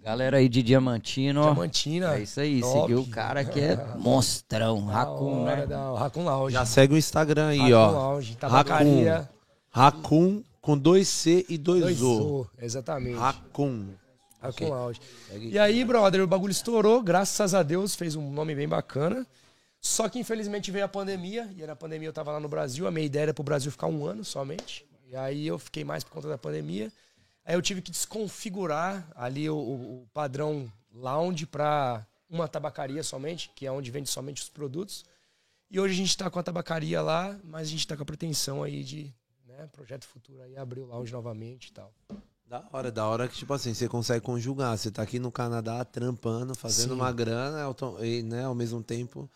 Speaker 1: Galera aí de Diamantino, ó.
Speaker 4: Diamantina.
Speaker 1: É isso aí,
Speaker 4: top.
Speaker 1: seguiu o cara que é monstrão,
Speaker 4: Da
Speaker 1: Raccoon,
Speaker 4: hora,
Speaker 1: né?
Speaker 4: da- Raccoon Lounge.
Speaker 2: Já segue o Instagram aí,
Speaker 4: Raccoon
Speaker 2: ó.
Speaker 4: Lounge, tabacaria.
Speaker 2: Raccoon com dois C e dois,
Speaker 4: Dois
Speaker 2: O.
Speaker 4: O, exatamente.
Speaker 2: Raccoon.
Speaker 4: Raccoon Lounge. E aí, brother, o bagulho estourou, graças a Deus, fez um nome bem bacana. Só que infelizmente veio a pandemia, e na pandemia eu tava lá no Brasil, a minha ideia era pro Brasil ficar um ano somente. E aí eu fiquei mais por conta da pandemia. Aí eu tive que desconfigurar ali o, o- o padrão lounge para uma tabacaria somente, que é onde vende somente os produtos. E hoje a gente tá com a tabacaria lá, mas a gente tá com a pretensão aí de né? Projeto Futuro aí abriu lounge novamente e tal.
Speaker 2: Da hora, da hora que, tipo assim, você consegue conjugar. Você tá aqui no Canadá trampando, fazendo
Speaker 4: Sim.
Speaker 2: uma grana, e, né, ao mesmo tempo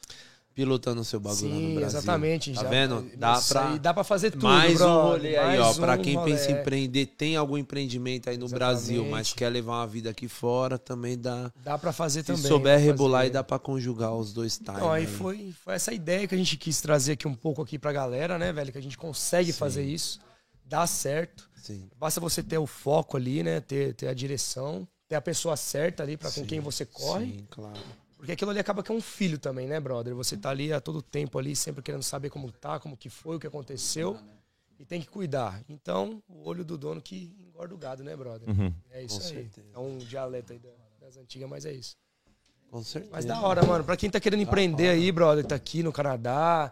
Speaker 2: pilotando o seu bagulho lá no
Speaker 4: Sim,
Speaker 2: Brasil.
Speaker 4: exatamente.
Speaker 2: Tá
Speaker 4: já-
Speaker 2: vendo? Dá
Speaker 4: aí dá pra fazer tudo,
Speaker 2: Mais um
Speaker 4: brother.
Speaker 2: rolê aí, ó.
Speaker 4: Um
Speaker 2: quem
Speaker 4: rolê.
Speaker 2: pensa em empreender, tem algum empreendimento aí no Brasil, mas
Speaker 4: Exatamente.
Speaker 2: quer levar uma vida aqui fora, também dá.
Speaker 4: Dá pra fazer
Speaker 2: Se
Speaker 4: também.
Speaker 2: souber
Speaker 4: dá pra
Speaker 2: rebolar
Speaker 4: fazer.
Speaker 2: e dá pra conjugar os dois times.
Speaker 4: Então, aí
Speaker 2: aí.
Speaker 4: foi, foi essa ideia que a gente quis trazer aqui um pouco aqui pra galera, né, velho? Que a gente consegue fazer isso, dá certo.
Speaker 2: Sim.
Speaker 4: Basta você ter o foco ali, né? Ter, ter a direção, ter a pessoa certa ali pra com
Speaker 2: Sim,
Speaker 4: quem você corre.
Speaker 2: Sim, claro.
Speaker 4: Porque aquilo ali acaba que é um filho também, né, brother? Você tá ali a todo tempo ali, sempre querendo saber como tá, como que foi, o que aconteceu. E tem que cuidar. Então, o olho do dono que engorda o gado, né, brother?
Speaker 5: Uhum.
Speaker 4: É isso
Speaker 2: Com
Speaker 4: aí.
Speaker 2: certeza.
Speaker 4: É um dialeto aí da- das antigas, mas é isso.
Speaker 2: Com certeza.
Speaker 4: Mas da hora, mano. Pra quem tá querendo empreender aí, brother, tá aqui no Canadá,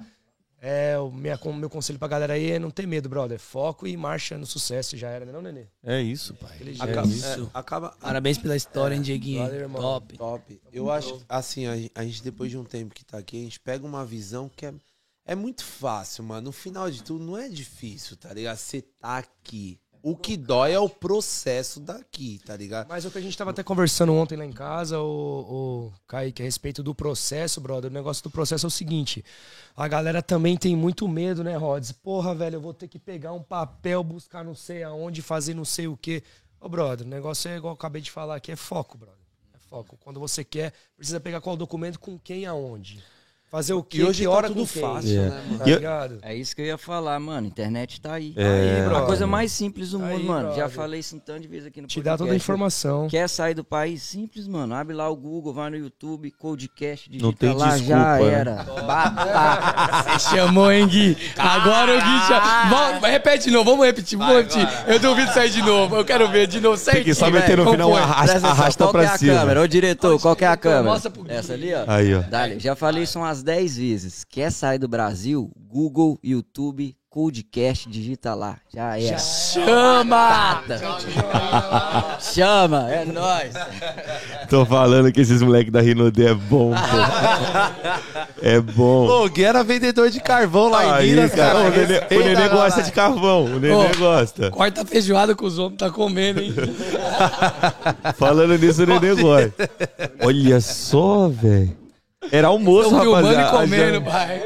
Speaker 4: é, o minha, meu conselho pra galera aí é não ter medo, brother. Foco e marcha no sucesso, já era, né, não, Nenê?
Speaker 5: É isso, pai.
Speaker 4: Aquele
Speaker 2: Acaba,
Speaker 4: jeito.
Speaker 2: é, acaba,
Speaker 3: Parabéns pela história, hein, Dieguinho?
Speaker 4: valeu, irmão.
Speaker 3: Top.
Speaker 2: Top. Eu acho, assim, a, a gente depois de um tempo que tá aqui, a gente pega uma visão que é, é muito fácil, mano. No final de tudo, não é difícil, tá ligado? Você tá aqui. O que dói é o processo daqui, tá ligado?
Speaker 4: Mas o que a gente tava até conversando ontem lá em casa, o, o Kaique, a respeito do processo, brother. O negócio do processo é o seguinte: a galera também tem muito medo, né, Rods? Porra, velho, eu vou ter que pegar um papel, buscar não sei aonde, fazer não sei o quê. Ô, brother, o negócio é igual eu acabei de falar aqui: é foco, brother. É foco. Quando você quer, precisa pegar qual documento, com quem aonde. Fazer o quê?
Speaker 2: E hoje
Speaker 4: que
Speaker 2: tá
Speaker 4: hora
Speaker 2: tudo
Speaker 4: com quem,
Speaker 2: fácil,
Speaker 5: É.
Speaker 2: né, mano?
Speaker 4: Tá
Speaker 5: eu-?
Speaker 1: É isso que eu ia falar, mano. Internet tá aí.
Speaker 5: É.
Speaker 4: Aí,
Speaker 1: A coisa mais simples do
Speaker 4: Aí,
Speaker 1: mundo, mano. Já
Speaker 4: brother.
Speaker 1: falei isso um tanto de vezes aqui no
Speaker 4: Te dá toda a
Speaker 1: podcast.
Speaker 4: informação.
Speaker 1: Quer sair do país? Simples, mano. Abre lá o Google, vai no YouTube, Codecast, digita
Speaker 5: Não tem
Speaker 1: lá, já
Speaker 5: desculpa, né?
Speaker 1: era.
Speaker 3: Você chamou, hein, Gui? Agora o Gui chamou. Vol- Repete de novo, vamos repetir, vamos repetir. Eu duvido sair de novo. Eu quero ver de novo certinho.
Speaker 5: que só meter no final, arrasta- arrasta
Speaker 1: qual
Speaker 5: pra
Speaker 1: que é a
Speaker 5: cima.
Speaker 1: câmera? Ô, diretor, qual que é a câmera?
Speaker 3: Mostra pro Gui.
Speaker 1: Essa ali, ó.
Speaker 5: Aí, ó.
Speaker 1: Dale, já falei isso umas 10 vezes. Quer sair do Brasil? Google, YouTube, Codecast, digita lá. Já era.
Speaker 3: Chama!
Speaker 1: Chama, é nóis.
Speaker 5: Tô falando que esses moleques da Rinode é bom, pô. É bom.
Speaker 2: Ô, o Gui era vendedor de carvão lá
Speaker 5: Aí,
Speaker 2: em Minas,
Speaker 5: cara,
Speaker 2: cara.
Speaker 5: o Nenê, o Nenê gosta
Speaker 2: lá.
Speaker 5: de carvão. O Nenê
Speaker 3: Ô.
Speaker 5: gosta.
Speaker 3: Corta a feijoada com os homens, tá comendo, hein?
Speaker 5: Falando nisso, o Nenê gosta. Olha só, velho. Era almoço,
Speaker 3: Tô filmando e
Speaker 5: rapaziada.
Speaker 3: comendo,
Speaker 5: Já-
Speaker 3: pai.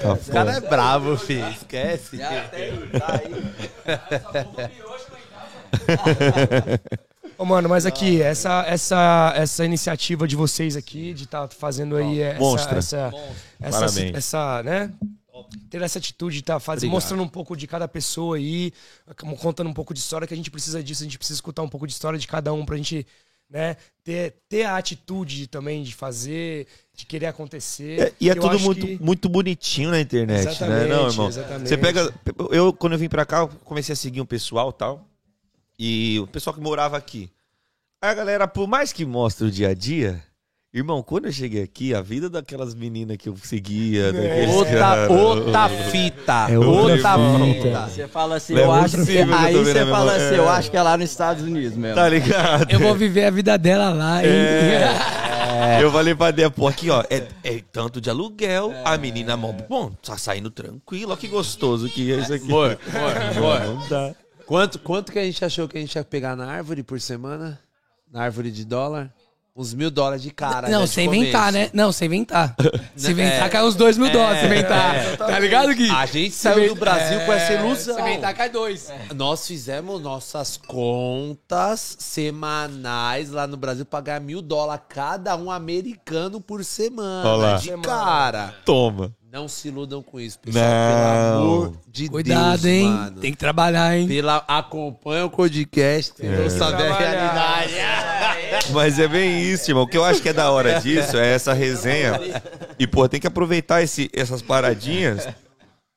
Speaker 5: Tá
Speaker 2: O cara é bravo, filho. Esquece.
Speaker 4: Ô, mano, mas aqui, essa, essa, essa iniciativa de vocês aqui, de estar fazendo aí essa,
Speaker 5: Monstra.
Speaker 4: essa, essa,
Speaker 5: Parabéns.
Speaker 4: essa, né? Ter essa atitude de estar fazendo,
Speaker 2: Obrigado.
Speaker 4: mostrando um pouco de cada pessoa aí, contando um pouco de história, que a gente precisa disso, a gente precisa escutar um pouco de história de cada um pra gente, né, ter, ter a atitude também de fazer, de querer acontecer.
Speaker 5: É, e é
Speaker 4: Eu
Speaker 5: tudo muito,
Speaker 4: que-
Speaker 5: muito bonitinho na internet, né?
Speaker 4: Exatamente,
Speaker 5: Não, irmão.
Speaker 4: exatamente.
Speaker 5: Você pega. Eu, quando eu vim pra cá, eu comecei a seguir um pessoal e tal. E o pessoal que morava aqui. Aí a galera, por mais que mostre o dia a dia. Irmão, quando eu cheguei aqui, a vida daquelas meninas que eu seguia, daqueles
Speaker 2: Outra,
Speaker 5: caras-
Speaker 2: outra fita.
Speaker 4: É outra fita.
Speaker 1: Você fala assim,
Speaker 5: Leva
Speaker 1: eu acho que. Aí você fala
Speaker 5: mesma-
Speaker 1: assim,
Speaker 5: é.
Speaker 1: eu acho que é lá nos Estados Unidos mesmo.
Speaker 5: Tá ligado?
Speaker 3: Eu vou viver a vida dela lá, hein?
Speaker 5: Eu falei pra Débora, pô, aqui, ó, é, é tanto de aluguel, a menina, mó, bom, tá saindo tranquilo, ó que gostoso que é isso aqui.
Speaker 2: Foi.
Speaker 5: Não dá.
Speaker 2: Quanto, quanto que a gente achou que a gente ia pegar na árvore por semana? Na árvore de dólar? Uns mil dólares de cara.
Speaker 3: Não,
Speaker 2: de
Speaker 3: sem inventar, né? Não, sem inventar. Se inventar,
Speaker 2: É.
Speaker 3: cai uns dois mil dólares. Se
Speaker 2: É,
Speaker 3: inventar.
Speaker 2: é.
Speaker 3: Tá ligado, Gui?
Speaker 2: A gente saiu do Brasil com essa ilusão.
Speaker 3: Se inventar, cai dois.
Speaker 2: Nós fizemos nossas contas semanais lá no Brasil pra ganhar mil dólares cada um americano por semana.
Speaker 5: lá.
Speaker 2: De cara.
Speaker 5: Toma.
Speaker 2: Não se iludam com isso, pessoal.
Speaker 5: Não.
Speaker 2: Pelo amor de
Speaker 3: Cuidado,
Speaker 2: Deus,
Speaker 3: hein?
Speaker 2: mano.
Speaker 3: Tem que trabalhar, hein?
Speaker 2: Pela, acompanha o podcast,
Speaker 5: É.
Speaker 2: não saber a realidade.
Speaker 5: Mas é bem isso, irmão. O que eu acho que é da hora disso é essa resenha. E, pô, tem que aproveitar esse, essas paradinhas.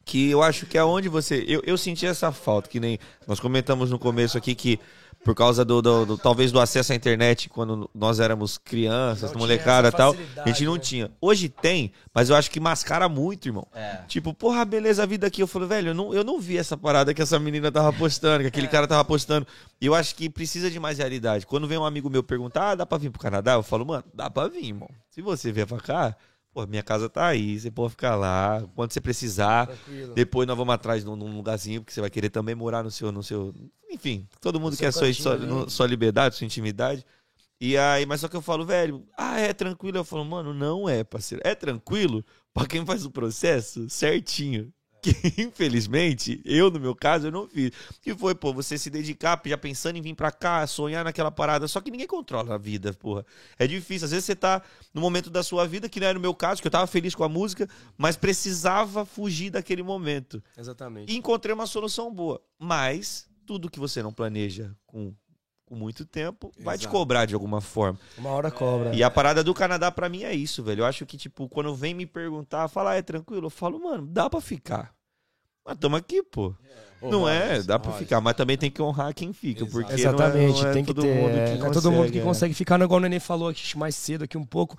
Speaker 5: Que eu acho que é onde você. Eu, eu senti essa falta, que nem nós comentamos no começo aqui que. Por causa do, do- do- talvez do acesso à internet quando nós éramos crianças,
Speaker 4: Não tinha
Speaker 5: molecada e tal, a gente não
Speaker 4: né?
Speaker 5: tinha. Hoje tem, mas eu acho que mascara muito, irmão.
Speaker 1: É.
Speaker 5: Tipo, porra, beleza, a vida aqui. Eu falo, velho, eu não, eu não vi essa parada que essa menina tava postando, que aquele cara tava postando. E eu acho que precisa de mais realidade. Quando vem um amigo meu perguntar, ah, dá pra vir pro Canadá? Eu falo, mano, dá pra vir, irmão. Se você vier pra cá, Pô, minha casa tá aí, você pode ficar lá, quando você precisar.
Speaker 4: Tranquilo.
Speaker 5: Depois nós vamos atrás num, num lugarzinho, porque você vai querer também morar no seu. No seu enfim, todo mundo quer
Speaker 4: seu
Speaker 5: sua, sua, no- sua liberdade, sua intimidade. E aí, mas só que eu falo, velho, ah, é tranquilo? Eu falo, mano, não é, parceiro. É tranquilo pra quem faz o processo certinho. Que, infelizmente, eu, no meu caso, eu não fiz. Que foi, pô, você se dedicar, já pensando em vir pra cá, sonhar naquela parada. Só que ninguém controla a vida, porra. É difícil. Às vezes você tá no momento da sua vida, que não era o meu caso, que eu tava feliz com a música, mas precisava fugir daquele momento.
Speaker 4: Exatamente.
Speaker 5: E encontrei uma solução boa. Mas tudo que você não planeja com, com muito tempo vai te
Speaker 2: Exato.
Speaker 5: cobrar de alguma forma.
Speaker 4: Uma hora cobra.
Speaker 5: E a parada do Canadá pra mim é isso, velho. Eu acho que, tipo, quando vem me perguntar, falar, é tranquilo? Eu falo, mano, dá pra ficar. Mas tamo aqui, pô.
Speaker 2: Ô,
Speaker 5: não é, dá pra ficar. Mas também tem que honrar quem fica,
Speaker 2: Exato.
Speaker 5: porque
Speaker 4: Exatamente,
Speaker 5: não é, não é
Speaker 4: tem que
Speaker 5: todo
Speaker 4: ter.
Speaker 5: mundo que
Speaker 4: é,
Speaker 5: consegue.
Speaker 4: é todo mundo que
Speaker 5: é.
Speaker 4: consegue ficar, igual o Nenê falou aqui mais cedo, aqui um pouco.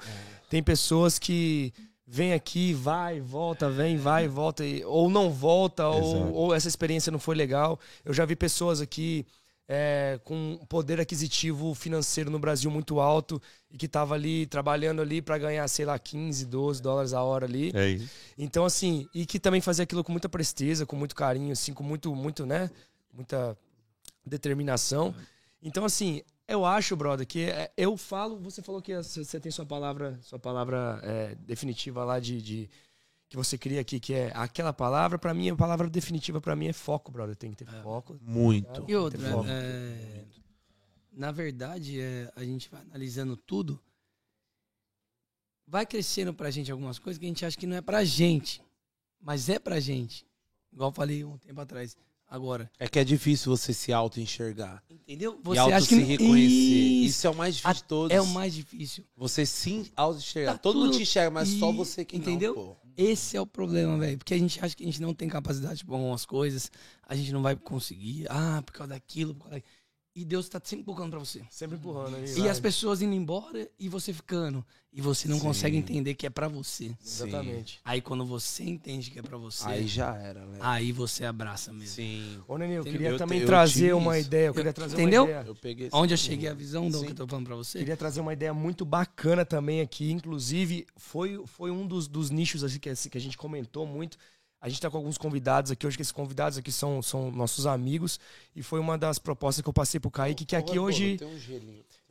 Speaker 4: Tem pessoas que vem aqui, vai, volta, vem, vai, volta, e- ou não volta, ou, ou essa experiência não foi legal. Eu já vi pessoas aqui é, com poder aquisitivo financeiro no Brasil muito alto e que tava ali trabalhando ali para ganhar, sei lá, 15, 12 dólares a hora ali.
Speaker 5: É isso.
Speaker 4: Então, assim, e que também fazia aquilo com muita presteza, com muito carinho, assim, com muito, muito, né? Muita determinação. Então, assim, eu acho, brother, que é- eu falo, você falou que você tem sua palavra, sua palavra é, definitiva lá de, de- que você cria aqui, que é aquela palavra, pra mim, a palavra definitiva pra mim é foco, brother. Tem que ter foco.
Speaker 2: Muito.
Speaker 3: E outra, é, na verdade, é, a gente vai analisando tudo, vai crescendo pra gente algumas coisas que a gente acha que não é pra gente, mas é pra gente. Igual eu falei um tempo atrás. Agora,
Speaker 2: É que é difícil você se auto-enxergar.
Speaker 3: entendeu?
Speaker 2: e
Speaker 3: Você
Speaker 2: auto
Speaker 3: acha que
Speaker 2: se reconhecer. Isso.
Speaker 3: Isso
Speaker 2: é o mais difícil de todos.
Speaker 3: é o mais difícil.
Speaker 2: Você sim auto-enxergar.
Speaker 3: Tá
Speaker 2: Todo mundo te enxerga, mas só
Speaker 3: E-
Speaker 2: você que
Speaker 3: entendeu?
Speaker 2: não, pô.
Speaker 3: Esse é o problema, velho. Porque a gente acha que a gente não tem capacidade para algumas coisas, a gente não vai conseguir. Ah, por causa daquilo, por causa daquilo. E Deus tá sempre colocando pra você.
Speaker 4: Sempre empurrando ali.
Speaker 3: E
Speaker 4: vai.
Speaker 3: as pessoas indo embora e você ficando. E você não
Speaker 2: Sim.
Speaker 3: consegue entender que é pra você.
Speaker 4: Exatamente.
Speaker 3: Aí quando você entende que é pra você,
Speaker 2: Aí
Speaker 3: aí,
Speaker 2: já era, né?
Speaker 3: você abraça mesmo.
Speaker 2: Sim.
Speaker 4: Ô, Nenê, eu
Speaker 3: Entendeu?
Speaker 4: queria
Speaker 2: Eu
Speaker 4: também
Speaker 2: te- eu
Speaker 4: trazer uma
Speaker 2: isso.
Speaker 4: ideia. Eu queria trazer
Speaker 3: Entendeu?
Speaker 4: uma ideia.
Speaker 2: Eu peguei esse-
Speaker 3: Onde eu cheguei a visão do que eu tô falando pra você?
Speaker 4: Queria trazer uma ideia muito bacana também aqui. Inclusive, foi, foi um dos, dos nichos assim, que, que a gente comentou muito. A gente tá com alguns convidados aqui hoje, que esses convidados aqui são, são nossos amigos. E foi uma das propostas que eu passei pro Kaique, que aqui hoje.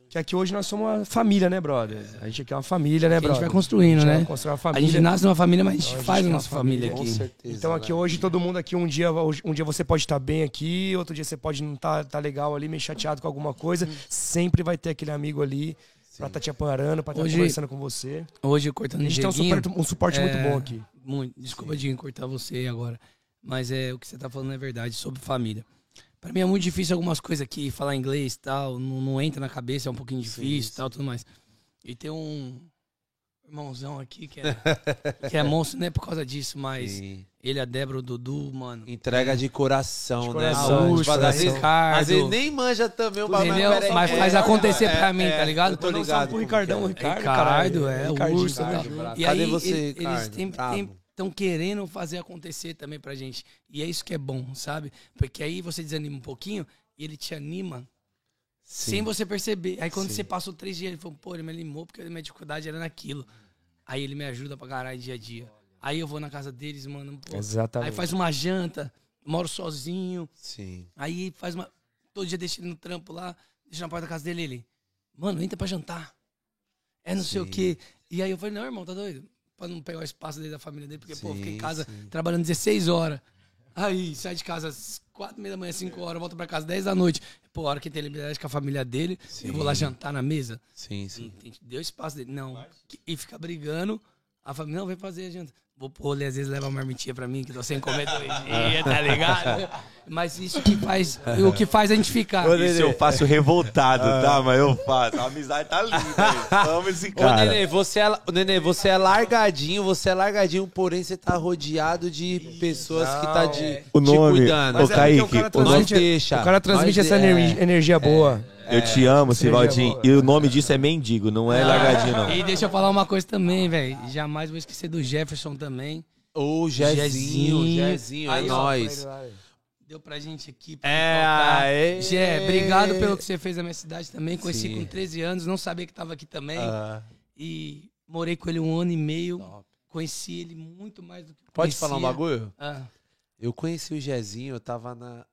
Speaker 4: Que aqui hoje nós somos uma família, né, brother? A gente aqui é uma família, né,
Speaker 3: Que a gente
Speaker 4: brother?
Speaker 3: vai construindo,
Speaker 4: A gente
Speaker 3: né?
Speaker 4: vai uma
Speaker 3: A
Speaker 4: família.
Speaker 3: gente nasce numa família, mas a gente
Speaker 4: Então, a gente
Speaker 3: faz a nossa família
Speaker 2: Com
Speaker 3: aqui.
Speaker 2: certeza.
Speaker 4: Então aqui
Speaker 2: né?
Speaker 4: hoje todo mundo aqui um dia um dia você pode estar bem aqui, outro dia você pode não estar tá, legal ali, meio chateado com alguma coisa. Sempre vai ter aquele amigo ali pra estar te amparando, pra estar
Speaker 3: Hoje-
Speaker 4: conversando com você.
Speaker 3: Hoje,
Speaker 4: A
Speaker 3: cortando
Speaker 4: gente tem um, super- um suporte muito
Speaker 3: É,
Speaker 4: bom aqui.
Speaker 3: Muito. Desculpa, Dinho, cortar você agora. Mas é o que você tá falando é verdade, sobre família. Pra mim é muito difícil algumas coisas aqui, falar inglês e tal, não, não entra na cabeça, é um pouquinho difícil e tal, tudo mais. E tem um irmãozão aqui que é, que é monstro, não é por causa disso, mas
Speaker 2: Sim.
Speaker 3: ele, a Débora, o Dudu, mano.
Speaker 2: Entrega de coração,
Speaker 4: De
Speaker 2: né?
Speaker 4: coração, de
Speaker 2: Tipo, às
Speaker 4: coração.
Speaker 2: vezes-
Speaker 3: Ricardo,
Speaker 2: Às vezes nem manja também o bagulho,
Speaker 3: Mas
Speaker 2: é,
Speaker 3: faz
Speaker 2: é,
Speaker 3: acontecer
Speaker 2: é,
Speaker 3: pra mim,
Speaker 2: é,
Speaker 3: tá ligado?
Speaker 2: Eu tô
Speaker 4: um
Speaker 2: ligado. como
Speaker 4: Ricardão,
Speaker 2: é.
Speaker 4: Ricardo,
Speaker 3: Ricardo,
Speaker 4: caralho.
Speaker 3: é, o urso e.
Speaker 4: Ricardo.
Speaker 3: E aí,
Speaker 2: você,
Speaker 3: ele- eles
Speaker 2: Ricardo?
Speaker 3: estão querendo fazer acontecer também pra gente. E é isso que é bom, sabe? Porque aí você desanima um pouquinho e ele te anima
Speaker 2: Sim.
Speaker 3: sem você perceber. Aí quando
Speaker 2: Sim.
Speaker 3: você passou três dias, ele falou, pô, ele me animou porque a minha dificuldade era naquilo. Aí ele me ajuda pra caralho dia a dia. Aí eu vou na casa deles, mano, pô.
Speaker 4: Exatamente.
Speaker 3: Aí faz uma janta, moro sozinho.
Speaker 2: Sim.
Speaker 3: Aí faz uma. Todo dia deixa ele no trampo lá, deixa na porta da casa dele ele. Mano, entra pra jantar. É não sei o
Speaker 2: Sim.
Speaker 3: quê. E aí eu falei, não, irmão, tá doido? Pra não pegar o espaço dele da família dele, porque, pô, eu fiquei em
Speaker 2: Sim,
Speaker 3: casa
Speaker 2: sim.
Speaker 3: trabalhando 16 horas. Aí sai de casa às 4 e meia da manhã, 5 horas, volta pra casa 10 da noite. Pô, a hora que tem liberdade com a família dele, eu vou lá
Speaker 2: Sim.
Speaker 3: jantar na mesa.
Speaker 2: Sim, sim.
Speaker 3: Entende? Deu espaço dele. Não. E fica brigando. A família, não, vem fazer a janta. Vou pro rolê, às vezes leva uma marmitinha pra mim, que tô sem comer dois dias, tá ligado? Mas isso que faz, o que faz a gente ficar.
Speaker 5: Isso eu faço revoltado, tá? Mas eu faço. A amizade tá linda. hein? Amo esse
Speaker 2: Ô,
Speaker 5: cara.
Speaker 2: Nenê, você é, ô, Nenê, você é largadinho, você é largadinho, porém você tá rodeado de pessoas que tá de,
Speaker 5: O
Speaker 2: te
Speaker 5: nome,
Speaker 2: cuidando.
Speaker 5: ô,
Speaker 4: Mas é porque
Speaker 5: Kaique,
Speaker 4: o cara
Speaker 5: o
Speaker 2: Nós
Speaker 4: transmite,
Speaker 2: deixa.
Speaker 4: o cara transmite
Speaker 2: Nós
Speaker 4: essa
Speaker 2: de-
Speaker 4: energia, energia boa.
Speaker 5: Eu te amo, Sivaldinho. E o nome disso é mendigo, não é largadinho, não.
Speaker 3: E deixa eu falar uma coisa também, velho. Jamais vou esquecer do Jefferson também.
Speaker 2: Ô, Jezinho,
Speaker 3: Jezinho.
Speaker 2: É nóis.
Speaker 3: Deu pra gente aqui. Pra
Speaker 2: É, aê.
Speaker 3: Jé, obrigado pelo que você fez na minha cidade também. Conheci
Speaker 2: Sim.
Speaker 3: com 13 anos, não sabia que tava aqui também.
Speaker 2: Ah,
Speaker 3: E morei com ele um ano e meio. Conheci ele muito mais do que
Speaker 2: Pode
Speaker 3: conhecia.
Speaker 2: falar um bagulho?
Speaker 3: Ah,
Speaker 2: Eu conheci o Jezinho, eu tava na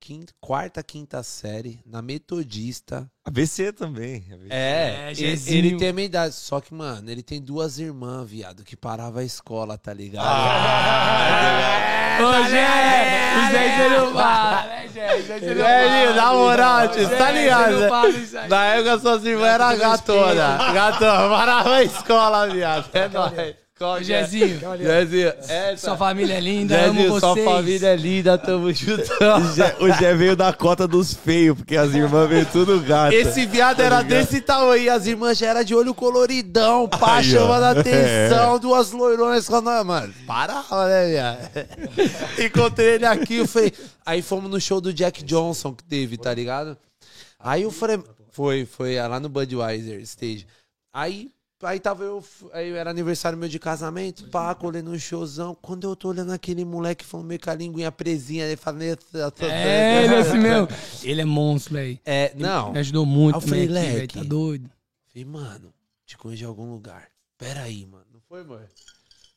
Speaker 2: quinta, quarta, quinta série, na Metodista.
Speaker 5: ABC também. ABC.
Speaker 2: É,
Speaker 3: É,
Speaker 2: ele, ele tem a minha idade. Só que, mano, ele tem duas irmãs, viado, que parava a escola, tá ligado?
Speaker 3: Ô! O Zé você não fala, né, fala.
Speaker 2: na moral, tio, tá ligado. Na época, suas irmãs eram gatona. Gatona, parava a escola, viado. É nóis.
Speaker 3: Ô, Jezinho,
Speaker 2: Jezinho, é,
Speaker 3: sua família é linda, amo
Speaker 2: Jezinho,
Speaker 3: vocês.
Speaker 2: sua família é linda, tamo junto.
Speaker 5: O Jé- veio da cota dos feios, porque as irmãs veio tudo gato.
Speaker 2: Esse viado era desse tamanho, as irmãs já eram de olho coloridão, pá,
Speaker 5: Aí, ó.
Speaker 2: chamando a atenção, duas loironas com nós, mano. Parava, né, viado? Encontrei ele aqui, eu falei. Aí fomos no show do Jack Johnson que teve, tá ligado? Aí eu falei. Foi, foi é, lá no Budweiser Stage. Aí. Aí tava eu, aí era aniversário meu de casamento, pá, colei no showzão. Quando eu tô olhando aquele moleque falando meio com a linguinha presinha, ele fala,
Speaker 3: É, ele é assim mesmo. Ele é monstro, velho.
Speaker 2: É, não.
Speaker 3: Me ajudou muito
Speaker 2: Aí eu falei,
Speaker 3: também aqui, velho.
Speaker 2: leque.
Speaker 3: Tá doido.
Speaker 2: Falei, mano, te conheço de algum lugar. Pera aí, mano. Não foi, mano?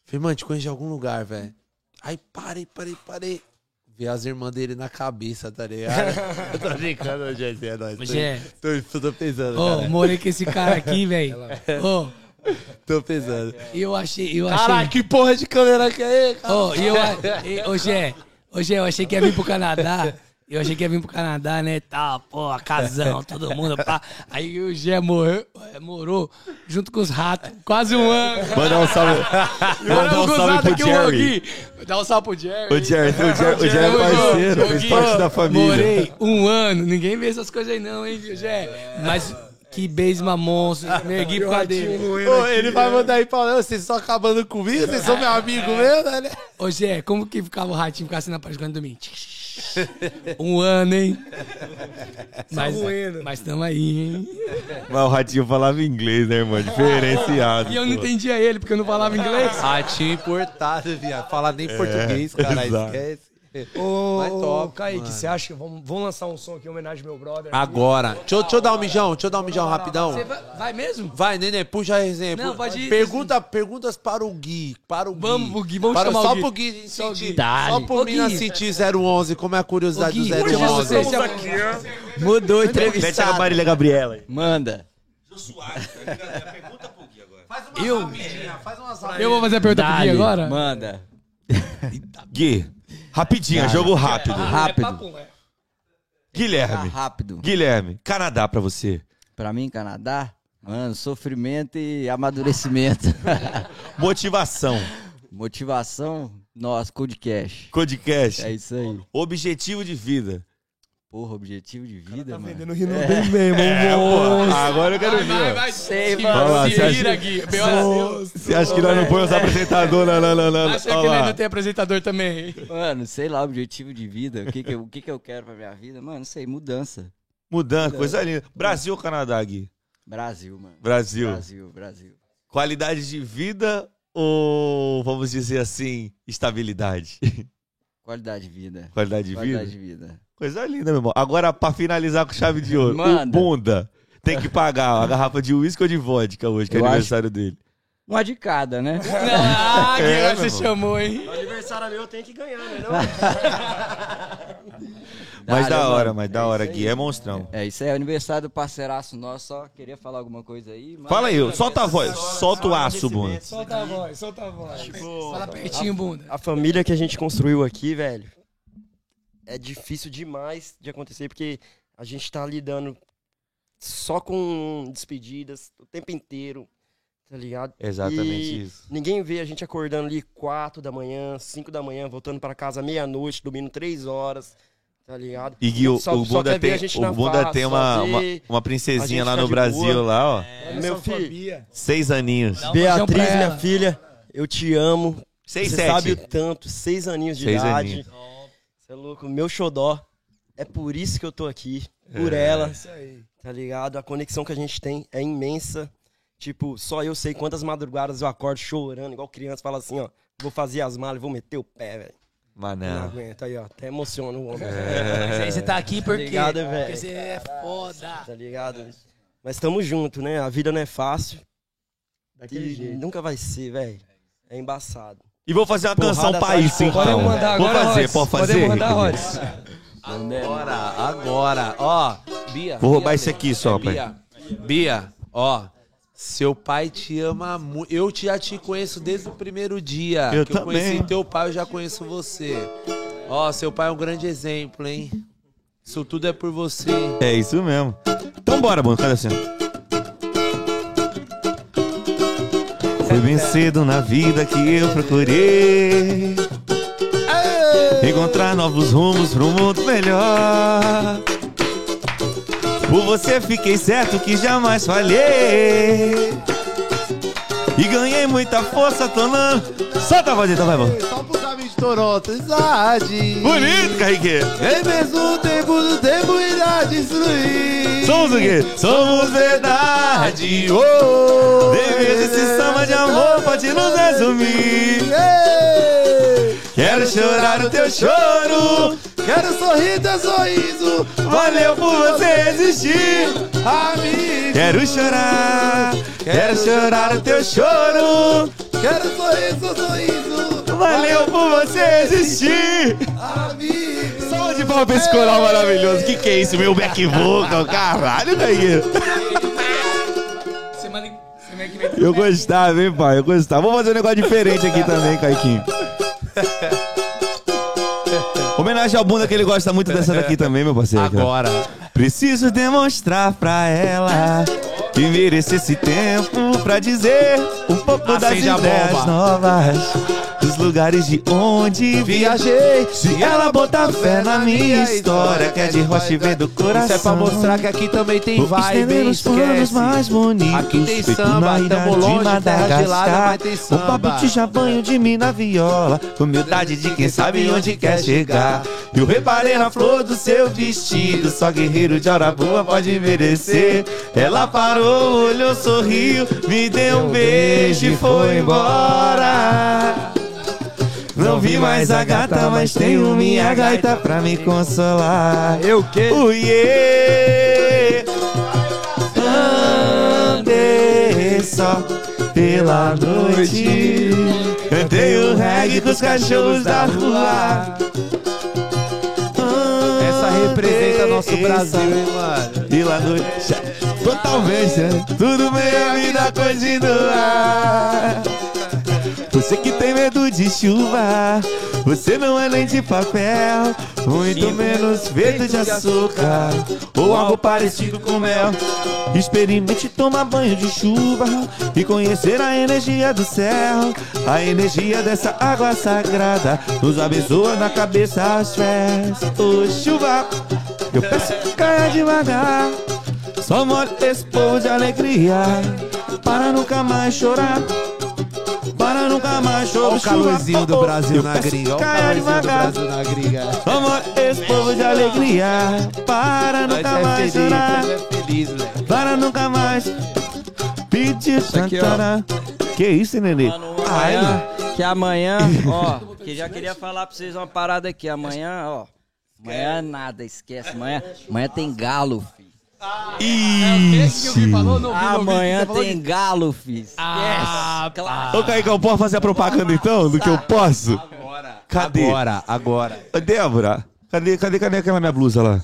Speaker 2: Falei, mano, te conheço de algum lugar, velho. Aí parei, parei, parei. Vi as irmãs dele na cabeça, tá ligado? Eu tô brincando, gente, é nóis. Tô,
Speaker 3: Jé,
Speaker 2: tô, tô pensando,
Speaker 3: ô,
Speaker 2: cara.
Speaker 3: morei com esse cara aqui, velho. Ô,
Speaker 2: Tô pensando.
Speaker 3: e eu achei, eu achei...
Speaker 2: Caralho, que porra de câmera que é, cara?
Speaker 3: Ô, e eu, e, ô, Gé, eu achei que ia vir pro Canadá. Eu achei que ia vir pro Canadá, né? Tá, pô, casão, todo mundo, pá. Aí o Gé morreu, é, morou junto com os ratos, quase um ano.
Speaker 5: Mandar um salve. Mandar um salve pro Jerry.
Speaker 3: Dá um salve pro Jerry.
Speaker 5: O Jerry, o Jerry, o Jerry é parceiro, fez parte da família.
Speaker 3: Morei um ano, ninguém vê essas coisas aí não, hein, Gé? Mas que beijo monstro, me ergui por causa dele.
Speaker 2: Ô, ele vai mandar aí pra vocês estão acabando comigo? Vocês são meu amigo mesmo, né?
Speaker 3: Ô, Gé, como que ficava o ratinho ficar assim na parte quando dormir? Um ano, hein? Mas, mas tamo aí, hein?
Speaker 5: Mas o Ratinho falava inglês, né, irmão? Diferenciado.
Speaker 3: E eu não
Speaker 5: pô.
Speaker 3: entendia ele, porque eu não falava inglês.
Speaker 2: Ratinho importado, viado. Falar nem português, cara.
Speaker 5: exato.
Speaker 2: Esquece.
Speaker 4: Ô,
Speaker 2: Mas top,
Speaker 4: Kaique,
Speaker 2: mano.
Speaker 4: você acha que vamos, vamos lançar um som aqui em homenagem ao meu brother?
Speaker 2: Agora. Deixa, eu- deixa eu dar um mijão, deixa eu dar um mijão rapidão.
Speaker 3: Você vai, vai mesmo?
Speaker 2: Vai, Nenê, puxa a resenha.
Speaker 3: Não,
Speaker 2: Pu-
Speaker 3: pode ir.
Speaker 2: Pergunta, perguntas para o Gui. Para o Gui.
Speaker 3: Vamos pro Gui, vamos
Speaker 2: para,
Speaker 3: chamar o
Speaker 2: só
Speaker 3: Gui.
Speaker 2: pro Gui
Speaker 3: Só o
Speaker 2: sentir.
Speaker 3: Gui.
Speaker 2: Só
Speaker 3: Dale.
Speaker 2: pro
Speaker 3: Ô, Gui.
Speaker 2: sentir 011. Como é a curiosidade
Speaker 3: Ô, Gui,
Speaker 2: do
Speaker 3: hoje
Speaker 2: 011?
Speaker 3: você já-
Speaker 1: Mudou o
Speaker 5: Mete a
Speaker 1: entrevistado.
Speaker 5: Marília Gabriela aí.
Speaker 1: Manda.
Speaker 2: Faz uma
Speaker 3: Eu-
Speaker 2: rapidinha, faz umas
Speaker 3: Eu vou fazer a pergunta pro Gui
Speaker 1: Dale.
Speaker 3: agora?
Speaker 1: Manda.
Speaker 5: Gui, rapidinho, jogo rápido.
Speaker 1: Rápido.
Speaker 3: É papo, é.
Speaker 1: Tá
Speaker 5: Guilherme,
Speaker 1: rápido.
Speaker 5: Guilherme, Canadá pra você.
Speaker 1: Pra mim, Canadá, mano, sofrimento e amadurecimento.
Speaker 5: Motivação,
Speaker 1: Motivação, nossa, Codecast.
Speaker 5: Codecast,
Speaker 1: É isso aí.
Speaker 5: objetivo de vida.
Speaker 1: Porra, objetivo de vida,
Speaker 4: Tá
Speaker 1: mano.
Speaker 4: vendendo rindo bem mesmo,
Speaker 5: É, pô, agora eu quero
Speaker 3: Vai, vai,
Speaker 5: ver. ó.
Speaker 3: vai.
Speaker 1: Sei,
Speaker 3: Se-
Speaker 1: mano.
Speaker 5: Vai lá,
Speaker 3: Se
Speaker 5: você
Speaker 3: vira, Gui.
Speaker 5: Você acha que nós não põe os apresentadores? Não, não, não, não.
Speaker 3: Acha que ele
Speaker 5: lá.
Speaker 3: não tem apresentador também.
Speaker 1: Mano, sei lá, objetivo de vida. O que que eu, o que que eu quero pra minha vida? Mano, sei, mudança.
Speaker 5: Mudança, coisa linda. Brasil ou Canadá, Gui?
Speaker 1: Brasil, mano.
Speaker 5: Brasil.
Speaker 1: Brasil, Brasil.
Speaker 5: Qualidade de vida ou, vamos dizer assim, estabilidade?
Speaker 1: Qualidade de vida.
Speaker 5: Qualidade de
Speaker 1: Qualidade
Speaker 5: vida?
Speaker 1: de vida.
Speaker 5: Coisa linda, meu irmão. Agora, pra finalizar com chave de ouro, o
Speaker 1: Manda.
Speaker 5: bunda tem que pagar a garrafa de uísque ou de vodka hoje, que é
Speaker 1: Eu
Speaker 5: aniversário dele.
Speaker 1: Uma de cada, né?
Speaker 3: Não, ah, Gui,
Speaker 5: É,
Speaker 3: você chamou, hein?
Speaker 7: No aniversário meu eu tenho que ganhar, né? Não?
Speaker 5: Mas da hora,
Speaker 1: mano.
Speaker 5: mas da
Speaker 1: É
Speaker 5: hora, Gui. É monstrão.
Speaker 1: É, isso aí é aniversário do parceiraço nosso. Só queria falar alguma coisa aí. mas-
Speaker 5: Fala aí, solta a voz, solta o aço, bunda.
Speaker 4: Solta a voz, solta a voz.
Speaker 3: Fala pertinho, bunda.
Speaker 7: A família que a gente construiu aqui, velho, é difícil demais de acontecer, porque a gente tá lidando só com despedidas o tempo inteiro, tá ligado?
Speaker 5: Exatamente
Speaker 7: E
Speaker 5: isso.
Speaker 7: Ninguém vê a gente acordando ali 4 da manhã, 5 da manhã, voltando pra casa meia-noite, dormindo 3 horas, tá ligado?
Speaker 5: E Gui, o,
Speaker 7: Só-
Speaker 5: o Bunda tem, o Bunda tem uma, uma, uma princesinha lá no Brasil,
Speaker 7: boa.
Speaker 5: lá, ó.
Speaker 7: Meu filho,
Speaker 4: Homofobia.
Speaker 5: Seis aninhos.
Speaker 3: Um
Speaker 7: Beatriz, minha filha, eu te amo.
Speaker 5: Seis,
Speaker 7: Você
Speaker 5: sete.
Speaker 7: sabe o tanto, seis aninhos de
Speaker 5: Seis
Speaker 7: idade.
Speaker 5: aninhos.
Speaker 7: Você é louco, meu xodó. É por isso que eu tô aqui, por
Speaker 5: É.
Speaker 7: ela,
Speaker 4: Isso aí.
Speaker 7: tá ligado? A conexão que a gente tem é imensa. Tipo, só eu sei quantas madrugadas eu acordo chorando, igual criança, fala assim, ó, vou fazer as malas e vou meter o pé, velho.
Speaker 5: Mas
Speaker 7: Não
Speaker 5: não.
Speaker 7: aguenta aí, ó, até emociona o homem.
Speaker 3: Mas aí você tá aqui porque,
Speaker 7: Obrigado, velho.
Speaker 3: porque você é foda.
Speaker 7: Tá ligado? Mas tamo junto, né? A vida não é fácil. E nunca vai ser, velho. É embaçado.
Speaker 5: E vou fazer uma canção
Speaker 7: Porrada
Speaker 5: pra
Speaker 7: atrás de
Speaker 5: isso, então.
Speaker 4: Podemos mandar
Speaker 5: Vou
Speaker 4: agora,
Speaker 5: fazer,
Speaker 4: Rods?
Speaker 5: pode fazer?
Speaker 4: Podemos mandar, Rods?
Speaker 2: Agora, agora, ó, Bia.
Speaker 5: Vou roubar
Speaker 2: Bia,
Speaker 5: esse aqui só, pai.
Speaker 2: Bia, Bia, ó, seu pai te ama muito. Eu já te conheço desde o primeiro dia.
Speaker 5: Eu
Speaker 2: que eu
Speaker 5: também.
Speaker 2: conheci teu pai, eu já conheço você. Ó, seu pai é um grande exemplo, hein? Isso tudo é por você.
Speaker 5: É isso mesmo. Então bora, mano, cadê assim? Foi bem cedo na vida que eu procurei Encontrar novos rumos pra um mundo melhor Por você fiquei certo que jamais falhei. E ganhei muita força, tonando Solta a voz então, vai, bom
Speaker 8: Só pros amigos de Toronto, Zade.
Speaker 5: Bonito, Kaique.
Speaker 8: Em mesmo tempo do tempo irá destruir.
Speaker 5: Somos o quê? Somos verdade.
Speaker 8: Oh,
Speaker 5: Deveria esse samba de amor pode nos resumir.
Speaker 8: Ei,
Speaker 5: Quero chorar o teu choro.
Speaker 8: Quero sorrir teu sorriso.
Speaker 5: Valeu por você existir.
Speaker 8: Amigo,
Speaker 5: Quero chorar. Quero chorar o teu choro.
Speaker 8: Quero sorrir seu sorriso.
Speaker 5: Valeu por você existir.
Speaker 8: Amigo.
Speaker 5: Salve de palmas pra esse coral maravilhoso. Que que é isso, meu back vocal? Caralho,
Speaker 3: tem
Speaker 5: Eu gostava, hein, pai, eu gostava. Vamos fazer um negócio diferente aqui também, Kaiquinho Homenagem ao bunda que ele gosta muito dessa daqui também, meu parceiro.
Speaker 2: Agora.
Speaker 5: Preciso demonstrar pra ela que merece esse tempo pra dizer um pouco das
Speaker 2: Acende a
Speaker 5: ideias novas, dos lugares de onde viajei. Se ela botar fé na minha história, que é de rocha e vem do coração.
Speaker 2: Isso é pra mostrar que aqui também tem vibe,
Speaker 5: os planos mais bonitos.
Speaker 2: Aqui tem samba, tamo longe, terra gelada, mas tem
Speaker 5: O papo já banho de mim na viola. Humildade de quem sabe onde quer chegar. Eu reparei na flor do seu vestido. Só guerreiro de hora boa pode merecer. Ela parou, olhou, sorriu, me deu um beijo e foi embora. Não vi mais a gata, mas tenho minha gaita pra me consolar.
Speaker 4: Eu que?
Speaker 5: Uiê! Andei só pela noite. Cantei o reggae com os cachorros da rua.
Speaker 2: Essa representa nosso Brasil,
Speaker 5: só
Speaker 2: hein, mano?
Speaker 5: Pela noite. Totalmente, né? Tudo bem, a vida continua. Você que tem medo de chuva, você não é nem de papel, muito menos feito de açúcar, ou algo parecido com mel. Experimente tomar banho de chuva e conhecer a energia do céu, a energia dessa água sagrada nos abençoa na cabeça as fés. Ô chuva, eu peço que caia devagar, só molhe esse povo de alegria, para nunca mais chorar. Para nunca mais chorar.
Speaker 2: Olha o calorzinho do Brasil na gringa. Olha o calorzinho do
Speaker 5: devagar.
Speaker 2: Brasil na gringa.
Speaker 5: Vamos esse povo de alegria Para nunca
Speaker 2: é
Speaker 5: mais chorar
Speaker 2: é velho.
Speaker 5: Para nunca mais Pedir tantara Que isso, Nenê?
Speaker 1: Amanhã, que amanhã, ó, que já queria falar pra vocês uma parada aqui. Amanhã, ó, amanhã é nada, esquece. Amanhã, amanhã tem galo, filho.
Speaker 5: Ixi
Speaker 1: Amanhã tem galo. Esquece.
Speaker 3: Ah,
Speaker 1: Claro.
Speaker 5: Ô, Kaique, eu posso fazer a propaganda então? Do que eu posso?
Speaker 2: Agora.
Speaker 5: Cadê?
Speaker 2: Agora, agora.
Speaker 5: Ô, Débora, cadê, cadê, cadê aquela minha blusa lá?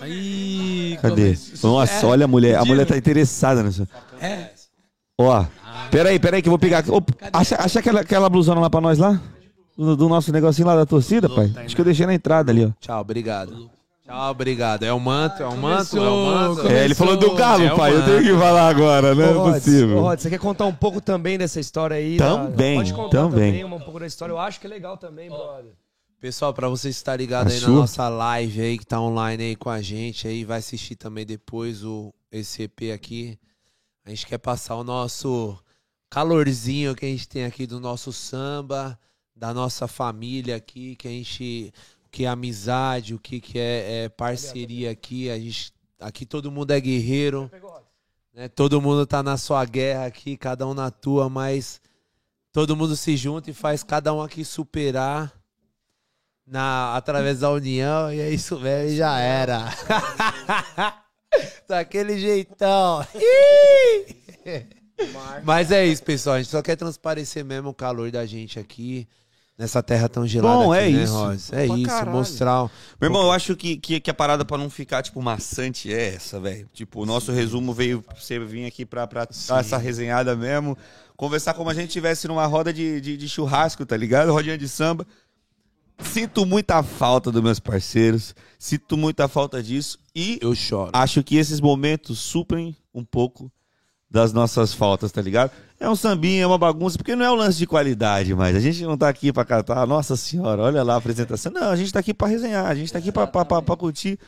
Speaker 3: Aí,
Speaker 5: Cadê? Nossa, olha a mulher. A mulher tá interessada nisso.
Speaker 3: É.
Speaker 5: Ó, peraí, peraí que eu vou pegar. Ô, acha acha aquela, aquela blusona lá pra nós lá? Do, do nosso negocinho lá da torcida, pai? Acho que eu deixei na entrada ali, ó.
Speaker 2: Tchau, obrigado. Tchau, obrigado. É o manto, é o manto, é o manto.
Speaker 5: É, ele falou do galo,
Speaker 2: É
Speaker 5: pai. Eu tenho que falar agora, né? Não é possível.
Speaker 4: ô, Rods, você quer contar um pouco também dessa história aí? da-
Speaker 5: Também,
Speaker 4: Pode contar
Speaker 5: também.
Speaker 4: um pouco da história. Eu acho que é legal também, brother.
Speaker 2: Pessoal, pra você estar ligado aí na
Speaker 5: Achou?
Speaker 2: nossa live aí, que tá online aí com a gente aí, vai assistir também depois o, esse EP aqui. A gente quer passar o nosso calorzinho que a gente tem aqui do nosso samba, da nossa família aqui, que a gente. O que é amizade, o que, que é, é parceria aqui. A gente, aqui todo mundo é guerreiro. Né? Todo mundo tá na sua guerra aqui, cada um na tua, mas todo mundo se junta e faz cada um aqui superar na, através da união, e é isso mesmo, e já era. Daquele jeitão. Ih! Mas é isso, pessoal. A gente só quer transparecer mesmo o calor da gente aqui. Nessa terra tão gelada
Speaker 5: Bom,
Speaker 2: aqui,
Speaker 5: é
Speaker 2: né,
Speaker 5: isso.
Speaker 2: Rosa? É isso,
Speaker 5: caralho.
Speaker 2: mostrar.
Speaker 5: Meu irmão, eu acho que, que, que a parada pra não ficar, tipo, maçante é essa, velho. Tipo, o nosso resumo veio pra você vir aqui pra, pra dar essa resenhada mesmo. Conversar como a gente estivesse numa roda de, de, de churrasco, tá ligado? Rodinha de samba. Sinto muita falta dos meus parceiros. Sinto muita falta disso. E
Speaker 2: Eu choro.
Speaker 5: acho que esses momentos suprem um pouco das nossas faltas, tá ligado? É um sambinha, é uma bagunça, porque não é um lance de qualidade, mas a gente não tá aqui pra cantar, nossa senhora, olha lá a apresentação. Não, a gente tá aqui pra resenhar, a gente tá aqui pra curtir.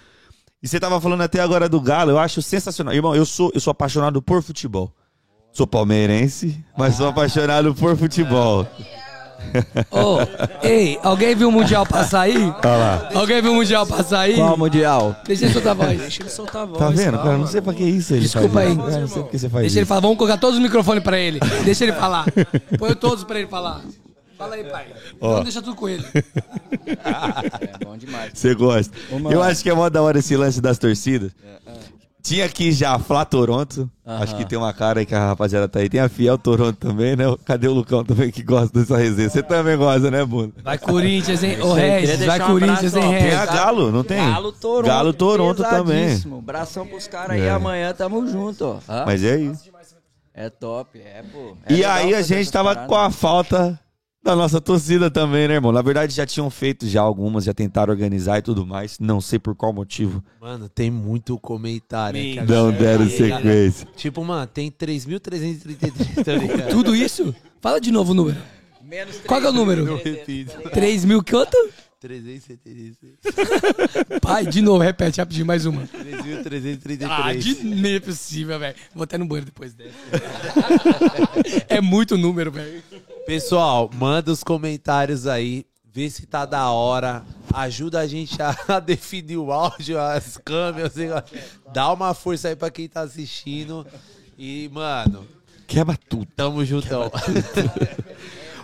Speaker 5: E você tava falando até agora do Galo, eu acho sensacional. Irmão, eu sou, eu sou apaixonado por futebol. Sou palmeirense, mas sou apaixonado por futebol.
Speaker 3: Ô, ei, alguém viu o Mundial passar aí?
Speaker 5: Olha lá.
Speaker 3: Alguém viu o Mundial passar aí?
Speaker 1: Qual mundial?
Speaker 3: Deixa ele soltar a voz.
Speaker 4: Deixa ele soltar a voz.
Speaker 5: Tá vendo? Cara, não sei pra que isso ele
Speaker 3: Desculpa
Speaker 5: faz
Speaker 3: aí.
Speaker 5: isso. Não sei por que você faz
Speaker 3: Deixa ele
Speaker 5: isso.
Speaker 3: falar. Vamos colocar todos os microfones pra ele. Deixa ele falar. Põe todos pra ele falar. Fala aí, pai. Vamos deixar tudo com ele.
Speaker 1: É bom demais.
Speaker 5: Você gosta.
Speaker 1: Uma-
Speaker 5: Eu acho que é mó da hora esse lance das torcidas. Tinha aqui já a Flá Toronto.
Speaker 1: Aham.
Speaker 5: Acho que tem uma cara aí que a rapaziada tá aí. Tem a Fiel Toronto também, né? Cadê o Lucão também que gosta dessa resenha? Você também gosta, né, Bunda?
Speaker 3: Vai Corinthians, hein? Ô,
Speaker 1: queria
Speaker 3: Regis, vai
Speaker 1: deixar um
Speaker 3: Corinthians,
Speaker 1: abraço,
Speaker 3: hein,
Speaker 1: ó.
Speaker 5: Tem a
Speaker 3: Regis?
Speaker 5: Galo, não tem?
Speaker 1: Galo Toronto.
Speaker 5: Galo Toronto também.
Speaker 1: pesadíssimo. Bração pros caras aí,
Speaker 5: É.
Speaker 1: amanhã tamo junto, ó. Hã?
Speaker 5: Mas é isso.
Speaker 1: É top, é, pô. É
Speaker 5: E
Speaker 1: legal
Speaker 5: aí a
Speaker 1: fazer
Speaker 5: gente
Speaker 1: essas
Speaker 5: tava
Speaker 1: paradas.
Speaker 5: com a falta da nossa torcida também, né, irmão? Na verdade já tinham feito já algumas, já tentaram organizar e tudo mais. Não sei por qual motivo.
Speaker 2: Mano, tem muito comentário. aqui, a
Speaker 5: Não deram sequência.
Speaker 2: Tipo, mano, tem 3.333, tá ligado?
Speaker 3: Tudo isso? Fala de novo o número.
Speaker 1: Menos
Speaker 3: Qual que é o número?
Speaker 2: Eu repito.
Speaker 3: 3 mil quanto?
Speaker 2: 376.
Speaker 3: Pai, de novo, repete rapidinho, mais uma.
Speaker 2: 3.333.
Speaker 3: Ah, de não é possível, velho. Vou até no banheiro depois dessa. é muito número, velho.
Speaker 2: Pessoal, manda os comentários aí. Vê se tá da hora. Ajuda a gente a definir o áudio, as câmeras. Dá uma força aí pra quem tá assistindo. E, mano,
Speaker 5: Quebra tudo.
Speaker 2: tamo juntão.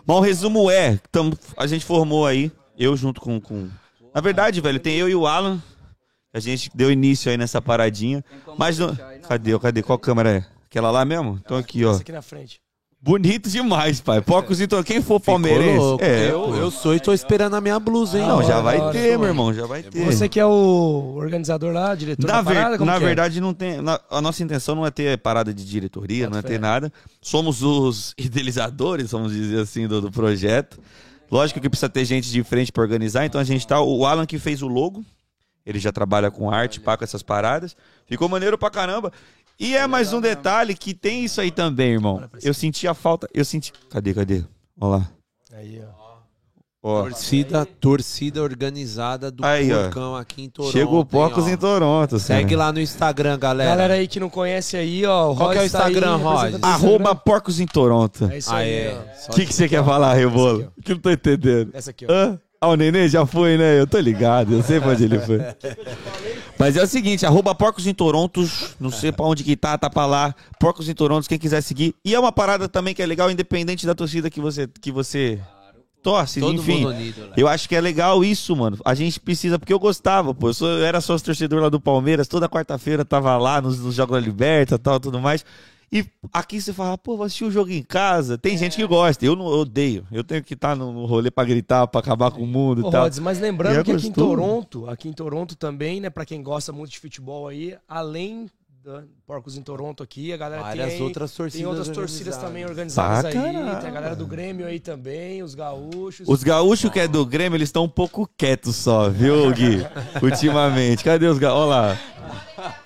Speaker 5: Mas o resumo é, tamo, a gente formou aí, eu junto com, com... Na verdade, velho, tem eu e o Alan, a gente deu início aí nessa paradinha. Mas não... Cadê? Cadê? Qual câmera é? Aquela lá mesmo? Então aqui, ó.
Speaker 4: Essa aqui na frente.
Speaker 5: Bonito demais, pai. Pocos então, quem for palmeirense.
Speaker 2: Louco.
Speaker 5: É,
Speaker 2: eu, eu sou e tô esperando a minha blusa, hein?
Speaker 5: Não, já vai ter, meu irmão, já vai ter.
Speaker 4: Você que é o organizador lá, diretor
Speaker 5: Na,
Speaker 4: da parada?
Speaker 5: ver-
Speaker 4: como
Speaker 5: na
Speaker 4: que é?
Speaker 5: verdade, não tem. na- a nossa intenção não é ter parada de diretoria, não é
Speaker 4: fé.
Speaker 5: ter nada. Somos os idealizadores, vamos dizer assim, do, do projeto. Lógico que precisa ter gente de frente para organizar, então a gente tá. O Alan que fez o logo, ele já trabalha com arte, pá, com essas paradas. Ficou maneiro pra caramba. E é mais um detalhe que tem isso aí também, irmão. Eu senti a falta. Eu senti. Cadê, cadê? Olha lá.
Speaker 4: Aí, ó.
Speaker 5: Ó.
Speaker 2: Torcida, torcida organizada do
Speaker 5: Aí, ó.
Speaker 2: Porcão aqui em Toronto.
Speaker 5: Chegou
Speaker 2: hein,
Speaker 5: Pocos
Speaker 2: ó.
Speaker 5: em Toronto.
Speaker 2: Segue lá no Instagram, galera.
Speaker 4: Galera aí que não conhece aí, ó. O
Speaker 2: Qual que é o
Speaker 4: Rod tá aí
Speaker 2: Instagram, Rod?
Speaker 4: representando o
Speaker 5: Arroba. Porcos em Toronto.
Speaker 4: É isso aí,
Speaker 2: Aê.
Speaker 4: ó.
Speaker 5: O que, que você quer falar, Rebolo? Que eu não tô entendendo.
Speaker 4: Essa aqui, ó.
Speaker 5: Hã? Ah, o Nenê já foi, né? Eu tô ligado, eu sei pra onde ele foi. Mas é o seguinte, arroba Porcos em Torontos, não sei pra onde que tá, tá pra lá. Porcos em Torontos, quem quiser seguir. E é uma parada também que é legal, independente da torcida que você, que você torce,
Speaker 2: Todo
Speaker 5: enfim.
Speaker 2: mundo unido, né?
Speaker 5: Eu acho que é legal isso, mano. A gente precisa, porque eu gostava, pô. Eu, sou- eu era sócio torcedor lá do Palmeiras, toda quarta-feira tava lá nos, nos Jogos da Liberta e tal, tudo mais. E aqui você fala, pô, vou assistir o jogo em casa. Tem gente que gosta, eu não eu odeio. Eu tenho que estar no, no rolê pra gritar, pra acabar com o mundo
Speaker 4: Ô,
Speaker 5: e tal.
Speaker 4: Rods, mas lembrando
Speaker 5: E é
Speaker 4: que aqui em. Toronto, aqui em Toronto também, né, pra quem gosta muito de futebol aí, além da Porcos em Toronto aqui, a galera
Speaker 2: Várias
Speaker 4: tem,
Speaker 2: outras torcidas
Speaker 4: tem outras torcidas
Speaker 2: organizadas.
Speaker 4: também organizadas
Speaker 5: Pra
Speaker 4: aí, tem a galera do Grêmio aí também, os gaúchos.
Speaker 5: Os gaúchos que é do Grêmio, eles estão um pouco quietos só, viu, Gui? Ultimamente. Cadê os gaúchos? Olha lá.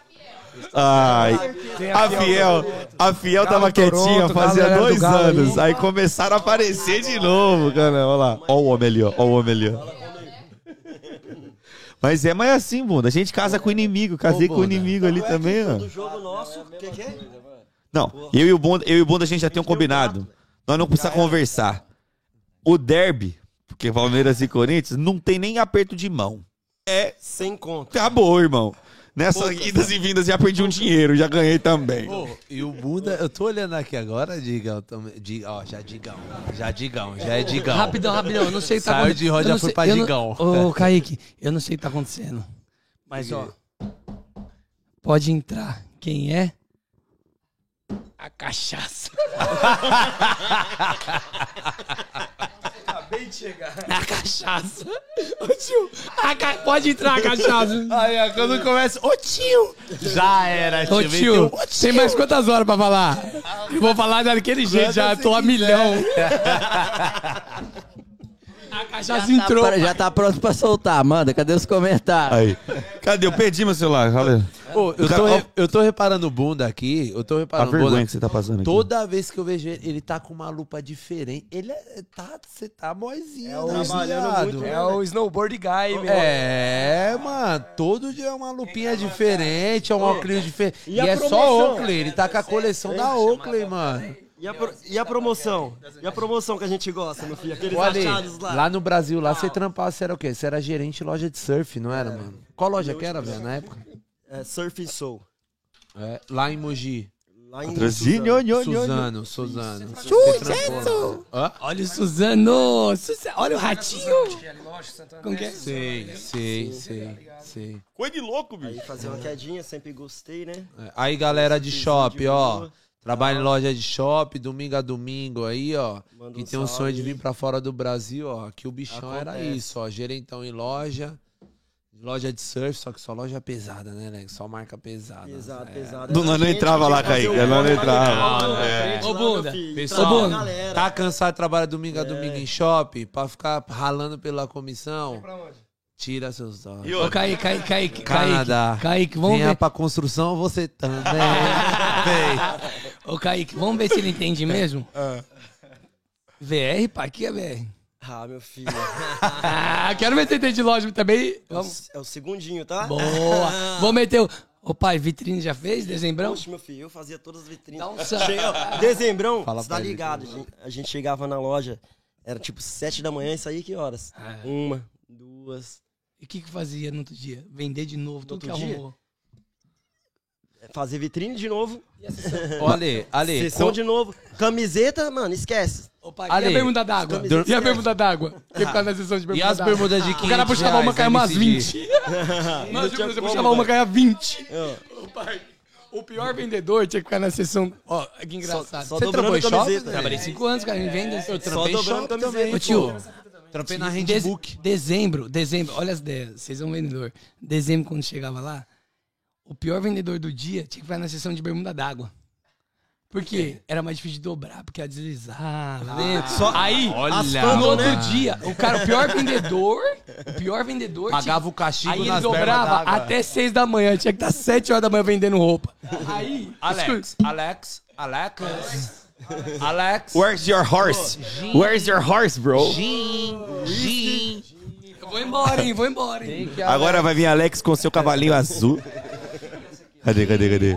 Speaker 5: Ai, a Fiel, a Fiel tava quietinha
Speaker 4: Galo,
Speaker 5: fazia dois anos. Aí começaram a aparecer de novo, cara. Olha lá. Olha o homem ali, ó. Olha o homem ali, ó. Mas é, mas é assim, bunda. A gente casa com o inimigo. Casei com o inimigo ali também, ó.
Speaker 7: Do jogo nosso, o que, que é?
Speaker 5: Não, eu e o Bunda, eu e o Bunda a gente já tem um combinado. Nós não precisamos conversar. O derby, porque Palmeiras e Corinthians, não tem nem aperto de mão. É,
Speaker 7: Sem conto.
Speaker 5: acabou, irmão. Nessas idas e vindas já perdi um dinheiro, já ganhei também.
Speaker 2: Pô, e o Bunda, eu tô olhando aqui agora, Digão, ó, já Digão, já Digão, já é Digão.
Speaker 3: Rapidão, rapidão. Eu não sei o que tá
Speaker 2: Saiu
Speaker 3: acontecendo.
Speaker 2: de Rod,
Speaker 3: Eu
Speaker 2: já
Speaker 3: não
Speaker 2: foi
Speaker 3: sei-
Speaker 2: pra
Speaker 3: eu
Speaker 2: Digão.
Speaker 3: Ô, Kaique, eu não sei o que tá acontecendo. Mas, ó. Pode entrar. Quem é? A cachaça.
Speaker 4: Acabei de chegar.
Speaker 3: A cachaça. Ô tio, a ca- pode entrar a cachaça.
Speaker 2: Aí, ó, quando começa. Ô tio! Já era,
Speaker 3: Ô tio, tem mais quantas horas pra falar? Eu vou falar daquele jeito, já tô a milhão. A cachaça
Speaker 1: Tá
Speaker 3: entrou.
Speaker 1: pra- já tá pronto pra soltar. Manda, cadê os comentários?
Speaker 5: Aí. Cadê? Eu perdi meu celular.
Speaker 2: Pô, eu, tô, re- eu tô reparando o bunda aqui. Eu tô
Speaker 5: A
Speaker 2: reparando o
Speaker 5: vergonha
Speaker 2: bunda.
Speaker 5: que você tá passando aqui.
Speaker 2: Toda vez que eu vejo ele, ele tá com uma lupa diferente. Ele é, tá, você tá moizinho,
Speaker 7: É o
Speaker 2: né,
Speaker 7: trabalhando muito,
Speaker 4: É o snowboard guy, meu.
Speaker 2: É, mano, todo dia é uma lupinha diferente, é um óculos diferente. E,
Speaker 7: E a
Speaker 2: é só? Oakley, ele tá com a coleção da Oakley, mano.
Speaker 7: E a, pro- e a promoção? E a promoção que a gente gosta, meu filho? Aqueles
Speaker 2: Olha aí,
Speaker 7: achados lá.
Speaker 2: lá no Brasil, lá você trampava, você era o quê? Você era gerente de loja de surf, não era, mano? Qual loja que era, velho, na época?
Speaker 7: É, Surf Soul.
Speaker 2: É, lá em Mogi.
Speaker 7: Lá em Suzano.
Speaker 2: Suzano, Suzano. Hã?
Speaker 3: Olha o Suzano. Suza- Olha o ratinho. Como que é?
Speaker 2: Sei, sei, sei, sei.
Speaker 5: Coisa de louco,
Speaker 7: Aí
Speaker 5: bicho.
Speaker 7: fazer uma quedinha, sempre gostei, né?
Speaker 2: É, Aí, galera de shopping, ó. Trabalha em loja de shopping, domingo a domingo aí, ó.
Speaker 7: Manda
Speaker 2: Quem
Speaker 7: um
Speaker 2: tem um
Speaker 7: salve
Speaker 2: sonho de vir pra fora do Brasil, ó. Aqui o bichão era
Speaker 7: Acontece.
Speaker 2: isso, ó. Gerentão em loja. Loja de surf, só que só loja pesada, né, Leg? Só marca pesada.
Speaker 7: Pesado,
Speaker 2: É.
Speaker 7: pesado.
Speaker 5: Não, nós não entrava lá, Kaique, nós não entrava.
Speaker 7: levar
Speaker 5: É.
Speaker 7: na frente
Speaker 3: Ô, bunda.
Speaker 2: Pessoal,
Speaker 7: Trabalha,
Speaker 3: Bunda.
Speaker 7: galera.
Speaker 2: Tá cansado de trabalhar domingo a
Speaker 7: É.
Speaker 2: domingo em shopping? Pra ficar ralando pela comissão?
Speaker 4: Pra onde?
Speaker 2: Tira seus dólares.
Speaker 5: E
Speaker 3: Ô? Kaique, Kaique, Kaique.
Speaker 2: Canadá.
Speaker 3: Kaique, Kaique, vamos
Speaker 2: Venha
Speaker 3: ver.
Speaker 2: pra construção, você também. Vem.
Speaker 3: Ô, Kaique, vamos ver se ele entende mesmo?
Speaker 2: Ah.
Speaker 3: VR, pá, aqui é VR.
Speaker 7: Ah, meu filho.
Speaker 3: Ah, quero ver se entende de loja também. Vamos.
Speaker 7: É o segundinho, tá?
Speaker 3: Boa. Vou meter o... Ô, pai, vitrine já fez? Dezembrão?
Speaker 7: Oxe, meu filho, eu fazia todas as vitrines.
Speaker 3: Dá um.
Speaker 7: Chega, dezembrão,
Speaker 2: Fala
Speaker 7: você tá
Speaker 2: ele,
Speaker 7: ligado. A gente, a gente chegava na loja, era tipo sete da manhã e saía que horas?
Speaker 3: Ah.
Speaker 7: Uma, duas.
Speaker 3: E o que que fazia no outro dia? Vender de novo, tudo que
Speaker 7: outro dia?
Speaker 3: arrumou.
Speaker 7: Fazer vitrine de novo,
Speaker 2: Olha, Ale,
Speaker 7: sessão de novo. Camiseta, mano, esquece.
Speaker 3: Ô, pai,
Speaker 2: Ale,
Speaker 3: e a bermuda d'água? E a bermuda d'água? Quem ficar na sessão de
Speaker 2: E
Speaker 3: bermuda
Speaker 2: as
Speaker 3: d'água?
Speaker 2: bermudas de
Speaker 3: O
Speaker 2: 500
Speaker 3: cara puxava uma, caia umas
Speaker 2: MCD?
Speaker 3: 20.
Speaker 7: Não
Speaker 3: Nós
Speaker 7: tinha
Speaker 3: você puxava uma, caia 20.
Speaker 7: Ó,
Speaker 3: Ô, pai, o pior vendedor tinha que ficar na sessão... Ó, que engraçado.
Speaker 7: Só
Speaker 2: Você trabalhou
Speaker 7: dobrando
Speaker 2: em shopping?
Speaker 7: camiseta.
Speaker 3: Trabalhei cinco anos, cara, em vendas.
Speaker 2: Eu
Speaker 7: Só
Speaker 2: trampei em
Speaker 7: dobrando
Speaker 2: shopping
Speaker 7: camiseta.
Speaker 2: também,
Speaker 3: Ô, tio.
Speaker 2: Trampei na Handbook.
Speaker 3: Dezembro, dezembro, olha as ideias, vocês são vendedor. Dezembro, quando chegava lá, o pior vendedor do dia tinha que ficar na sessão de bermuda d'água. Por quê? Era mais difícil de dobrar, porque ia deslizar, lembra? Aí,
Speaker 2: Olha.
Speaker 3: no outro dia, o cara, o pior vendedor, o pior vendedor...
Speaker 2: Pagava o castigo
Speaker 3: Aí ele dobrava até seis da manhã, tinha que estar sete horas da manhã vendendo roupa. Aí,
Speaker 2: Alex, Alex, Alex, Alex.
Speaker 5: Where's your horse? Where's your horse, bro?
Speaker 2: Gin, gin.
Speaker 3: eu vou embora, hein, vou embora, hein.
Speaker 5: Agora vai vir Alex com seu cavalinho azul. Cadê, cadê, cadê?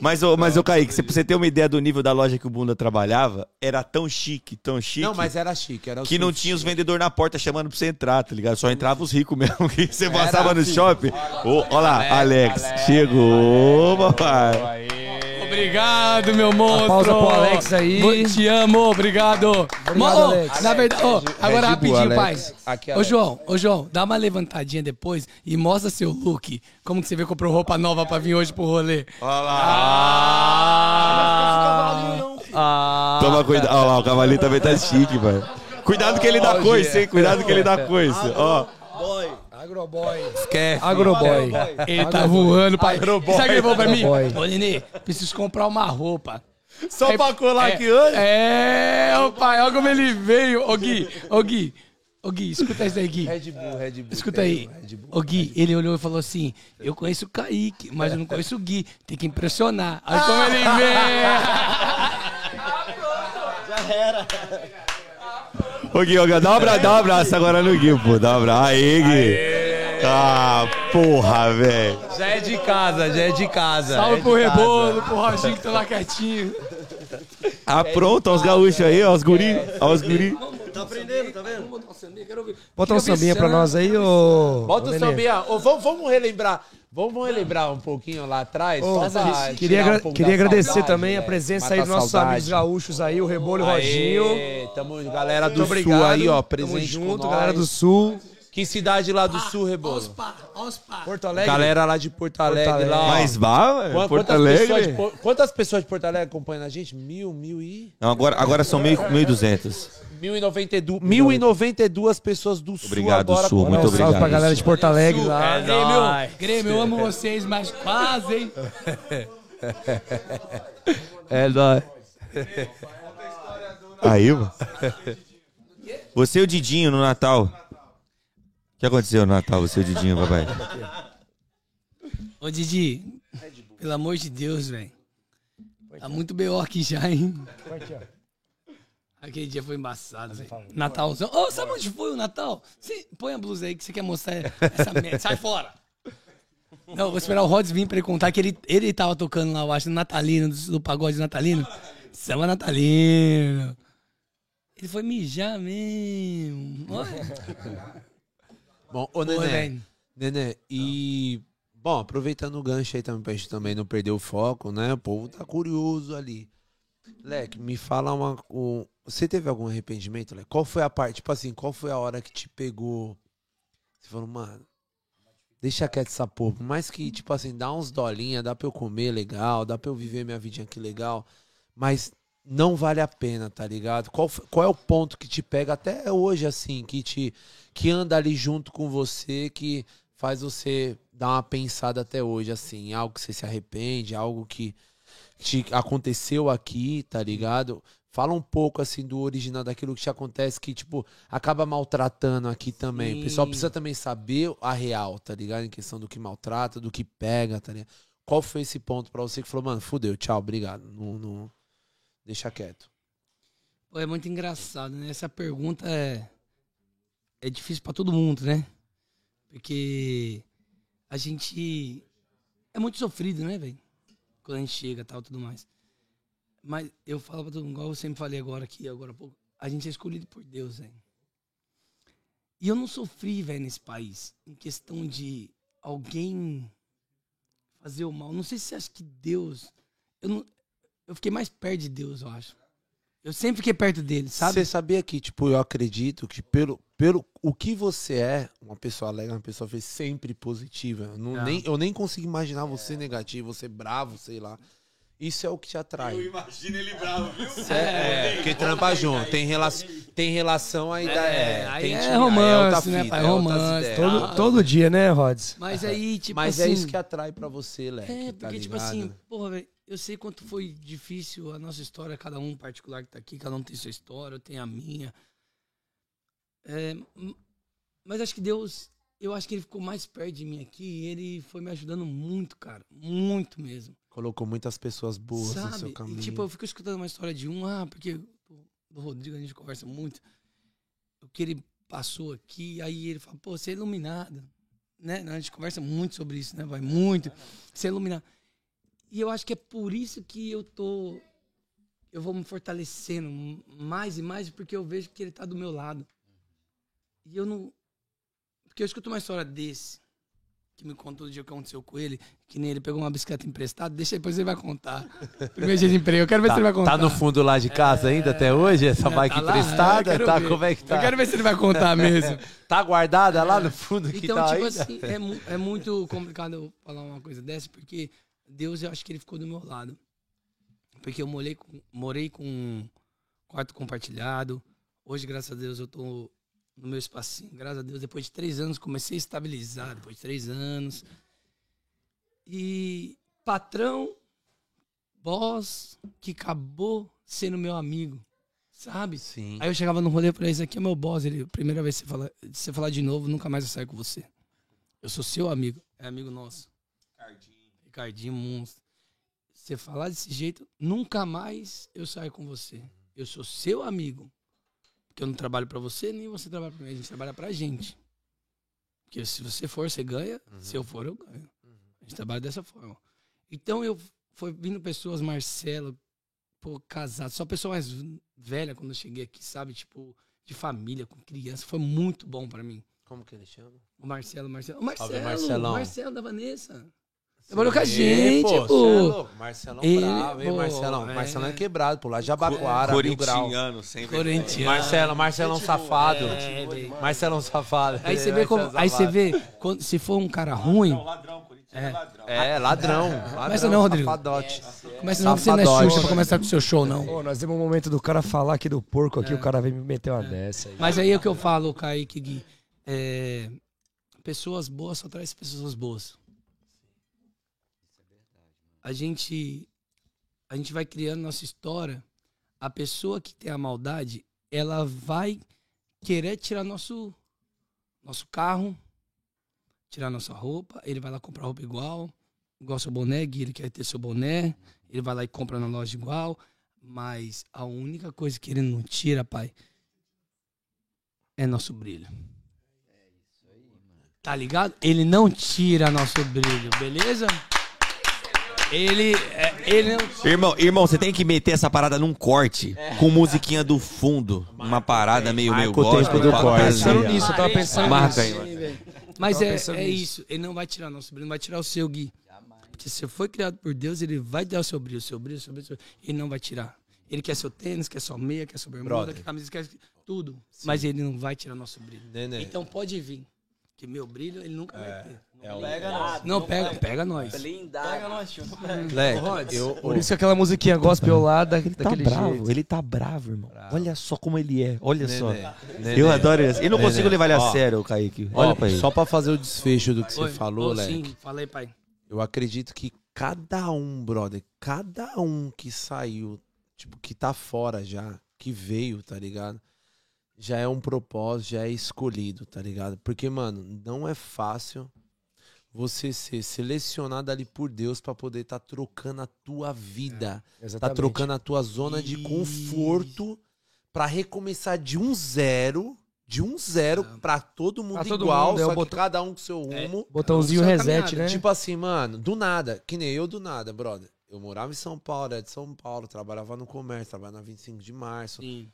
Speaker 5: Mas, ô, mas, ô Kaique, se você ter uma ideia do nível da loja que o Bunda trabalhava, era tão chique, tão chique,
Speaker 2: Não, mas era chique, era o
Speaker 5: que não tinha os vendedores na porta chamando pra você entrar, tá ligado? Só entrava os ricos mesmo, que você passava no shopping. Ô, Ó lá, Alex, chegou, papai.
Speaker 3: Obrigado, meu monstro.
Speaker 4: pausa pro Alex aí.
Speaker 3: Vou- Te amo, obrigado. Mo- ô,
Speaker 4: Alex.
Speaker 3: Na verdade, ó, agora
Speaker 2: Bull,
Speaker 3: rapidinho,
Speaker 2: Alex.
Speaker 3: pai.
Speaker 2: Aqui,
Speaker 3: Ô. João, ô, João, dá uma levantadinha depois e mostra seu look. Como que você vê que comprou roupa nova pra vir hoje pro rolê?
Speaker 5: Olha lá.
Speaker 3: Ah,
Speaker 5: Toma cuidado. Olha lá, o cavalinho também tá chique, velho. Cuidado que ele dá coice, hein? Cuidado que ele dá coice. Ó.
Speaker 7: Boy.
Speaker 4: Agroboy.
Speaker 2: Esquece.
Speaker 4: Agroboy.
Speaker 3: ele tá voando, pai. Sabe o que ele falou pra mim?
Speaker 4: Agroboy.
Speaker 3: Ô, Nenê, preciso comprar uma roupa.
Speaker 2: Só
Speaker 3: É-
Speaker 2: pra colar
Speaker 3: é-
Speaker 2: aqui hoje?
Speaker 3: É, ô pai, olha como ele veio. Ô Gui, ô Gui, ô Gui, escuta isso aí, Gui.
Speaker 2: Red Bull, Red Bull.
Speaker 3: Escuta aí.
Speaker 2: Red Bull.
Speaker 3: Ô Gui, ele olhou e falou assim: Eu conheço o Kaique, mas eu não conheço o Gui. Tem que impressionar. Aí como ele vê.
Speaker 5: Ô, Gui, ô, Gui, dá um abraço, dá um abraço agora no Gui, pô. Dá um abraço. Aí, Gui. Ah, porra, velho.
Speaker 2: Já é de casa, já é de casa.
Speaker 3: Salve
Speaker 2: é
Speaker 3: pro. Rebolo, pro Roginho que tá lá quietinho.
Speaker 5: Ah, pronto, ó os gaúchos aí, ó os guri. Ó os guri.
Speaker 7: Tá aprendendo, tá vendo?
Speaker 4: Bota um sambinha pra nós aí, ô.
Speaker 2: Bota o sambinha. Ô, vamos, vamos relembrar. Vamos relembrar um pouquinho lá atrás. Pra
Speaker 4: que- queria
Speaker 2: um
Speaker 4: queria agradecer
Speaker 2: saudade,
Speaker 4: também a
Speaker 2: velho.
Speaker 4: presença aí dos nossos
Speaker 2: saudade.
Speaker 4: amigos gaúchos aí, o Rebolo e o Roginho.
Speaker 2: Aê, Tamo galera do
Speaker 4: Muito
Speaker 2: sul
Speaker 4: obrigado.
Speaker 2: aí, ó,
Speaker 4: Tamo
Speaker 2: presente
Speaker 4: junto,
Speaker 2: com
Speaker 4: galera do Sul.
Speaker 2: Que cidade lá do sul, Rebolo?
Speaker 3: Ospa, Ospa.
Speaker 4: Porto Alegre.
Speaker 2: Galera lá de Porto Alegre,
Speaker 4: Alegre.
Speaker 2: lá.
Speaker 5: Mas vá, velho,
Speaker 2: Qua-
Speaker 5: Porto
Speaker 2: quantas Pessoas de,
Speaker 5: Alegre.
Speaker 2: Quantas pessoas de Porto Alegre acompanham a gente? Mil, mil e...
Speaker 5: Não, agora, agora são meio- 1.200.
Speaker 2: 1092, 1092 pessoas do sul
Speaker 5: Obrigado,
Speaker 2: agora.
Speaker 5: Sul, muito
Speaker 4: Um salve
Speaker 5: obrigado.
Speaker 4: pra galera de Porto Alegre
Speaker 3: Sul.
Speaker 4: lá.
Speaker 3: É, Grêmio, Grêmio, eu amo vocês, mas quase, hein?
Speaker 2: É nóis.
Speaker 5: Aí, mano. Você e o Didinho no Natal. O que aconteceu no Natal, você e o Didinho, papai?
Speaker 3: Ô, Didi, pelo amor de Deus, velho. Tá muito B.O. aqui já, hein? Aquele dia foi embaçado, velho. Natalzão. Ô, sabe onde foi o Natal? Você põe a blusa aí que você quer mostrar essa merda. Sai fora! Não, vou esperar o Rods vir pra ele contar que ele, ele tava tocando lá, eu acho, no Natalino, do, do pagode natalino. Samba Natalino. Ele foi mijar mesmo. Olha.
Speaker 2: Bom, ô Nenê,
Speaker 3: velho.
Speaker 2: Nenê, e... Bom, aproveitando o gancho aí também, pra gente também não perder o foco, né? O povo tá curioso ali. Leque, me fala uma... um- Você teve algum arrependimento? Qual foi a parte, tipo assim, qual foi a hora que te pegou? Você falou, mano, deixa quieto essa porra. Por mais que, tipo assim, dá uns dolinha, dá pra eu comer legal, dá pra eu viver minha vidinha aqui legal, mas não vale a pena, tá ligado? Qual, qual é o ponto que te pega até hoje, assim, que te que anda ali junto com você, que faz você dar uma pensada até hoje, assim, algo que você se arrepende, algo que te aconteceu aqui, tá ligado? Fala um pouco, assim, do original, daquilo que te acontece, que, tipo, acaba maltratando aqui também. O pessoal
Speaker 3: Sim.
Speaker 2: precisa também saber a real, tá ligado? Em questão do que maltrata, do que pega, tá ligado? Qual foi esse ponto pra você que falou, mano, fudeu, tchau, obrigado. Não, não... Deixa quieto.
Speaker 3: Pô, é muito engraçado, né? Essa pergunta é, é difícil pra todo mundo, né? Porque a gente é muito sofrido, né, velho? Quando a gente chega e tal, tudo mais. Mas eu falo pra todo mundo, igual eu sempre falei agora aqui, agora há pouco, a gente é escolhido por Deus, velho. E eu não sofri, velho, nesse país, em questão de alguém fazer o mal. Não sei se você acha que Deus. Eu, não, eu fiquei mais perto de Deus, eu acho. Eu sempre fiquei perto dele, sabe?
Speaker 2: Você sabia que, tipo, eu acredito que pelo, pelo o que você é, uma pessoa alegre, uma pessoa sempre positiva. Eu, não,
Speaker 3: Não.
Speaker 2: nem, eu nem consigo imaginar você negativo, você bravo, sei lá. Isso é o que te atrai.
Speaker 5: imagino ele bravo, viu?
Speaker 2: É, porque trampa junto. Tem, rela tem relação ainda. É,
Speaker 3: É,
Speaker 2: tem
Speaker 3: é
Speaker 2: time,
Speaker 3: romance, né,
Speaker 2: fita,
Speaker 3: pai?
Speaker 2: é
Speaker 3: Romance, todo-
Speaker 4: Todo dia, né, Rods?
Speaker 3: Mas aí, tipo
Speaker 2: Mas
Speaker 3: assim...
Speaker 2: é isso que atrai pra você, Leque.
Speaker 3: É,
Speaker 2: tá
Speaker 3: porque, tipo
Speaker 2: ligado?
Speaker 3: assim, porra, velho, eu sei quanto foi difícil a nossa história, cada um particular que tá aqui, cada um tem sua história, eu tenho a minha. É, mas acho que Deus, eu acho que ele ficou mais perto de mim aqui e ele foi me ajudando muito, cara. Muito mesmo.
Speaker 2: Colocou muitas pessoas boas no seu
Speaker 3: Sabe?
Speaker 2: caminho.
Speaker 3: E, tipo, eu fico escutando uma história de um, ah, porque do Rodrigo a gente conversa muito. O que ele passou aqui, aí ele fala, pô, você é iluminado. Né? A gente conversa muito sobre isso, né? Vai muito. Você é iluminado. E eu acho que é por isso que eu tô. Eu vou me fortalecendo mais e mais, porque eu vejo que ele tá do meu lado. E eu não. Porque eu escuto uma história desse, que me contou o dia que aconteceu com ele, que nem ele pegou uma bicicleta emprestada, deixa depois ele vai contar. Primeiro dia de emprego, eu quero ver se ele vai contar.
Speaker 2: Tá no fundo lá de casa ainda até hoje? Essa
Speaker 3: É,
Speaker 2: bike
Speaker 3: tá lá,
Speaker 2: emprestada?
Speaker 3: quero
Speaker 2: Tá,
Speaker 3: ver.
Speaker 2: como é que tá?
Speaker 3: Eu quero ver se ele vai contar mesmo.
Speaker 2: Tá guardada lá no fundo que
Speaker 3: Então,
Speaker 2: tá
Speaker 3: tipo
Speaker 2: ainda?
Speaker 3: assim, é, mu- é muito complicado eu falar uma coisa dessa, porque Deus, eu acho que ele ficou do meu lado. Porque eu morei com, morei com um quarto compartilhado. Hoje, graças a Deus, eu tô no meu espacinho. Graças a Deus, depois de três anos, comecei a estabilizar. Depois de três anos. E patrão, boss, que acabou sendo meu amigo. Sabe?
Speaker 2: Sim.
Speaker 3: Aí eu chegava no rolê pra esse aqui é meu boss. Ele, primeira vez que você fala, se você falar de novo, nunca mais eu saio com você. Eu sou seu amigo. É amigo nosso. Ricardinho. Ricardinho, monstro. Você falar desse jeito, nunca mais eu saio com você. Eu sou seu amigo. Porque eu não trabalho pra você, nem você trabalha pra mim. A gente trabalha pra gente. Porque se você for, você ganha. Se eu for, eu ganho. A gente trabalha dessa forma. Então eu foi vindo pessoas, Marcelo, pô, casado, só pessoa mais velha quando eu cheguei aqui, sabe? Tipo, de família, com criança. Foi muito bom pra mim.
Speaker 2: Como que ele chama?
Speaker 3: O Marcelo, Marcelo. O Marcelo,
Speaker 2: Marcelão.
Speaker 3: Marcelo da Vanessa. Trabalhou com a gente,
Speaker 2: pô. é
Speaker 3: pô.
Speaker 2: louco. Marcelão
Speaker 3: Ele,
Speaker 2: bravo, hein,
Speaker 3: pô,
Speaker 2: Marcelão?
Speaker 3: é.
Speaker 2: Marcelão é quebrado, pô. Lá de Jabaquara.
Speaker 5: Corintiano, sempre.
Speaker 3: Corintiano.
Speaker 2: Marcelo, Marcelão safado.
Speaker 3: É, velho.
Speaker 2: Marcelão safado.
Speaker 3: Aí você vê como. Aí você vê, quando, se for um cara ruim,
Speaker 5: Ladrão, Corintiano é ladrão.
Speaker 2: É, ladrão. ladrão
Speaker 3: Começa não, Rodrigo.
Speaker 2: Safadote.
Speaker 3: começa não, você não é. Xuxa pra começar com o seu show, não.
Speaker 4: Pô, nós temos um momento do cara falar aqui do porco aqui, o cara vem me meter uma dessa aí.
Speaker 3: Mas aí é o que eu falo, Kaique Gui. É, pessoas boas só traz pessoas boas. A gente, a gente vai criando nossa história. A pessoa que tem a maldade, ela vai querer tirar nosso, nosso carro, tirar nossa roupa. Ele vai lá comprar roupa igual, igual seu boné, Gui, ele quer ter seu boné. Ele vai lá e compra na loja igual. Mas a única coisa que ele não tira, pai, é nosso brilho. Tá ligado? Ele não tira nosso brilho, beleza? Ele, é, ele não
Speaker 5: Irmão, irmão, você tem que meter essa parada num corte, com musiquinha do fundo. Uma parada meio, meio gospel.
Speaker 2: tempo do
Speaker 5: pra-
Speaker 2: corte.
Speaker 4: Pensando nisso, eu tava pensando
Speaker 5: Marca
Speaker 4: nisso.
Speaker 5: aí,
Speaker 3: Mas é,
Speaker 4: pensando
Speaker 3: é isso. Ele não vai tirar nosso brilho, não vai tirar o seu Gui. Porque se você foi criado por Deus, ele vai dar o seu brilho, o seu brilho, o seu brilho. Ele não vai tirar. Ele quer seu tênis, quer sua meia, quer sua bermuda,
Speaker 2: Brother.
Speaker 3: quer camisa, quer tudo. Mas ele não vai tirar nosso brilho.
Speaker 2: Nenê.
Speaker 3: Então pode vir. Que meu brilho, ele nunca vai ter.
Speaker 2: É o...
Speaker 9: Pega nós.
Speaker 3: Não, pega, pega nós.
Speaker 9: Blindado. Pega nós, tio.
Speaker 2: Leque, eu,
Speaker 4: Por isso que aquela musiquinha gospel lá da,
Speaker 5: Ele tá
Speaker 4: daquele
Speaker 5: bravo,
Speaker 4: jeito.
Speaker 5: ele tá bravo, irmão. Olha só como ele é, olha só.
Speaker 2: Nenê, Nenê.
Speaker 5: Eu adoro ele. Eu não
Speaker 2: Nenê.
Speaker 5: consigo levar ele a
Speaker 2: Ó.
Speaker 5: sério, Kaique.
Speaker 2: Ó,
Speaker 5: Olha pra ele.
Speaker 2: Só pra fazer o desfecho do que você
Speaker 3: Oi,
Speaker 2: falou,
Speaker 3: ô,
Speaker 2: Leque.
Speaker 3: Sim, falei, pai.
Speaker 2: Eu acredito que cada um, brother, cada um que saiu, tipo, que tá fora já, que veio, tá ligado? Já é um propósito, já é escolhido, tá ligado? Porque, mano, não é fácil você ser selecionado ali por Deus pra poder tá trocando a tua vida. Tá
Speaker 4: Exatamente.
Speaker 2: trocando a tua zona de conforto pra recomeçar de um zero, de um zero pra todo mundo
Speaker 4: Pra todo
Speaker 2: igual,
Speaker 4: mundo, é
Speaker 2: só
Speaker 4: botão-
Speaker 2: cada um com seu rumo.
Speaker 4: Botãozinho
Speaker 3: Só a
Speaker 4: reset,
Speaker 3: caminhada,
Speaker 4: né?
Speaker 2: Tipo assim, mano, do nada, que nem eu do nada, brother. Eu morava em São Paulo, era de São Paulo, trabalhava no comércio, trabalhava na 25 de março.
Speaker 3: Sim.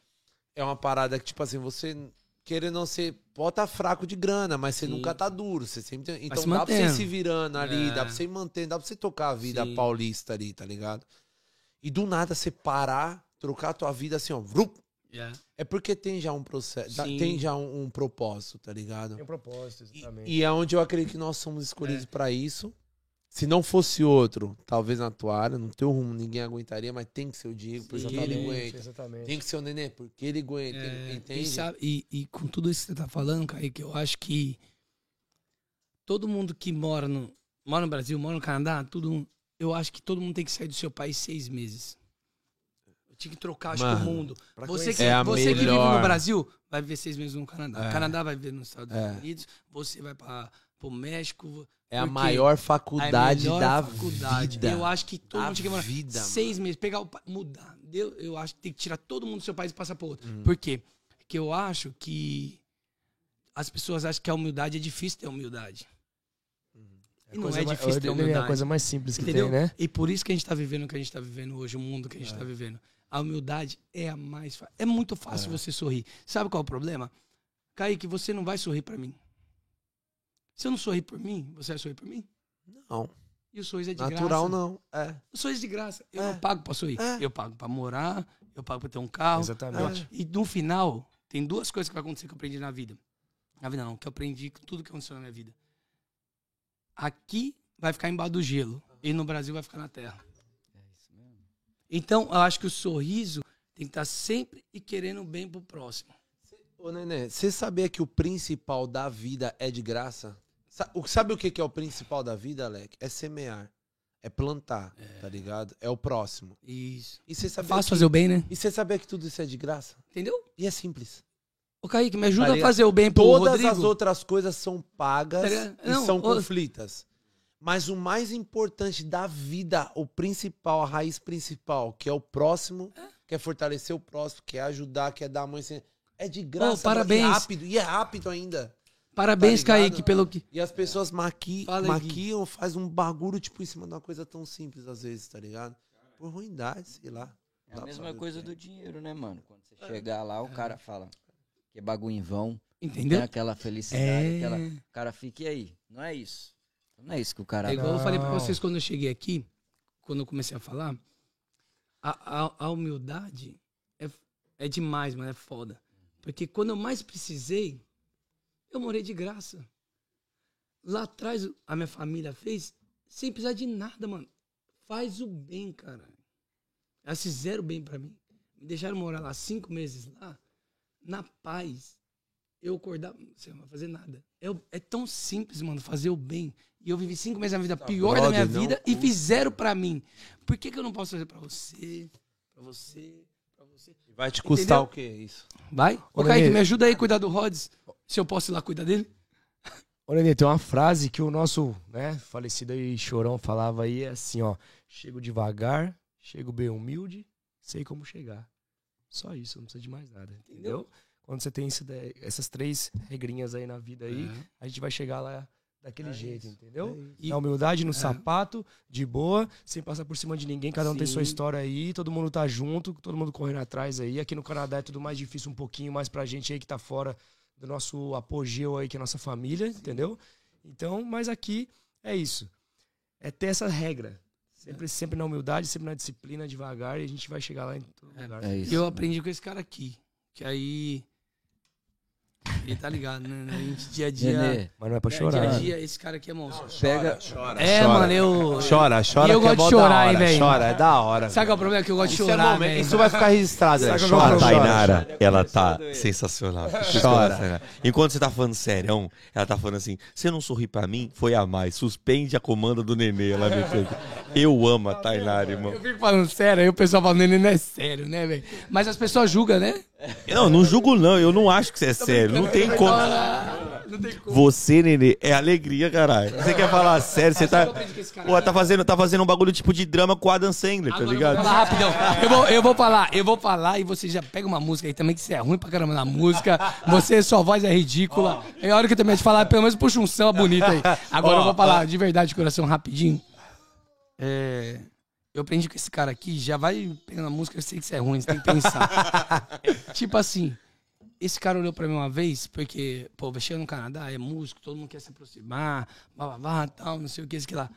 Speaker 2: É uma parada que, tipo assim, você querendo não ser, pode tá fraco de grana, mas você
Speaker 3: Sim.
Speaker 2: nunca tá duro. Você sempre tem- Então
Speaker 3: se
Speaker 2: dá pra você se virando ali,
Speaker 3: É.
Speaker 2: dá pra você ir mantendo, dá pra você tocar a vida
Speaker 3: Sim.
Speaker 2: paulista ali, tá ligado? E do nada você parar, trocar a tua vida assim, ó. vrup,
Speaker 3: Yeah.
Speaker 2: É porque tem já um processo,
Speaker 3: Sim.
Speaker 2: tem já um, um propósito, tá ligado?
Speaker 4: Tem um propósito, exatamente.
Speaker 2: E, e é onde eu acredito que nós somos escolhidos pra isso. Se não fosse outro, talvez na tua área, no teu rumo, ninguém aguentaria, mas tem que ser o Diego, porque ele
Speaker 4: exatamente,
Speaker 2: aguenta.
Speaker 4: exatamente.
Speaker 2: Tem que ser o Nenê, porque ele aguenta,
Speaker 3: É,
Speaker 2: entende?
Speaker 3: e, sabe- e- e com tudo isso que você tá falando, Kaique, eu acho que todo mundo que mora no, mora no Brasil, mora no Canadá, tudo, eu acho que todo mundo tem que sair do seu país seis meses. Eu tinha que trocar, acho que o
Speaker 2: Mano,
Speaker 3: mundo. Você, que,
Speaker 2: É
Speaker 3: você que vive no Brasil, vai viver seis meses no Canadá.
Speaker 2: É.
Speaker 3: O Canadá vai viver nos Estados
Speaker 2: É.
Speaker 3: Unidos, você vai para o México.
Speaker 2: É a maior
Speaker 3: a
Speaker 2: faculdade
Speaker 3: melhor
Speaker 2: da
Speaker 3: faculdade.
Speaker 2: vida.
Speaker 3: Eu acho que todo mundo tinha que morar
Speaker 2: vida,
Speaker 3: seis meses, pegar o mudar. Eu, eu acho que tem que tirar todo mundo do seu país e passar para outro.
Speaker 2: Uhum.
Speaker 3: Por quê? Porque eu acho que as pessoas acham que a humildade é difícil ter humildade. E não
Speaker 4: Coisa
Speaker 3: é difícil ter
Speaker 4: é a
Speaker 3: humildade.
Speaker 4: coisa mais simples que
Speaker 3: Entendeu?
Speaker 4: tem, né?
Speaker 3: E por isso que a gente tá vivendo o que a gente tá vivendo hoje, o mundo que a gente tá vivendo. A humildade é a mais fácil. É muito fácil você sorrir. Sabe qual é o problema? Kaique, você não vai sorrir pra mim. Se eu não sorrir por mim, você vai sorrir por mim?
Speaker 2: Não,
Speaker 3: E o sorriso é de
Speaker 2: natural
Speaker 3: graça.
Speaker 2: não. É.
Speaker 3: O sorriso é de graça. Eu
Speaker 2: É.
Speaker 3: não pago pra sorrir.
Speaker 2: É.
Speaker 3: Eu pago pra morar, eu pago pra ter um carro.
Speaker 4: Exatamente.
Speaker 3: E no final, tem duas coisas que vai acontecer que eu aprendi na vida. Na vida não, que eu aprendi com tudo que aconteceu na minha vida. Aqui vai ficar embaixo do gelo. E no Brasil vai ficar na terra. Então, eu acho que o sorriso tem que estar sempre e querendo bem pro próximo.
Speaker 2: Ô, Nenê, você sabia que o principal da vida é de graça? Sabe o que é o principal da vida, Alec? É semear. É plantar, tá ligado? É o próximo.
Speaker 3: Isso.
Speaker 2: E você
Speaker 3: É
Speaker 2: sabia
Speaker 3: fácil
Speaker 2: que...
Speaker 3: fazer o bem, né?
Speaker 2: E você sabia que tudo isso é de graça?
Speaker 3: Entendeu?
Speaker 2: E é simples.
Speaker 3: Ô, Kaique, me ajuda
Speaker 2: Tá
Speaker 3: a fazer o bem pro
Speaker 2: Todas
Speaker 3: Rodrigo.
Speaker 2: as outras coisas são pagas
Speaker 3: Tá ligado?
Speaker 2: e
Speaker 3: Não,
Speaker 2: são
Speaker 3: ô-
Speaker 2: conflitas. Mas o mais importante da vida, o principal, a raiz principal, que é o próximo, que é fortalecer o próximo, que é ajudar, que é dar a mão, assim, é de graça.
Speaker 3: Ô, parabéns.
Speaker 2: E rápido, e é rápido ainda.
Speaker 3: Parabéns,
Speaker 2: Tá?
Speaker 3: Kaique, pelo que...
Speaker 2: E as pessoas maqui,
Speaker 3: Fala
Speaker 2: maquiam, faz um bagulho, tipo, em cima de uma coisa tão simples, às vezes, tá ligado? Por ruindade, sei lá.
Speaker 1: É a mesma coisa
Speaker 2: é.
Speaker 1: do dinheiro, né, mano? Quando você chegar lá, o cara fala que é bagulho em vão, tem
Speaker 3: Entendeu?
Speaker 1: aquela felicidade,
Speaker 3: É.
Speaker 1: aquela... o cara fica, e aí? Não é isso. Não é isso que o cara
Speaker 3: É igual eu falei pra
Speaker 4: Não.
Speaker 3: vocês quando eu cheguei aqui, quando eu comecei a falar. A, a, a humildade é, é demais, mano, é foda. Porque quando eu mais precisei, eu morei de graça. Lá atrás, a minha família fez sem precisar de nada, mano. Faz o bem, cara. Elas fizeram bem pra mim. Me deixaram morar lá cinco meses lá, na paz. Eu acordar, você não vai fazer nada. É, é tão simples, mano, fazer o bem. E eu vivi cinco meses na vida pior da minha
Speaker 2: brother, não
Speaker 3: vida e fizeram pra mim. Por que, que eu não posso fazer pra você, pra você, você?
Speaker 2: Vai te custar
Speaker 3: Entendeu?
Speaker 2: o quê? Isso.
Speaker 3: Vai? Ô,
Speaker 4: Ô,
Speaker 3: Kaique,
Speaker 4: Nenê.
Speaker 3: me ajuda aí a cuidar do Rhodes. Se eu posso ir lá cuidar dele.
Speaker 4: Ô, Nenê, tem uma frase que o nosso, né, falecido aí, Chorão, falava aí, é assim, ó. Chego devagar, chego bem humilde, sei como chegar. Só isso, não precisa de mais nada, entendeu? Quando você tem esse essas três regrinhas aí na vida aí, a gente vai chegar lá daquele jeito, entendeu?
Speaker 3: E-
Speaker 4: Na humildade, no
Speaker 3: É.
Speaker 4: sapato, de boa, sem passar por cima de ninguém, cada um tem sua
Speaker 3: Sim.
Speaker 4: história aí, todo mundo tá junto, todo mundo correndo atrás aí. Aqui no Canadá é tudo mais difícil um pouquinho mais pra gente aí que tá fora do nosso apogeu aí, que é a nossa família, entendeu? Então, mas aqui é isso. É ter essa regra. Sempre, sempre na humildade, sempre na disciplina, devagar, e a gente vai chegar lá em todo
Speaker 3: É.
Speaker 4: lugar.
Speaker 1: É
Speaker 3: E
Speaker 1: isso.
Speaker 3: eu aprendi com esse cara aqui. Que aí. Ele tá ligado, né? A gente dia a dia.
Speaker 1: Nenê,
Speaker 4: Mas não é pra
Speaker 3: é,
Speaker 4: chorar.
Speaker 3: dia a dia, esse cara aqui é monstro.
Speaker 1: pega.
Speaker 3: É, mano, eu.
Speaker 2: Chora, chora.
Speaker 3: E eu
Speaker 2: que é
Speaker 3: gosto de chorar, hein, velho?
Speaker 2: Chora, é da hora.
Speaker 3: Sabe qual é o problema? Que eu gosto de
Speaker 2: Isso é
Speaker 3: chorar, velho.
Speaker 2: Isso vai ficar registrado, né?
Speaker 4: É
Speaker 5: A
Speaker 2: Chora, chora.
Speaker 5: Tainara, ela tá sensacional.
Speaker 2: Chora.
Speaker 5: Enquanto você tá falando sério, ela tá falando assim: você não sorri pra mim? Foi a mais. Suspende a comanda do nenê. Ela me fez. Eu amo a Tainara, irmão.
Speaker 3: Eu fico falando sério, aí o pessoal fala, neném não é sério, né, velho? Mas as pessoas julgam, né?
Speaker 5: Não, não julgo, não. Eu não acho que você é sério. Não tem como.
Speaker 3: Não tem como.
Speaker 5: Você, nenê, é alegria, caralho. Você quer falar sério? Você tá. Pô, tá fazendo, tá fazendo um bagulho tipo de drama com o Adam Sandler, tá
Speaker 3: Agora eu
Speaker 5: ligado?
Speaker 3: vou falar rapidão. Eu vou, eu vou falar, eu vou falar e você já pega uma música aí também, que você é ruim pra caramba na música. Você, sua voz é ridícula. É a hora que eu terminar de falar, pelo menos puxa um samba bonito aí. Agora eu vou falar de verdade, de coração, rapidinho. É, eu aprendi com esse cara aqui, já vai pegando a música, eu sei que você é ruim, você tem que pensar. tipo assim, esse cara olhou pra mim uma vez, porque, pô, vai chegar no Canadá, é músico, todo mundo quer se aproximar, blá, blá, blá, tal, não sei o que, isso que lá.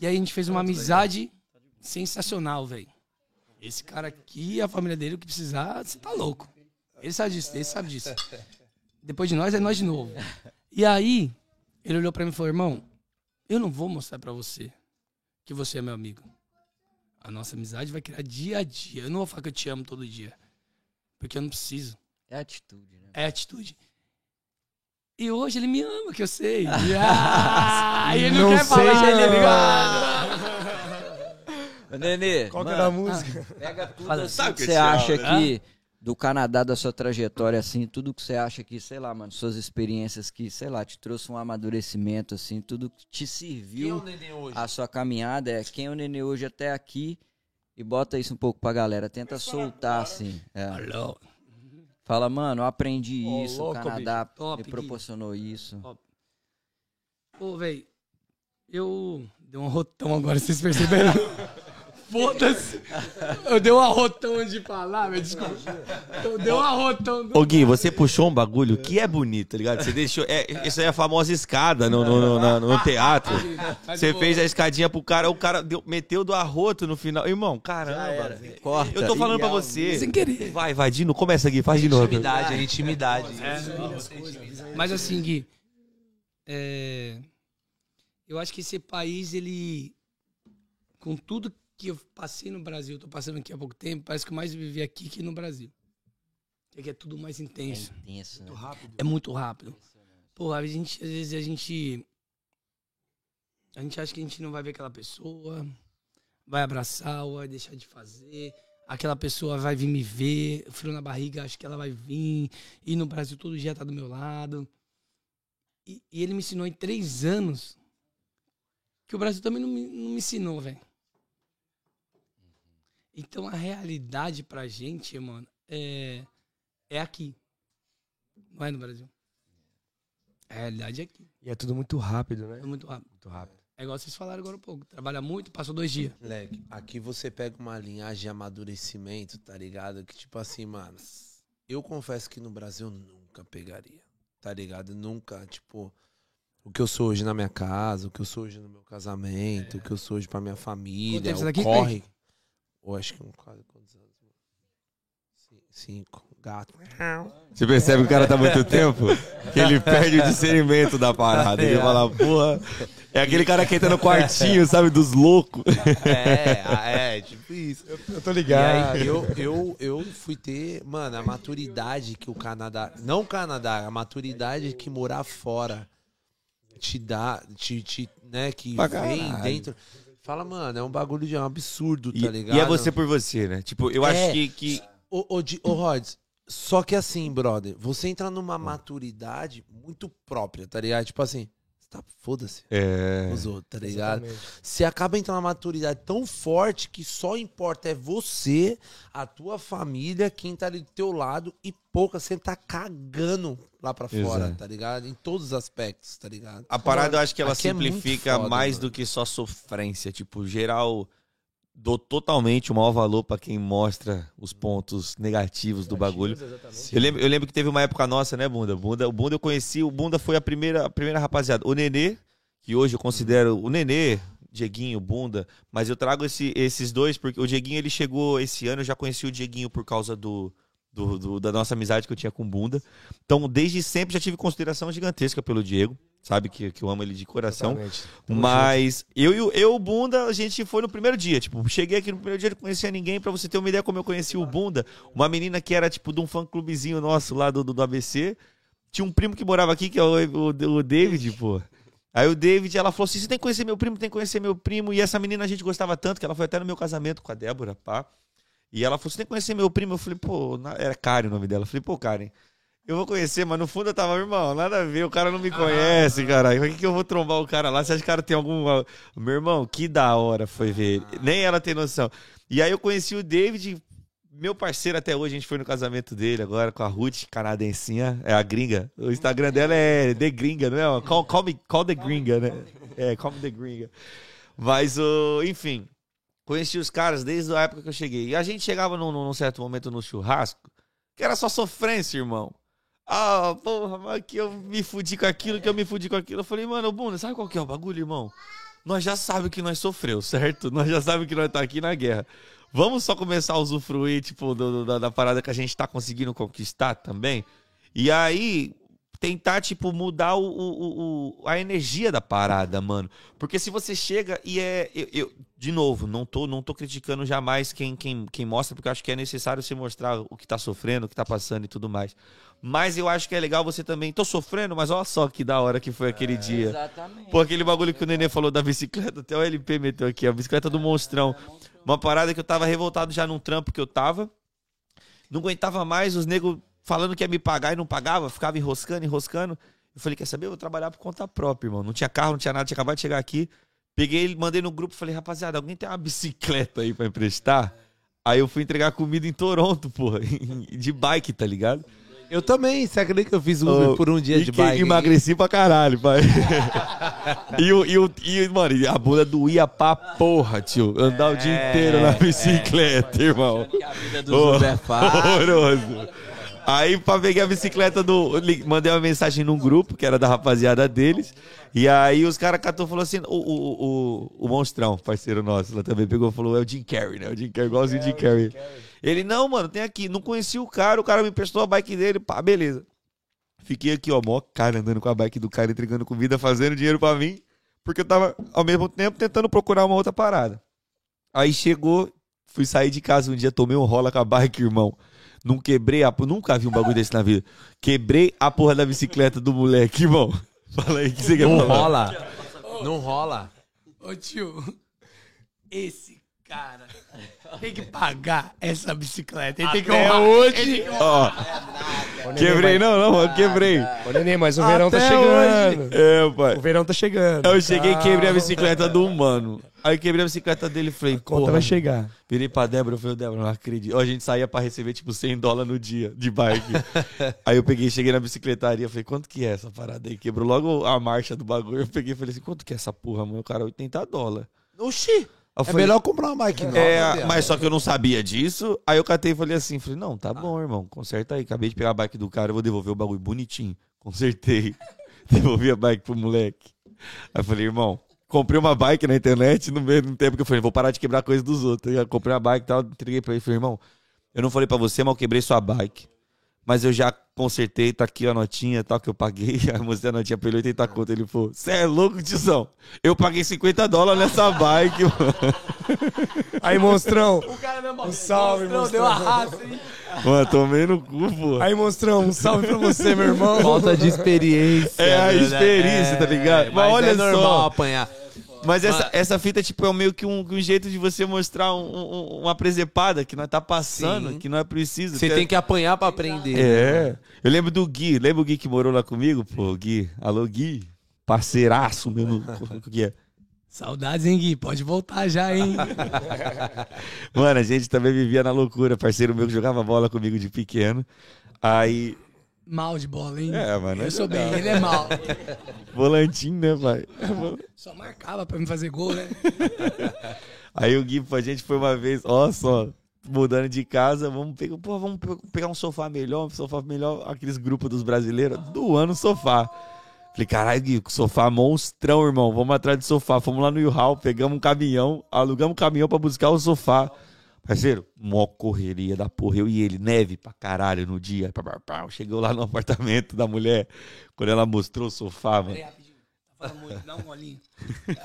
Speaker 3: E aí a gente fez uma amizade sensacional, velho. Esse cara aqui, a família dele, o que precisar, você tá louco. Ele sabe disso, ele sabe disso. Depois de nós, é nós de novo. E aí, ele olhou pra mim e falou, irmão, eu não vou mostrar pra você que você é meu amigo. A nossa amizade vai criar dia a dia. Eu não vou falar que eu te amo todo dia. Porque eu não preciso.
Speaker 1: É atitude, né?
Speaker 3: É atitude. E hoje ele me ama, que eu sei. Ah, e ele não,
Speaker 4: Não
Speaker 3: quer falar,
Speaker 4: sei,
Speaker 3: ele é ligado.
Speaker 1: Nenê,
Speaker 4: Qual que é
Speaker 1: mano,
Speaker 4: da música?
Speaker 1: pega tudo
Speaker 3: Fala.
Speaker 1: assim
Speaker 5: Sabe
Speaker 1: que
Speaker 5: que
Speaker 1: você acha
Speaker 5: áudio,
Speaker 1: que do Canadá, da sua trajetória, assim, tudo que você acha que, sei lá, mano, suas experiências que, sei lá, te trouxe um amadurecimento, assim, tudo que te serviu a sua caminhada, é quem é o Nenê hoje até aqui e bota isso um pouco pra galera, tenta soltar, assim. é.
Speaker 3: Alô.
Speaker 1: Fala, mano, eu aprendi
Speaker 4: Ô,
Speaker 1: isso,
Speaker 4: louco,
Speaker 1: o Canadá
Speaker 3: Top,
Speaker 1: me proporcionou isso.
Speaker 3: Pô, velho, eu dei um rotão agora, vocês perceberam? Foda-se. Eu dei um arrotão de falar, velho, desculpa. Eu dei um arrotão do...
Speaker 5: Ô Gui, você puxou um bagulho que é bonito, tá ligado? Você deixou. É, isso aí é a famosa escada no, no, no- no teatro.
Speaker 3: Mas
Speaker 5: Você fez a escadinha pro cara, o cara deu- meteu do arroto no final. Irmão, caramba.
Speaker 1: Corta.
Speaker 5: Eu tô falando pra você.
Speaker 3: Sem querer.
Speaker 5: Vai, vai, Dino, começa aqui, faz de novo.
Speaker 2: Intimidade, é intimidade.
Speaker 3: Mas assim, Gui, é, eu acho que esse país, ele, com tudo que eu passei no Brasil, tô passando aqui há pouco tempo, parece que eu mais vivi aqui que no Brasil. Aqui é tudo mais
Speaker 1: É
Speaker 3: intenso.
Speaker 1: intenso, né?
Speaker 3: É muito rápido. Pô, a gente, às vezes a gente. A gente acha que a gente não vai ver aquela pessoa, vai abraçar ou vai deixar de fazer. Aquela pessoa vai vir me ver, frio na barriga, acho que ela vai vir. E no Brasil todo dia tá do meu lado. E, e ele me ensinou em três anos que o Brasil também não me, não me ensinou, velho. Então a realidade pra gente, mano, é, é aqui. Não é no Brasil. A realidade é aqui.
Speaker 4: E é tudo muito rápido, né?
Speaker 3: É muito rápido.
Speaker 4: Muito rápido.
Speaker 3: É igual vocês falaram agora um pouco. Trabalha muito, passou dois dias.
Speaker 2: Moleque, aqui você pega uma linhagem de amadurecimento, tá ligado? Que tipo assim, mano, eu confesso que no Brasil eu nunca pegaria, tá ligado? Nunca, tipo, o que eu sou hoje na minha casa, o que eu sou hoje no meu casamento, o que eu sou hoje pra minha família,
Speaker 4: tempo você
Speaker 2: o
Speaker 4: tá aqui,
Speaker 2: corre. Ou acho que um quase quantos anos? Cin- Cinco. Gato.
Speaker 5: Você percebe que o cara tá muito tempo? Que ele perde o discernimento da parada. Ele fala, porra. É aquele cara que entra no quartinho, sabe, dos loucos.
Speaker 2: É, é, tipo isso.
Speaker 4: Eu tô
Speaker 2: E
Speaker 4: ligado.
Speaker 2: aí eu, eu, eu fui ter, mano, a maturidade que o Canadá. Não o Canadá, a maturidade que morar fora te dá, te, te, né, que
Speaker 5: Pra
Speaker 2: vem
Speaker 5: caralho.
Speaker 2: dentro. Fala, mano, é um bagulho de é um absurdo,
Speaker 5: E,
Speaker 2: tá ligado?
Speaker 5: e é você por você, né? Tipo, eu
Speaker 2: É.
Speaker 5: acho que. que...
Speaker 2: Ô, ô, Di- ô, Rods, só que assim, brother, você entra numa maturidade muito própria, tá ligado? Tipo assim, você tá, foda-se
Speaker 5: É.
Speaker 2: os outros, tá ligado? Você acaba entrando numa maturidade tão forte que só importa é você, a tua família, quem tá ali do teu lado e pouca, você tá cagando lá pra fora,
Speaker 5: Exato.
Speaker 2: tá ligado? Em todos os aspectos, tá ligado?
Speaker 5: A parada eu acho que ela
Speaker 2: Aqui é
Speaker 5: simplifica
Speaker 2: foda,
Speaker 5: mais
Speaker 2: mano.
Speaker 5: do que só sofrência. Tipo, geral, dou totalmente o maior valor pra quem mostra os pontos negativos do bagulho. Eu lembro, eu lembro que teve uma época nossa, né, Bunda? Bunda? O Bunda eu conheci, o Bunda foi a primeira, a primeira rapaziada. O Nenê, que hoje eu considero o Nenê, Dieguinho, Bunda, mas eu trago esse- esses dois porque o Dieguinho ele chegou esse ano, eu já conheci o Dieguinho por causa do, do- do- da nossa amizade que eu tinha com o Bunda. Então, desde sempre já tive consideração gigantesca pelo Diego, sabe que, que eu amo ele de coração. Mas eu e o- eu, Bunda, a gente foi no primeiro dia. Tipo, cheguei aqui no primeiro dia, não conhecia ninguém. Pra você ter uma ideia como eu conheci o Bunda, uma menina que era tipo de um fã clubezinho nosso lá do, do, do ABC. Tinha um primo que morava aqui, que é o, o, o David, pô. Aí o David, ela falou assim: você tem que conhecer meu primo, tem que conhecer meu primo. E essa menina a gente gostava tanto que ela foi até no meu casamento com a Débora, pá. E ela falou: você tem que conhecer meu primo. Eu falei, pô, era Karen o nome dela. Eu falei, pô, Karen. Eu vou conhecer, mas no fundo eu tava, irmão, nada a ver, o cara não me conhece, caralho. Por que, que eu vou trombar o cara lá? Você acha que o cara tem algum. Meu irmão, que da hora foi ver ele. Nem ela tem noção. E aí eu conheci o David, meu parceiro até hoje, a gente foi no casamento dele agora com a Ruth, canadensinha, é a gringa. O Instagram dela é The Gringa, não é? Call, call, me, call the Gringa, né? É, call me the Gringa. Mas, ô, enfim, conheci os caras desde a época que eu cheguei. E a gente chegava num, num certo momento no churrasco, que era só sofrência, irmão. Ah, porra, mas que eu me fudi com aquilo, que eu me fudi com aquilo. Eu falei, mano, Bunda, sabe qual que é o bagulho, irmão? Nós já sabemos que nós sofreu, certo? Nós já sabemos que nós tá aqui na guerra. Vamos só começar a usufruir, tipo, do- do- da, da parada que a gente tá conseguindo conquistar também. E aí, tentar, tipo, mudar o, o- o- a energia da parada, mano. Porque se você chega e é. Eu, eu- de novo, não tô, não tô criticando jamais quem, quem, quem mostra, porque eu acho que é necessário você mostrar o que tá sofrendo, o que tá passando e tudo mais. Mas eu acho que é legal você também. Tô sofrendo, mas olha só que da hora que foi aquele dia.
Speaker 1: Exatamente.
Speaker 5: Pô, aquele bagulho que o Nenê falou da bicicleta, até o LP meteu aqui, a bicicleta do Monstrão. Uma parada que eu tava revoltado já num trampo que eu tava. Não aguentava mais, os negros falando que ia me pagar e não pagava, ficava enroscando, enroscando. Eu falei, quer saber? Eu vou trabalhar por conta própria, irmão. Não tinha carro, não tinha nada, tinha acabado de chegar aqui. Peguei ele, mandei no grupo, falei, rapaziada, alguém tem uma bicicleta aí pra emprestar? Aí eu fui entregar comida em Toronto, porra, de bike, tá ligado?
Speaker 2: Eu também, você acredita que eu fiz Uber
Speaker 5: Ô,
Speaker 2: por um dia de
Speaker 5: que-
Speaker 2: bike?
Speaker 5: Emagreci pra caralho, pai. e, o, e, o, e, mano, a bunda doía pra porra, tio. Andar o dia inteiro na bicicleta, irmão.
Speaker 1: Que a vida do
Speaker 5: Ô,
Speaker 1: Uber é fácil.
Speaker 5: Horroroso. Aí, pra pegar a bicicleta do. Mandei uma mensagem num grupo, que era da rapaziada deles. E aí os caras catou e falou assim: o, o, o, o Monstrão, parceiro nosso, lá também pegou e falou: é o Jim Carrey, né? O Jim Carrey, igualzinho o Jim Carrey. Ele, não, mano, tem aqui. Não conheci o cara, o cara me emprestou a bike dele, pá, beleza. Fiquei aqui, ó, mó cara andando com a bike do cara, entregando comida, fazendo dinheiro pra mim, porque eu tava, ao mesmo tempo, tentando procurar uma outra parada. Aí chegou, fui sair de casa um dia, tomei um rola com a bike, irmão. Não quebrei a. Nunca vi um bagulho desse na vida. Quebrei a porra da bicicleta do moleque, irmão. Fala aí, o que você quer
Speaker 2: Não
Speaker 5: falar?
Speaker 2: rola. Não rola.
Speaker 3: Ô tio, esse cara tem que pagar essa bicicleta. Ele tem que honrar hoje.
Speaker 5: Ó, quebrei, não, não, mano, quebrei.
Speaker 4: Ô, Nenê, mas o verão tá
Speaker 2: Até
Speaker 4: chegando.
Speaker 5: É, pai.
Speaker 4: O verão tá chegando.
Speaker 5: Aí eu cheguei e quebrei a bicicleta do mano. Aí quebrei a bicicleta dele e falei,
Speaker 4: A conta vai chegar.
Speaker 5: Virei pra Débora, eu falei, Débora, não acredito. Ó, a gente saía pra receber, tipo, 100 dólares no dia de bike. aí eu peguei, cheguei na bicicletaria, falei, quanto que é essa parada aí? Quebrou logo a marcha do bagulho. Eu peguei e falei assim, quanto que é essa porra, mano? O cara, 80 dólares.
Speaker 2: Oxi.
Speaker 8: É
Speaker 5: falei,
Speaker 8: melhor comprar uma bike nova.
Speaker 5: é, mas só que eu não sabia disso. Aí eu catei e falei assim, falei, não, tá bom, irmão, conserta aí. Acabei de pegar a bike do cara, eu vou devolver o bagulho bonitinho. Consertei. Devolvi a bike pro moleque. Aí eu falei, irmão, comprei uma bike na internet no mesmo tempo que eu falei, vou parar de quebrar coisa dos outros. Eu comprei uma bike e tal, entreguei pra ele. Falei, irmão, eu não falei pra você, mas eu quebrei sua bike. Mas eu já consertei, tá aqui a notinha tal que eu paguei. Aí eu mostrei a notinha pra ele 80 conto. Ele falou: Você é louco, tiozão? Eu paguei 50 dólares nessa bike, mano.
Speaker 4: Aí, monstrão.
Speaker 3: O cara mesmo
Speaker 4: Um salve,
Speaker 3: monstrão,
Speaker 4: monstrão.
Speaker 3: deu a raça, hein?
Speaker 5: Mano, tomei no cu, pô.
Speaker 4: Aí, monstrão, um salve pra você, meu irmão.
Speaker 2: Falta de experiência.
Speaker 5: É a
Speaker 2: né?
Speaker 5: experiência, tá ligado? Mas olha
Speaker 2: é normal
Speaker 5: só.
Speaker 2: apanhar.
Speaker 5: Mas essa, essa fita, tipo, é meio que um, um jeito de você mostrar um- um- uma presepada que nós tá passando,
Speaker 2: Sim.
Speaker 5: que não é preciso.
Speaker 2: Você
Speaker 5: Até-
Speaker 2: tem que apanhar pra aprender.
Speaker 5: É. Eu lembro do Gui. Lembra o Gui que morou lá comigo? Pô, Gui. Alô, Gui. Parceiraço mesmo. O que é?
Speaker 3: Saudades, hein, Gui? Pode voltar já, hein?
Speaker 5: Mano, a gente também vivia na loucura. Parceiro meu que jogava bola comigo de pequeno. Aí.
Speaker 3: Mal de bola, hein?
Speaker 5: É, mano.
Speaker 3: Eu sou bem, ele é mal.
Speaker 5: Volantinho, né, pai?
Speaker 3: Só marcava pra me fazer gol, né?
Speaker 5: Aí o Gui, a gente foi uma vez, ó só, mudando de casa, vamos pegar, pô, vamos pe- pegar um sofá melhor, um sofá melhor, aqueles grupos dos brasileiros, do ano sofá. Falei, caralho, Gui, sofá monstrão, irmão, vamos atrás de sofá. Fomos lá no U-Haul, pegamos um caminhão, alugamos um caminhão pra buscar o sofá. Parceiro, mó correria da porra, eu e ele, neve pra caralho no dia. Pá, pá, pá. Chegou lá no apartamento da mulher, quando ela mostrou o sofá, mano.
Speaker 3: Tá falando muito, dá um golinho.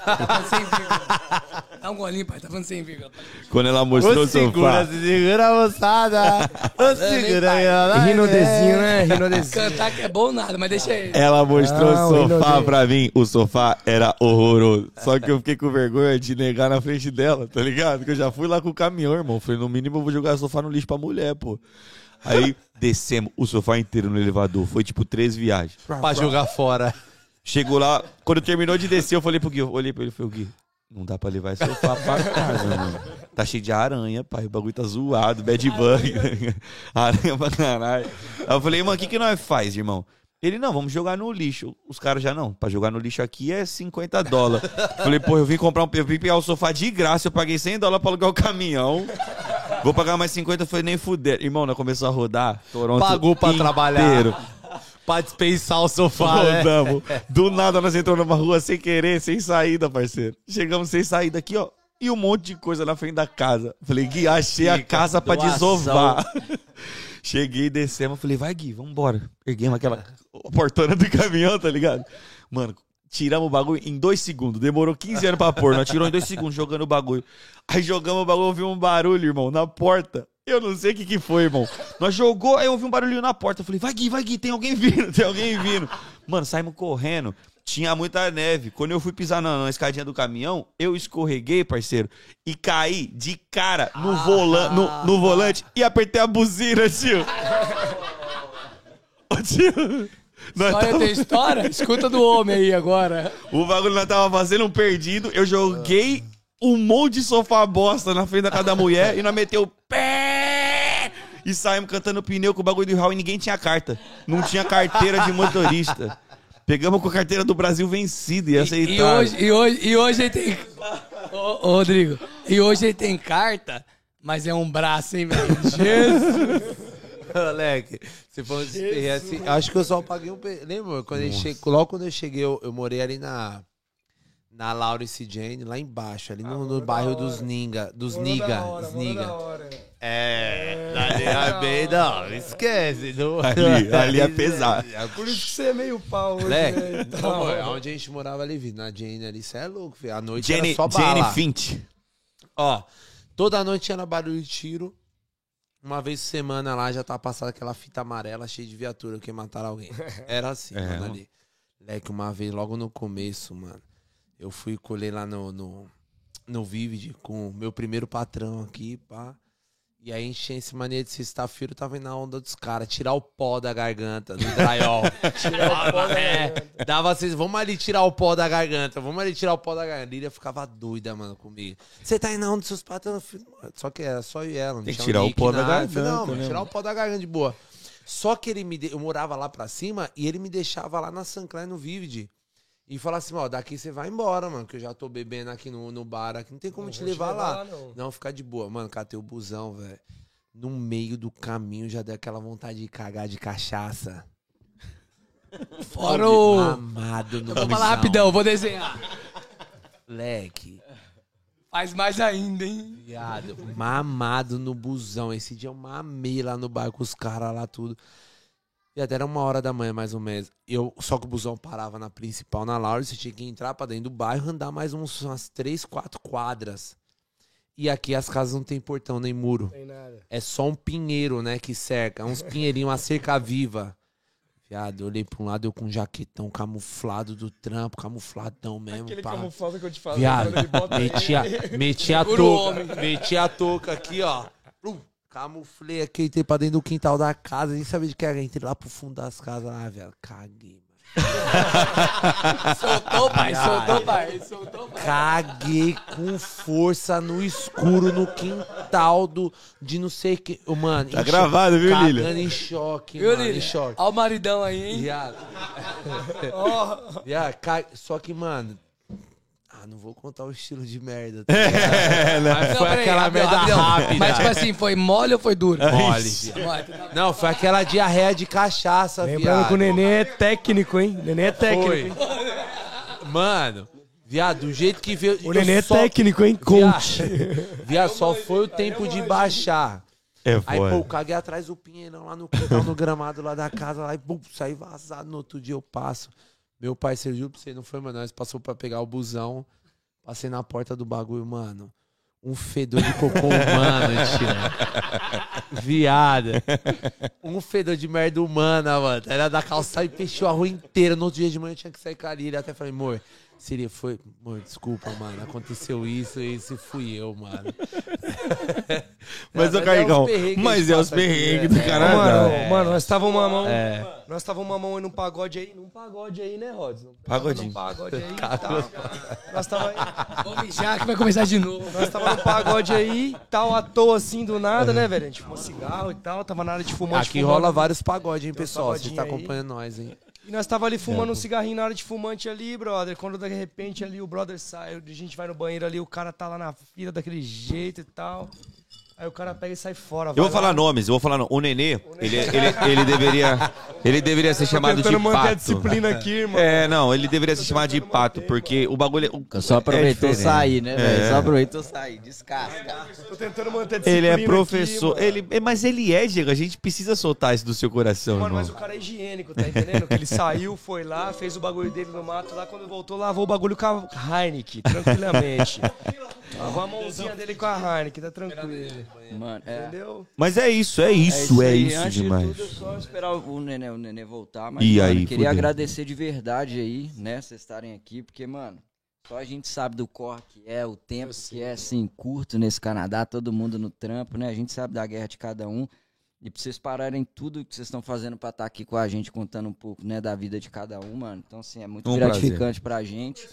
Speaker 3: Tá falando sem vírgula. Dá um golinho, pai, tá falando sem vírgula.
Speaker 5: Quando ela mostrou o sofá.
Speaker 2: segura a moçada. Ô, segura aí, ó.
Speaker 4: Rinodezinho, né? Rinodezinho.
Speaker 3: Cantar que é bom nada, mas deixa ele.
Speaker 5: Ela mostrou
Speaker 4: Não,
Speaker 5: o sofá
Speaker 4: inocente.
Speaker 5: pra mim. O sofá era horroroso. Só que eu fiquei com vergonha de negar na frente dela, tá ligado? Que eu já fui lá com o caminhão, irmão. Falei, no mínimo eu vou jogar o sofá no lixo pra mulher, pô. Aí descemos o sofá inteiro no elevador. Foi tipo três viagens.
Speaker 2: Pra jogar fora.
Speaker 5: Chegou lá, quando terminou de descer, eu falei pro Gui, eu olhei pra ele e falei, Gui, não dá pra levar esse sofá pra casa, mano. Tá cheio de aranha, pai. O bagulho tá zoado, bad bug. aranha pra caralho. Aí eu falei, mano, o que, que nós faz, irmão? Ele, não, vamos jogar no lixo. Os caras já, não, pra jogar no lixo aqui é 50 dólares. Falei, pô, eu vim comprar um, eu vim pegar o sofá de graça, eu paguei 100 dólares pra alugar o caminhão. Vou pagar mais 50, foi nem fuder. Irmão, nós começou a rodar Toronto
Speaker 2: Pagou pra
Speaker 5: inteiro.
Speaker 2: trabalhar. Pra dispensar o sofá, né?
Speaker 5: Rodamos. Do nada nós entramos numa rua sem querer, sem saída, parceiro. Chegamos sem saída aqui, ó. E um monte de coisa na frente da casa. Falei, Gui, achei a
Speaker 2: Fica,
Speaker 5: casa pra
Speaker 2: doação.
Speaker 5: desovar. Cheguei, descemos, falei, vai, Gui, vambora. Erguemos aquela portona do caminhão, tá ligado? Mano, tiramos o bagulho em dois segundos. Demorou 15 anos pra pôr. Nós tirou em dois segundos jogando o bagulho. Aí jogamos o bagulho, ouvi um barulho, irmão, na porta. Eu não sei o que que foi, irmão. Nós jogou, aí eu ouvi um barulhinho na porta. Eu falei, vai, Gui, vai, Gui, tem alguém vindo, tem alguém vindo. Mano, saímos correndo. Tinha muita neve. Quando eu fui pisar na, na escadinha do caminhão, eu escorreguei, parceiro, e caí de cara no, volan no, no volante e apertei a buzina, tio. Ô, tio. Nós
Speaker 3: Olha,
Speaker 5: tava-
Speaker 3: tem história? Escuta do homem aí agora.
Speaker 5: o bagulho nós tava fazendo um perdido. Eu joguei um monte de sofá bosta na frente da casa da mulher e nós meteu o pé e saímos cantando pneu com o bagulho do Raul e ninguém tinha carta. Não tinha carteira de motorista. Pegamos com a carteira do Brasil vencida e
Speaker 3: E
Speaker 5: aceitaram.
Speaker 3: hoje, e, hoje, e hoje ele tem. Ô, ô, Rodrigo, e hoje ele tem carta, mas é um braço, hein, velho? Jesus!
Speaker 2: Moleque, se fosse assim, acho que eu só paguei um. Lembra? Quando eu cheguei, logo quando eu cheguei, eu, eu morei ali na. Na Laurence Jane, lá embaixo, ali no, no bairro dos Ninga. Dos Niga. os Niga. É, ali é bem, não, esquece. Não,
Speaker 5: Ali- ali é pesado.
Speaker 4: Por isso que você é meio pau hoje, né?
Speaker 2: Não, mano, onde a gente morava ali, vi, na Jane ali, você é louco, filho. A noite
Speaker 5: Jenny,
Speaker 2: era só bala.
Speaker 5: Jenny Fint.
Speaker 2: Ó, toda noite era barulho de tiro. Uma vez por semana lá já tava passando aquela fita amarela cheia de viatura que mataram alguém. Era assim,
Speaker 5: É,
Speaker 2: mano,
Speaker 5: mano.
Speaker 2: ali. Leque, uma vez, logo no começo, mano, eu fui colher lá no, no, no Vivid com o meu primeiro patrão aqui, pá. E aí enchei esse mania de sexta-feira, tava indo na onda dos caras, tirar o pó da garganta, do drywall. tirar o pó é, dava assim, vamos ali tirar o pó da garganta, vamos ali tirar o pó da garganta. Lília ficava doida, mano, comigo. Você tá indo na onda dos seus patrões? Eu falei, "Mano, Só que era só eu e ela, não
Speaker 5: Tem que tirar o pó da
Speaker 2: nada." Eu falei,
Speaker 5: garganta,
Speaker 2: Não, mano,
Speaker 5: né,
Speaker 2: tirar o pó da garganta de boa. Só que ele me de... eu morava lá pra cima e ele me deixava lá na Sancler no Vivid. E falava assim, ó, daqui você vai embora, mano, que eu já tô bebendo aqui no, no bar, aqui não tem como te
Speaker 4: vou te
Speaker 2: levar,
Speaker 4: levar
Speaker 2: lá.
Speaker 4: lá, não.
Speaker 2: Não, ficar de boa. Mano, catei o busão, velho. No meio do caminho já deu aquela vontade de cagar de cachaça.
Speaker 3: Fora o.
Speaker 2: Mamado no
Speaker 3: Eu vou falar rapidão, eu vou desenhar.
Speaker 2: Leque.
Speaker 3: Faz mais ainda, hein?
Speaker 2: Viado, mamado no busão. Esse dia eu mamei lá no bar com os caras lá, tudo. E até era uma hora da manhã, mais ou menos. Eu, só que o busão parava na principal, na Laura. Você tinha que entrar pra dentro do bairro, andar mais uns, umas três, quatro quadras. E aqui as casas não tem portão nem muro.
Speaker 4: Tem nada.
Speaker 2: É só um pinheiro, né, que cerca. Uns pinheirinhos, uma cerca viva. Viado, eu olhei pra um lado, eu com um jaquetão camuflado do trampo, camufladão mesmo.
Speaker 4: Aquele
Speaker 2: pá.
Speaker 4: camuflado que eu te falei.
Speaker 2: Viado, meti a, meti a touca, meti a touca aqui, ó. Camuflei aqui, entrei pra dentro do quintal da casa, nem sabia de que era. Entrei lá pro fundo das casas lá, velho. Caguei, mano.
Speaker 3: Soltou, pai, soltou, pai. Soltou, pai.
Speaker 2: Caguei com força no escuro, no quintal do, de não sei que. Ô, Mano,
Speaker 5: Tá gravado,
Speaker 2: choque,
Speaker 5: viu,
Speaker 2: cagando
Speaker 5: Lília?
Speaker 2: em choque,
Speaker 3: Viu,
Speaker 2: mano, em choque.
Speaker 3: Olha o maridão aí, hein?
Speaker 2: Viado. Viado, ca- Só que, mano. Ah, não vou contar o estilo de merda. tá ligado? Mas
Speaker 3: Não,
Speaker 2: foi
Speaker 3: peraí,
Speaker 2: aquela merda
Speaker 3: rapidão.
Speaker 2: rápida.
Speaker 3: Mas, tipo assim, foi mole ou foi duro?
Speaker 2: Mole, viado. Não, foi aquela diarreia de cachaça,
Speaker 4: Lembrando
Speaker 2: viado.
Speaker 4: que o neném é técnico, hein? O neném é técnico,
Speaker 2: Foi. Mano, viado, do jeito que veio.
Speaker 4: O neném é
Speaker 2: só-
Speaker 4: técnico, hein? Coach.
Speaker 2: Viado, só foi o tempo de baixar.
Speaker 5: É
Speaker 2: Aí, pô, caguei atrás do pinheirão lá no quintal, no gramado lá da casa, lá e bum, saí vazado. No outro dia eu passo. Meu pai, você juro pra você, não foi, mano. Nós passou pra pegar o busão. Passei na porta do bagulho, mano. Um fedor de cocô humano, tio. Viada. Um fedor de merda humana, mano. Era da calçada e fechou a rua inteira. No outro dia de manhã eu tinha que sair com a. Até falei, amor, seria, foi. Amor, desculpa, mano. Aconteceu isso, isso fui eu, mano.
Speaker 5: Mas, ô,
Speaker 2: é uns
Speaker 5: Carigão, mas é os
Speaker 2: aqui,
Speaker 5: perrengues
Speaker 2: né?
Speaker 5: do
Speaker 4: Ô,
Speaker 5: caralho.
Speaker 4: mano, mano, nós tava uma mão.
Speaker 2: É.
Speaker 4: Nós tava uma mão aí num pagode aí. Num pagode aí, né, Rods? Num
Speaker 5: Pagodinho.
Speaker 4: Num pagode aí. Tal. Nós tava aí.
Speaker 3: Vou mijar que vai começar de novo.
Speaker 4: Nós tava no pagode aí, tal, à toa assim, do nada, né, velho? A gente fumou cigarro e tal, tava na área de fumante.
Speaker 2: Aqui
Speaker 4: fumando.
Speaker 2: rola vários pagodes, hein, pessoal? Você tá
Speaker 4: pagodinho aí.
Speaker 2: acompanhando nós, hein?
Speaker 4: E nós tava ali fumando um cigarrinho na área de fumante ali, brother. Quando de repente ali o brother sai, a gente vai no banheiro ali, o cara tá lá na fila daquele jeito e tal. Aí o cara pega e sai fora.
Speaker 5: Eu vou
Speaker 4: vai
Speaker 5: falar
Speaker 4: lá.
Speaker 5: nomes, eu vou falar no- O Nenê, ele, ele, ele deveria. Ele deveria ser chamado de
Speaker 4: tentando manter a
Speaker 5: pato.
Speaker 4: disciplina aqui, irmão.
Speaker 5: É, não, ele deveria ser chamado de pato, porque o bagulho. é- o-
Speaker 1: Só aproveitou
Speaker 5: é
Speaker 1: sair, né, velho?
Speaker 5: É.
Speaker 1: Só aproveitou sair. Descasca.
Speaker 4: Tô tentando manter a disciplina
Speaker 5: Ele é
Speaker 4: aqui,
Speaker 5: professor.
Speaker 4: mano.
Speaker 5: ele, é, mas ele é, Diego. A gente precisa soltar isso do seu coração,
Speaker 4: Mano,
Speaker 5: irmão.
Speaker 4: mas o cara é higiênico, tá entendendo? Que ele saiu, foi lá, fez o bagulho dele no mato, lá quando voltou, lavou o bagulho com a Heineken, tranquilamente. Lavou a mãozinha dele com a Heineken, tá tranquilo.
Speaker 1: Mano, é.
Speaker 4: Entendeu?
Speaker 5: Mas é isso, é isso, é isso,
Speaker 1: Antes
Speaker 5: demais.
Speaker 1: de tudo, é só esperar o nenê, o nenê voltar. Mas,
Speaker 5: E
Speaker 1: mano,
Speaker 5: aí,
Speaker 1: queria agradecer de verdade aí, né, vocês estarem aqui, porque, mano, só a gente sabe do corre que é, o tempo que é, assim, curto nesse Canadá, todo mundo no trampo, né? A gente sabe da guerra de cada um. E pra vocês pararem tudo que vocês estão fazendo pra estar aqui com a gente, contando um pouco, né, da vida de cada um, mano. Então, assim, é muito
Speaker 5: Um
Speaker 1: gratificante pra gente.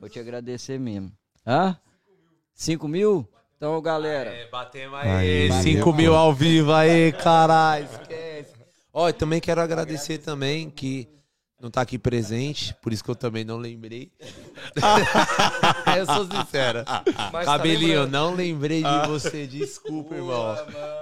Speaker 1: Vou te agradecer mesmo. Hã? 5 mil? Então, galera.
Speaker 2: batemos
Speaker 5: Aí,
Speaker 2: 5 mil ao vivo aí, caralho, esquece. Ó, eu também quero agradecer também que não tá aqui presente, por isso que eu também não lembrei. eu sou sincero.
Speaker 4: Mas tá
Speaker 2: Cabelinho,
Speaker 4: lembrando.
Speaker 2: não lembrei de você, desculpa, irmão.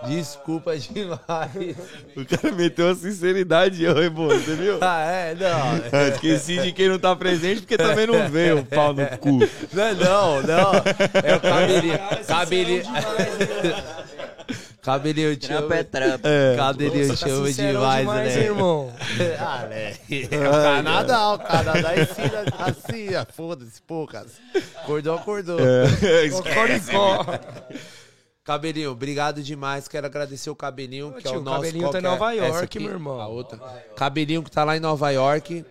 Speaker 2: Desculpa demais.
Speaker 5: O cara meteu a sinceridade, ô, irmão, você viu?
Speaker 2: Ah, é, não.
Speaker 5: Eu esqueci de quem não tá presente, porque também não veio o pau no cu.
Speaker 2: Não, não, não. É o cabelinho. Cabelinho. Cabelinho, eu te
Speaker 1: Trampo
Speaker 2: amo.
Speaker 1: é trampo.
Speaker 2: Cabelinho,
Speaker 4: Você
Speaker 2: te
Speaker 4: tá
Speaker 2: demais,
Speaker 4: demais,
Speaker 2: né?
Speaker 4: irmão?
Speaker 2: Ah, né? É o Canadá, o Canadá ensina assim, ah, foda-se, poucas. Acordou, acordou.
Speaker 4: Cocoricó.
Speaker 2: Cabelinho, obrigado demais. Quero agradecer o Cabelinho, que é
Speaker 4: tio,
Speaker 2: o
Speaker 4: o
Speaker 2: nosso...
Speaker 4: Cabelinho
Speaker 2: qual
Speaker 4: tá em
Speaker 2: que é?
Speaker 4: Nova York, meu irmão.
Speaker 2: A outra. Cabelinho que tá lá em Nova York,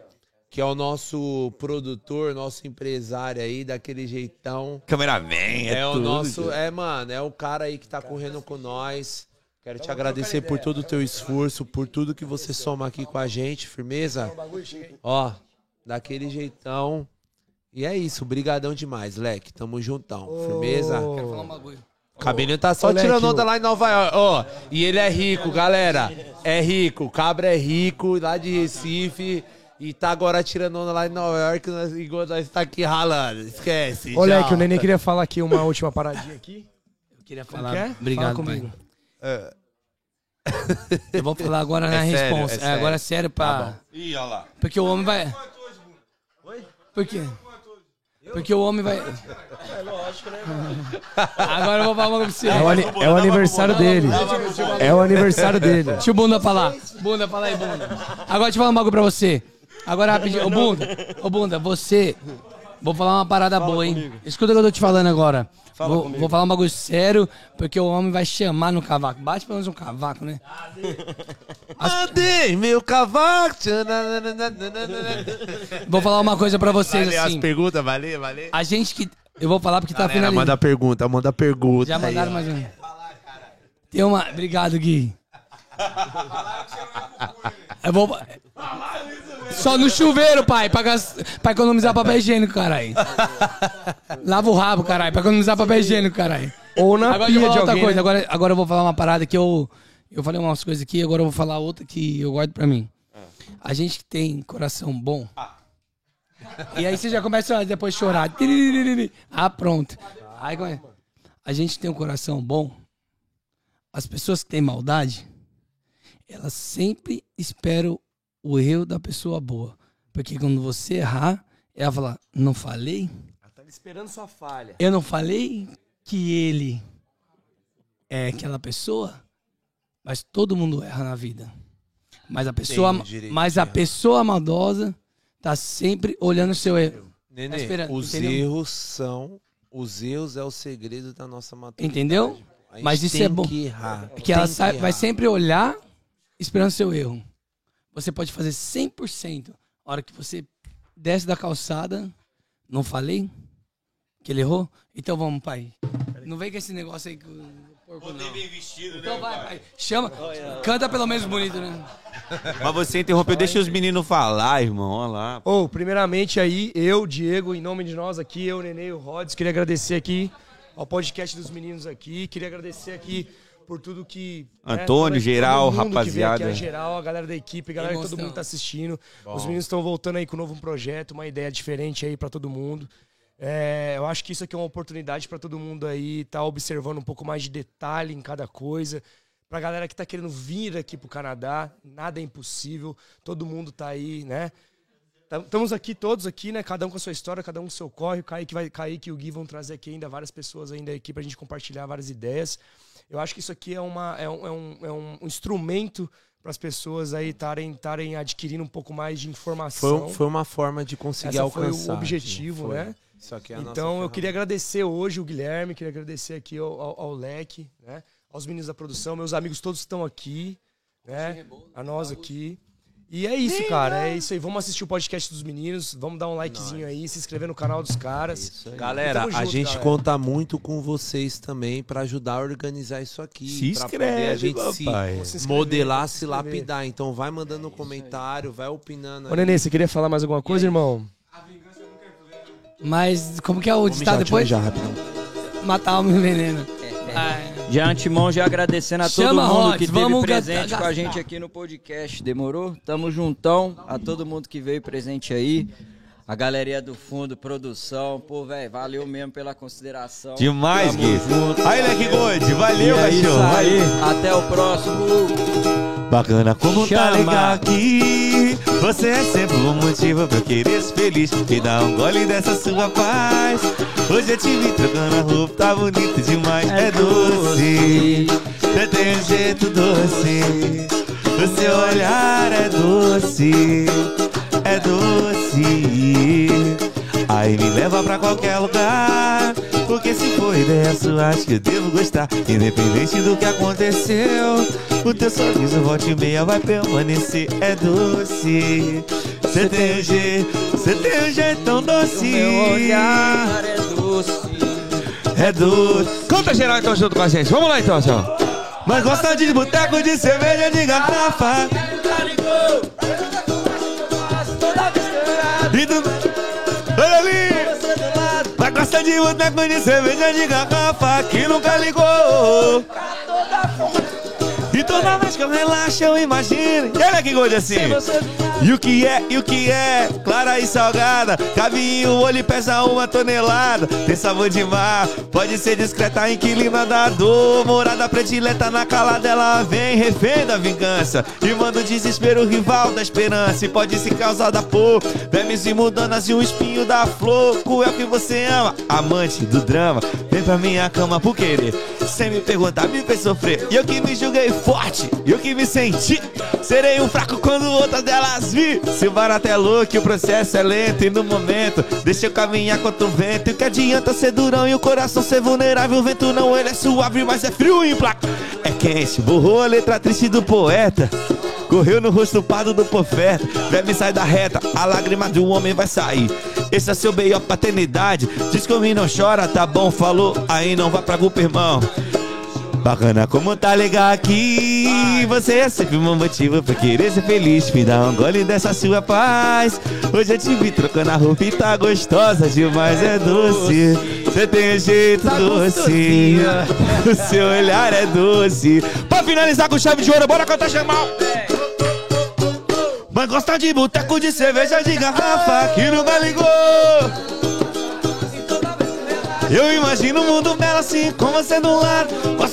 Speaker 2: que é o nosso produtor, nosso empresário aí, daquele jeitão.
Speaker 5: Cameraman, é,
Speaker 2: É, o
Speaker 5: tudo,
Speaker 2: nosso, é, mano, é o cara aí que tá correndo com nós. Quero te agradecer por todo o teu esforço, por tudo que você soma aqui com a gente, firmeza? Ó, daquele jeitão. E é isso, brigadão demais, Leque. Tamo juntão, firmeza?
Speaker 3: Quero falar um bagulho.
Speaker 2: O Cabelinho tá só
Speaker 4: Ô, Leque,
Speaker 2: tirando onda lá em Nova York. Ó, e ele é rico, galera. É rico. O Cabra é rico, lá de Recife. E tá agora tirando onda lá em Nova York, nós, enquanto nós tá aqui ralando. Esquece.
Speaker 4: Leque,
Speaker 2: tchau.
Speaker 4: o Nenê queria falar aqui uma última paradinha aqui.
Speaker 3: Eu queria falar.
Speaker 4: que é?
Speaker 3: Obrigado,
Speaker 4: Fala
Speaker 3: pai.
Speaker 4: comigo.
Speaker 3: Eu vou falar agora na
Speaker 2: É sério,
Speaker 3: resposta.
Speaker 2: é
Speaker 3: É,
Speaker 2: sério.
Speaker 3: agora é sério pra.
Speaker 5: Ih, olha lá.
Speaker 3: Porque o homem vai. Por quê? Porque o homem vai. Agora eu vou falar uma coisa pra você.
Speaker 4: É o, ani- é o aniversário dele. É o aniversário dele.
Speaker 3: Deixa o bunda falar. Bunda, fala aí, bunda. Agora deixa eu falar um bagulho pra você. Agora rapidinho. Ô, bunda. Ô, bunda, você. Vou falar uma parada boa, hein? Escuta o que eu tô te falando agora. Vou, vou falar um bagulho sério, porque o homem vai chamar no cavaco. Bate pelo menos um cavaco, né?
Speaker 2: Andei, meu cavaco.
Speaker 3: Vou falar uma coisa pra vocês
Speaker 2: Valeu as
Speaker 3: assim.
Speaker 2: perguntas, valeu, valeu.
Speaker 3: A gente que. Eu vou falar porque tá
Speaker 2: Galera,
Speaker 3: finalizando.
Speaker 2: manda pergunta, manda pergunta.
Speaker 3: Já
Speaker 2: aí,
Speaker 3: mandaram
Speaker 2: ó.
Speaker 3: mais um. Tem uma. Obrigado, Gui. Eu vou. Só no chuveiro, pai, pra, gas- pra economizar papel higiênico, caralho. Lava o rabo, caralho, pra economizar papel higiênico, caralho.
Speaker 4: Ou na
Speaker 3: Agora eu
Speaker 4: pia de
Speaker 3: outra
Speaker 4: alguém.
Speaker 3: coisa.
Speaker 4: né?
Speaker 3: Agora, agora eu vou falar uma parada que eu. Eu falei umas coisas aqui, agora eu vou falar outra que eu guardo pra mim. A gente que tem coração bom. E aí você já começa a depois chorar. Tiririri. Ah, pronto. Aí come- a gente tem um coração bom. As pessoas que têm maldade, elas sempre esperam o erro da pessoa boa. Porque quando você errar, ela fala, não falei?
Speaker 4: Tá esperando sua falha.
Speaker 3: Eu não falei que ele é aquela pessoa, mas todo mundo erra na vida. Mas a pessoa, mas a
Speaker 2: errar.
Speaker 3: pessoa maldosa tá sempre olhando o seu erro.
Speaker 2: Nenê,
Speaker 3: Tá
Speaker 2: os
Speaker 3: entendeu?
Speaker 2: erros são. Os erros é o segredo da nossa maturidade.
Speaker 3: Entendeu? Mas isso é bom.
Speaker 2: que errar.
Speaker 3: Porque ela
Speaker 2: que
Speaker 3: sai- vai
Speaker 2: errar.
Speaker 3: sempre olhar esperando o seu erro. Você pode fazer 100%. A hora que você desce da calçada, não falei que ele errou? Então vamos, pai. Não vem com esse negócio aí que o porco não.
Speaker 5: vestido,
Speaker 3: Então vai, pai. Chama. Canta pelo menos bonito, né?
Speaker 5: Mas você interrompeu, deixa os meninos falar, irmão. Olha lá.
Speaker 4: Ô, primeiramente aí, eu, Diego, em nome de nós aqui, eu, Nenê e o Rods, queria agradecer aqui ao podcast dos meninos aqui, queria agradecer aqui por tudo que... né,
Speaker 5: Antônio,
Speaker 4: todo-
Speaker 5: geral,
Speaker 4: todo mundo que veio
Speaker 5: rapaziada.
Speaker 4: Aqui, a geral, a galera da equipe, a galera que todo mundo tá assistindo. Os meninos estão voltando aí com um novo projeto, uma ideia diferente aí pra todo mundo. É, eu acho que isso aqui é uma oportunidade pra todo mundo aí estar observando um pouco mais de detalhe em cada coisa. Pra galera que tá querendo vir aqui pro Canadá, nada é impossível, todo mundo tá aí, né? Tam- Estamos aqui todos aqui, né? Cada um com a sua história, cada um com o seu corre. O Kaique, vai, Kaique e o Gui vão trazer aqui ainda várias pessoas ainda aqui pra gente compartilhar várias ideias. Eu acho que isso aqui é, uma, é, um, é, um, é um instrumento para as pessoas aí estarem adquirindo um pouco mais de informação.
Speaker 2: Foi, foi uma forma de conseguir
Speaker 4: Essa foi o
Speaker 2: alcançar.
Speaker 4: objetivo,
Speaker 2: Foi.
Speaker 4: né?
Speaker 2: Isso aqui é a nossa
Speaker 4: Então eu queria agradecer hoje o Guilherme, queria agradecer aqui ao, ao, ao Leque, né? Aos meninos da produção, meus amigos todos estão aqui, né? A nós aqui. E é isso, cara. É isso aí. Vamos assistir o podcast dos meninos. Vamos dar um likezinho aí, se inscrever no canal dos caras.
Speaker 2: Galera,
Speaker 4: Tamo
Speaker 2: a
Speaker 4: junto,
Speaker 2: gente
Speaker 4: galera.
Speaker 2: conta muito com vocês também pra ajudar a organizar isso aqui.
Speaker 5: Se
Speaker 2: pra
Speaker 5: inscreve,
Speaker 2: poder a gente se
Speaker 5: papai.
Speaker 4: Se inscrever,
Speaker 2: modelar,
Speaker 4: se
Speaker 2: se lapidar. Então vai mandando um comentário, vai opinando.
Speaker 4: Ô,
Speaker 2: aí.
Speaker 4: Nenê, você queria falar mais alguma coisa, irmão?
Speaker 3: Mas como que é o ditado depois?
Speaker 2: rapidão.
Speaker 3: Matar a alma envenena.
Speaker 1: De antemão, já agradecendo a todo
Speaker 3: Chama,
Speaker 1: mundo que teve
Speaker 3: vamos
Speaker 1: presente
Speaker 3: gastar.
Speaker 1: com a gente aqui no podcast. Demorou? Tamo juntão. A todo mundo que veio presente aí. A galeria do fundo, produção. Pô, velho, valeu mesmo pela consideração.
Speaker 5: Demais, Gui. Aí, Leque Gold. Valeu,
Speaker 1: é
Speaker 5: cachorro.
Speaker 1: aí. Até o próximo.
Speaker 5: Bacana como tá
Speaker 1: Chama.
Speaker 5: legal aqui. Você é sempre um motivo pra eu querer ser feliz. Me dá um gole dessa sua paz. Hoje eu te vi trocando a roupa, tá bonito demais. É, doce, você tem um jeito doce. O seu olhar é doce, é doce. Aí me leva pra qualquer lugar. Porque se for ideia sua, acho que eu devo gostar. Independente do que aconteceu, o teu sorriso volta e meia vai permanecer. É doce. Você tem um jeito, você tem um jeito tão doce.
Speaker 1: Meu olhar é doce.
Speaker 5: É doce. Conta geral então junto com a gente. Vamos lá então, senhor. Mas gosta de boteco de cerveja de garrafa. Do... Olha ali! Mas gosta de boteco de cerveja de garrafa que nunca ligou. E toda vez que eu relaxo, eu imagino. E olha que coisa assim. E o que é, e o que é? Clara e salgada. Cabe o olho e pesa uma tonelada. Tem sabor de mar, pode ser discreta, inquilina da dor. Morada predileta na cala dela vem, refém da vingança. E manda o desespero, rival da esperança. E pode se causar da por vermes e mudanas e um espinho da flor. Qual é que você ama? Amante do drama. Vem pra minha cama por querer. Sem me perguntar, me fez sofrer. E eu que me julguei forte, eu que me senti. Serei um fraco quando outras delas vi. Se o barato é louco, o processo é lento. E no momento, deixa eu caminhar contra o vento. E o que adianta ser durão e o coração ser vulnerável? O vento não, ele é suave, mas é frio e placa. É quente, borrou a letra triste do poeta. Correu no rosto pardo do profeta. Deve sair da reta, a lágrima de um homem vai sair. Esse é seu B.O. paternidade. Diz que o menino não chora, tá bom, falou. Aí não vai pra grupo, irmão. Bacana como tá legal aqui. Você é sempre um motivo pra querer ser feliz. Me dá um gole dessa sua paz. Hoje eu te vi trocando a roupa e tá gostosa demais, é doce. Você tem um jeito doce. O seu olhar é doce. Pra finalizar com chave de ouro, bora cantar chamal. Mas gosta de boteco de cerveja de garrafa que nunca ligou. Eu imagino um mundo belo assim com você do lado. Gosto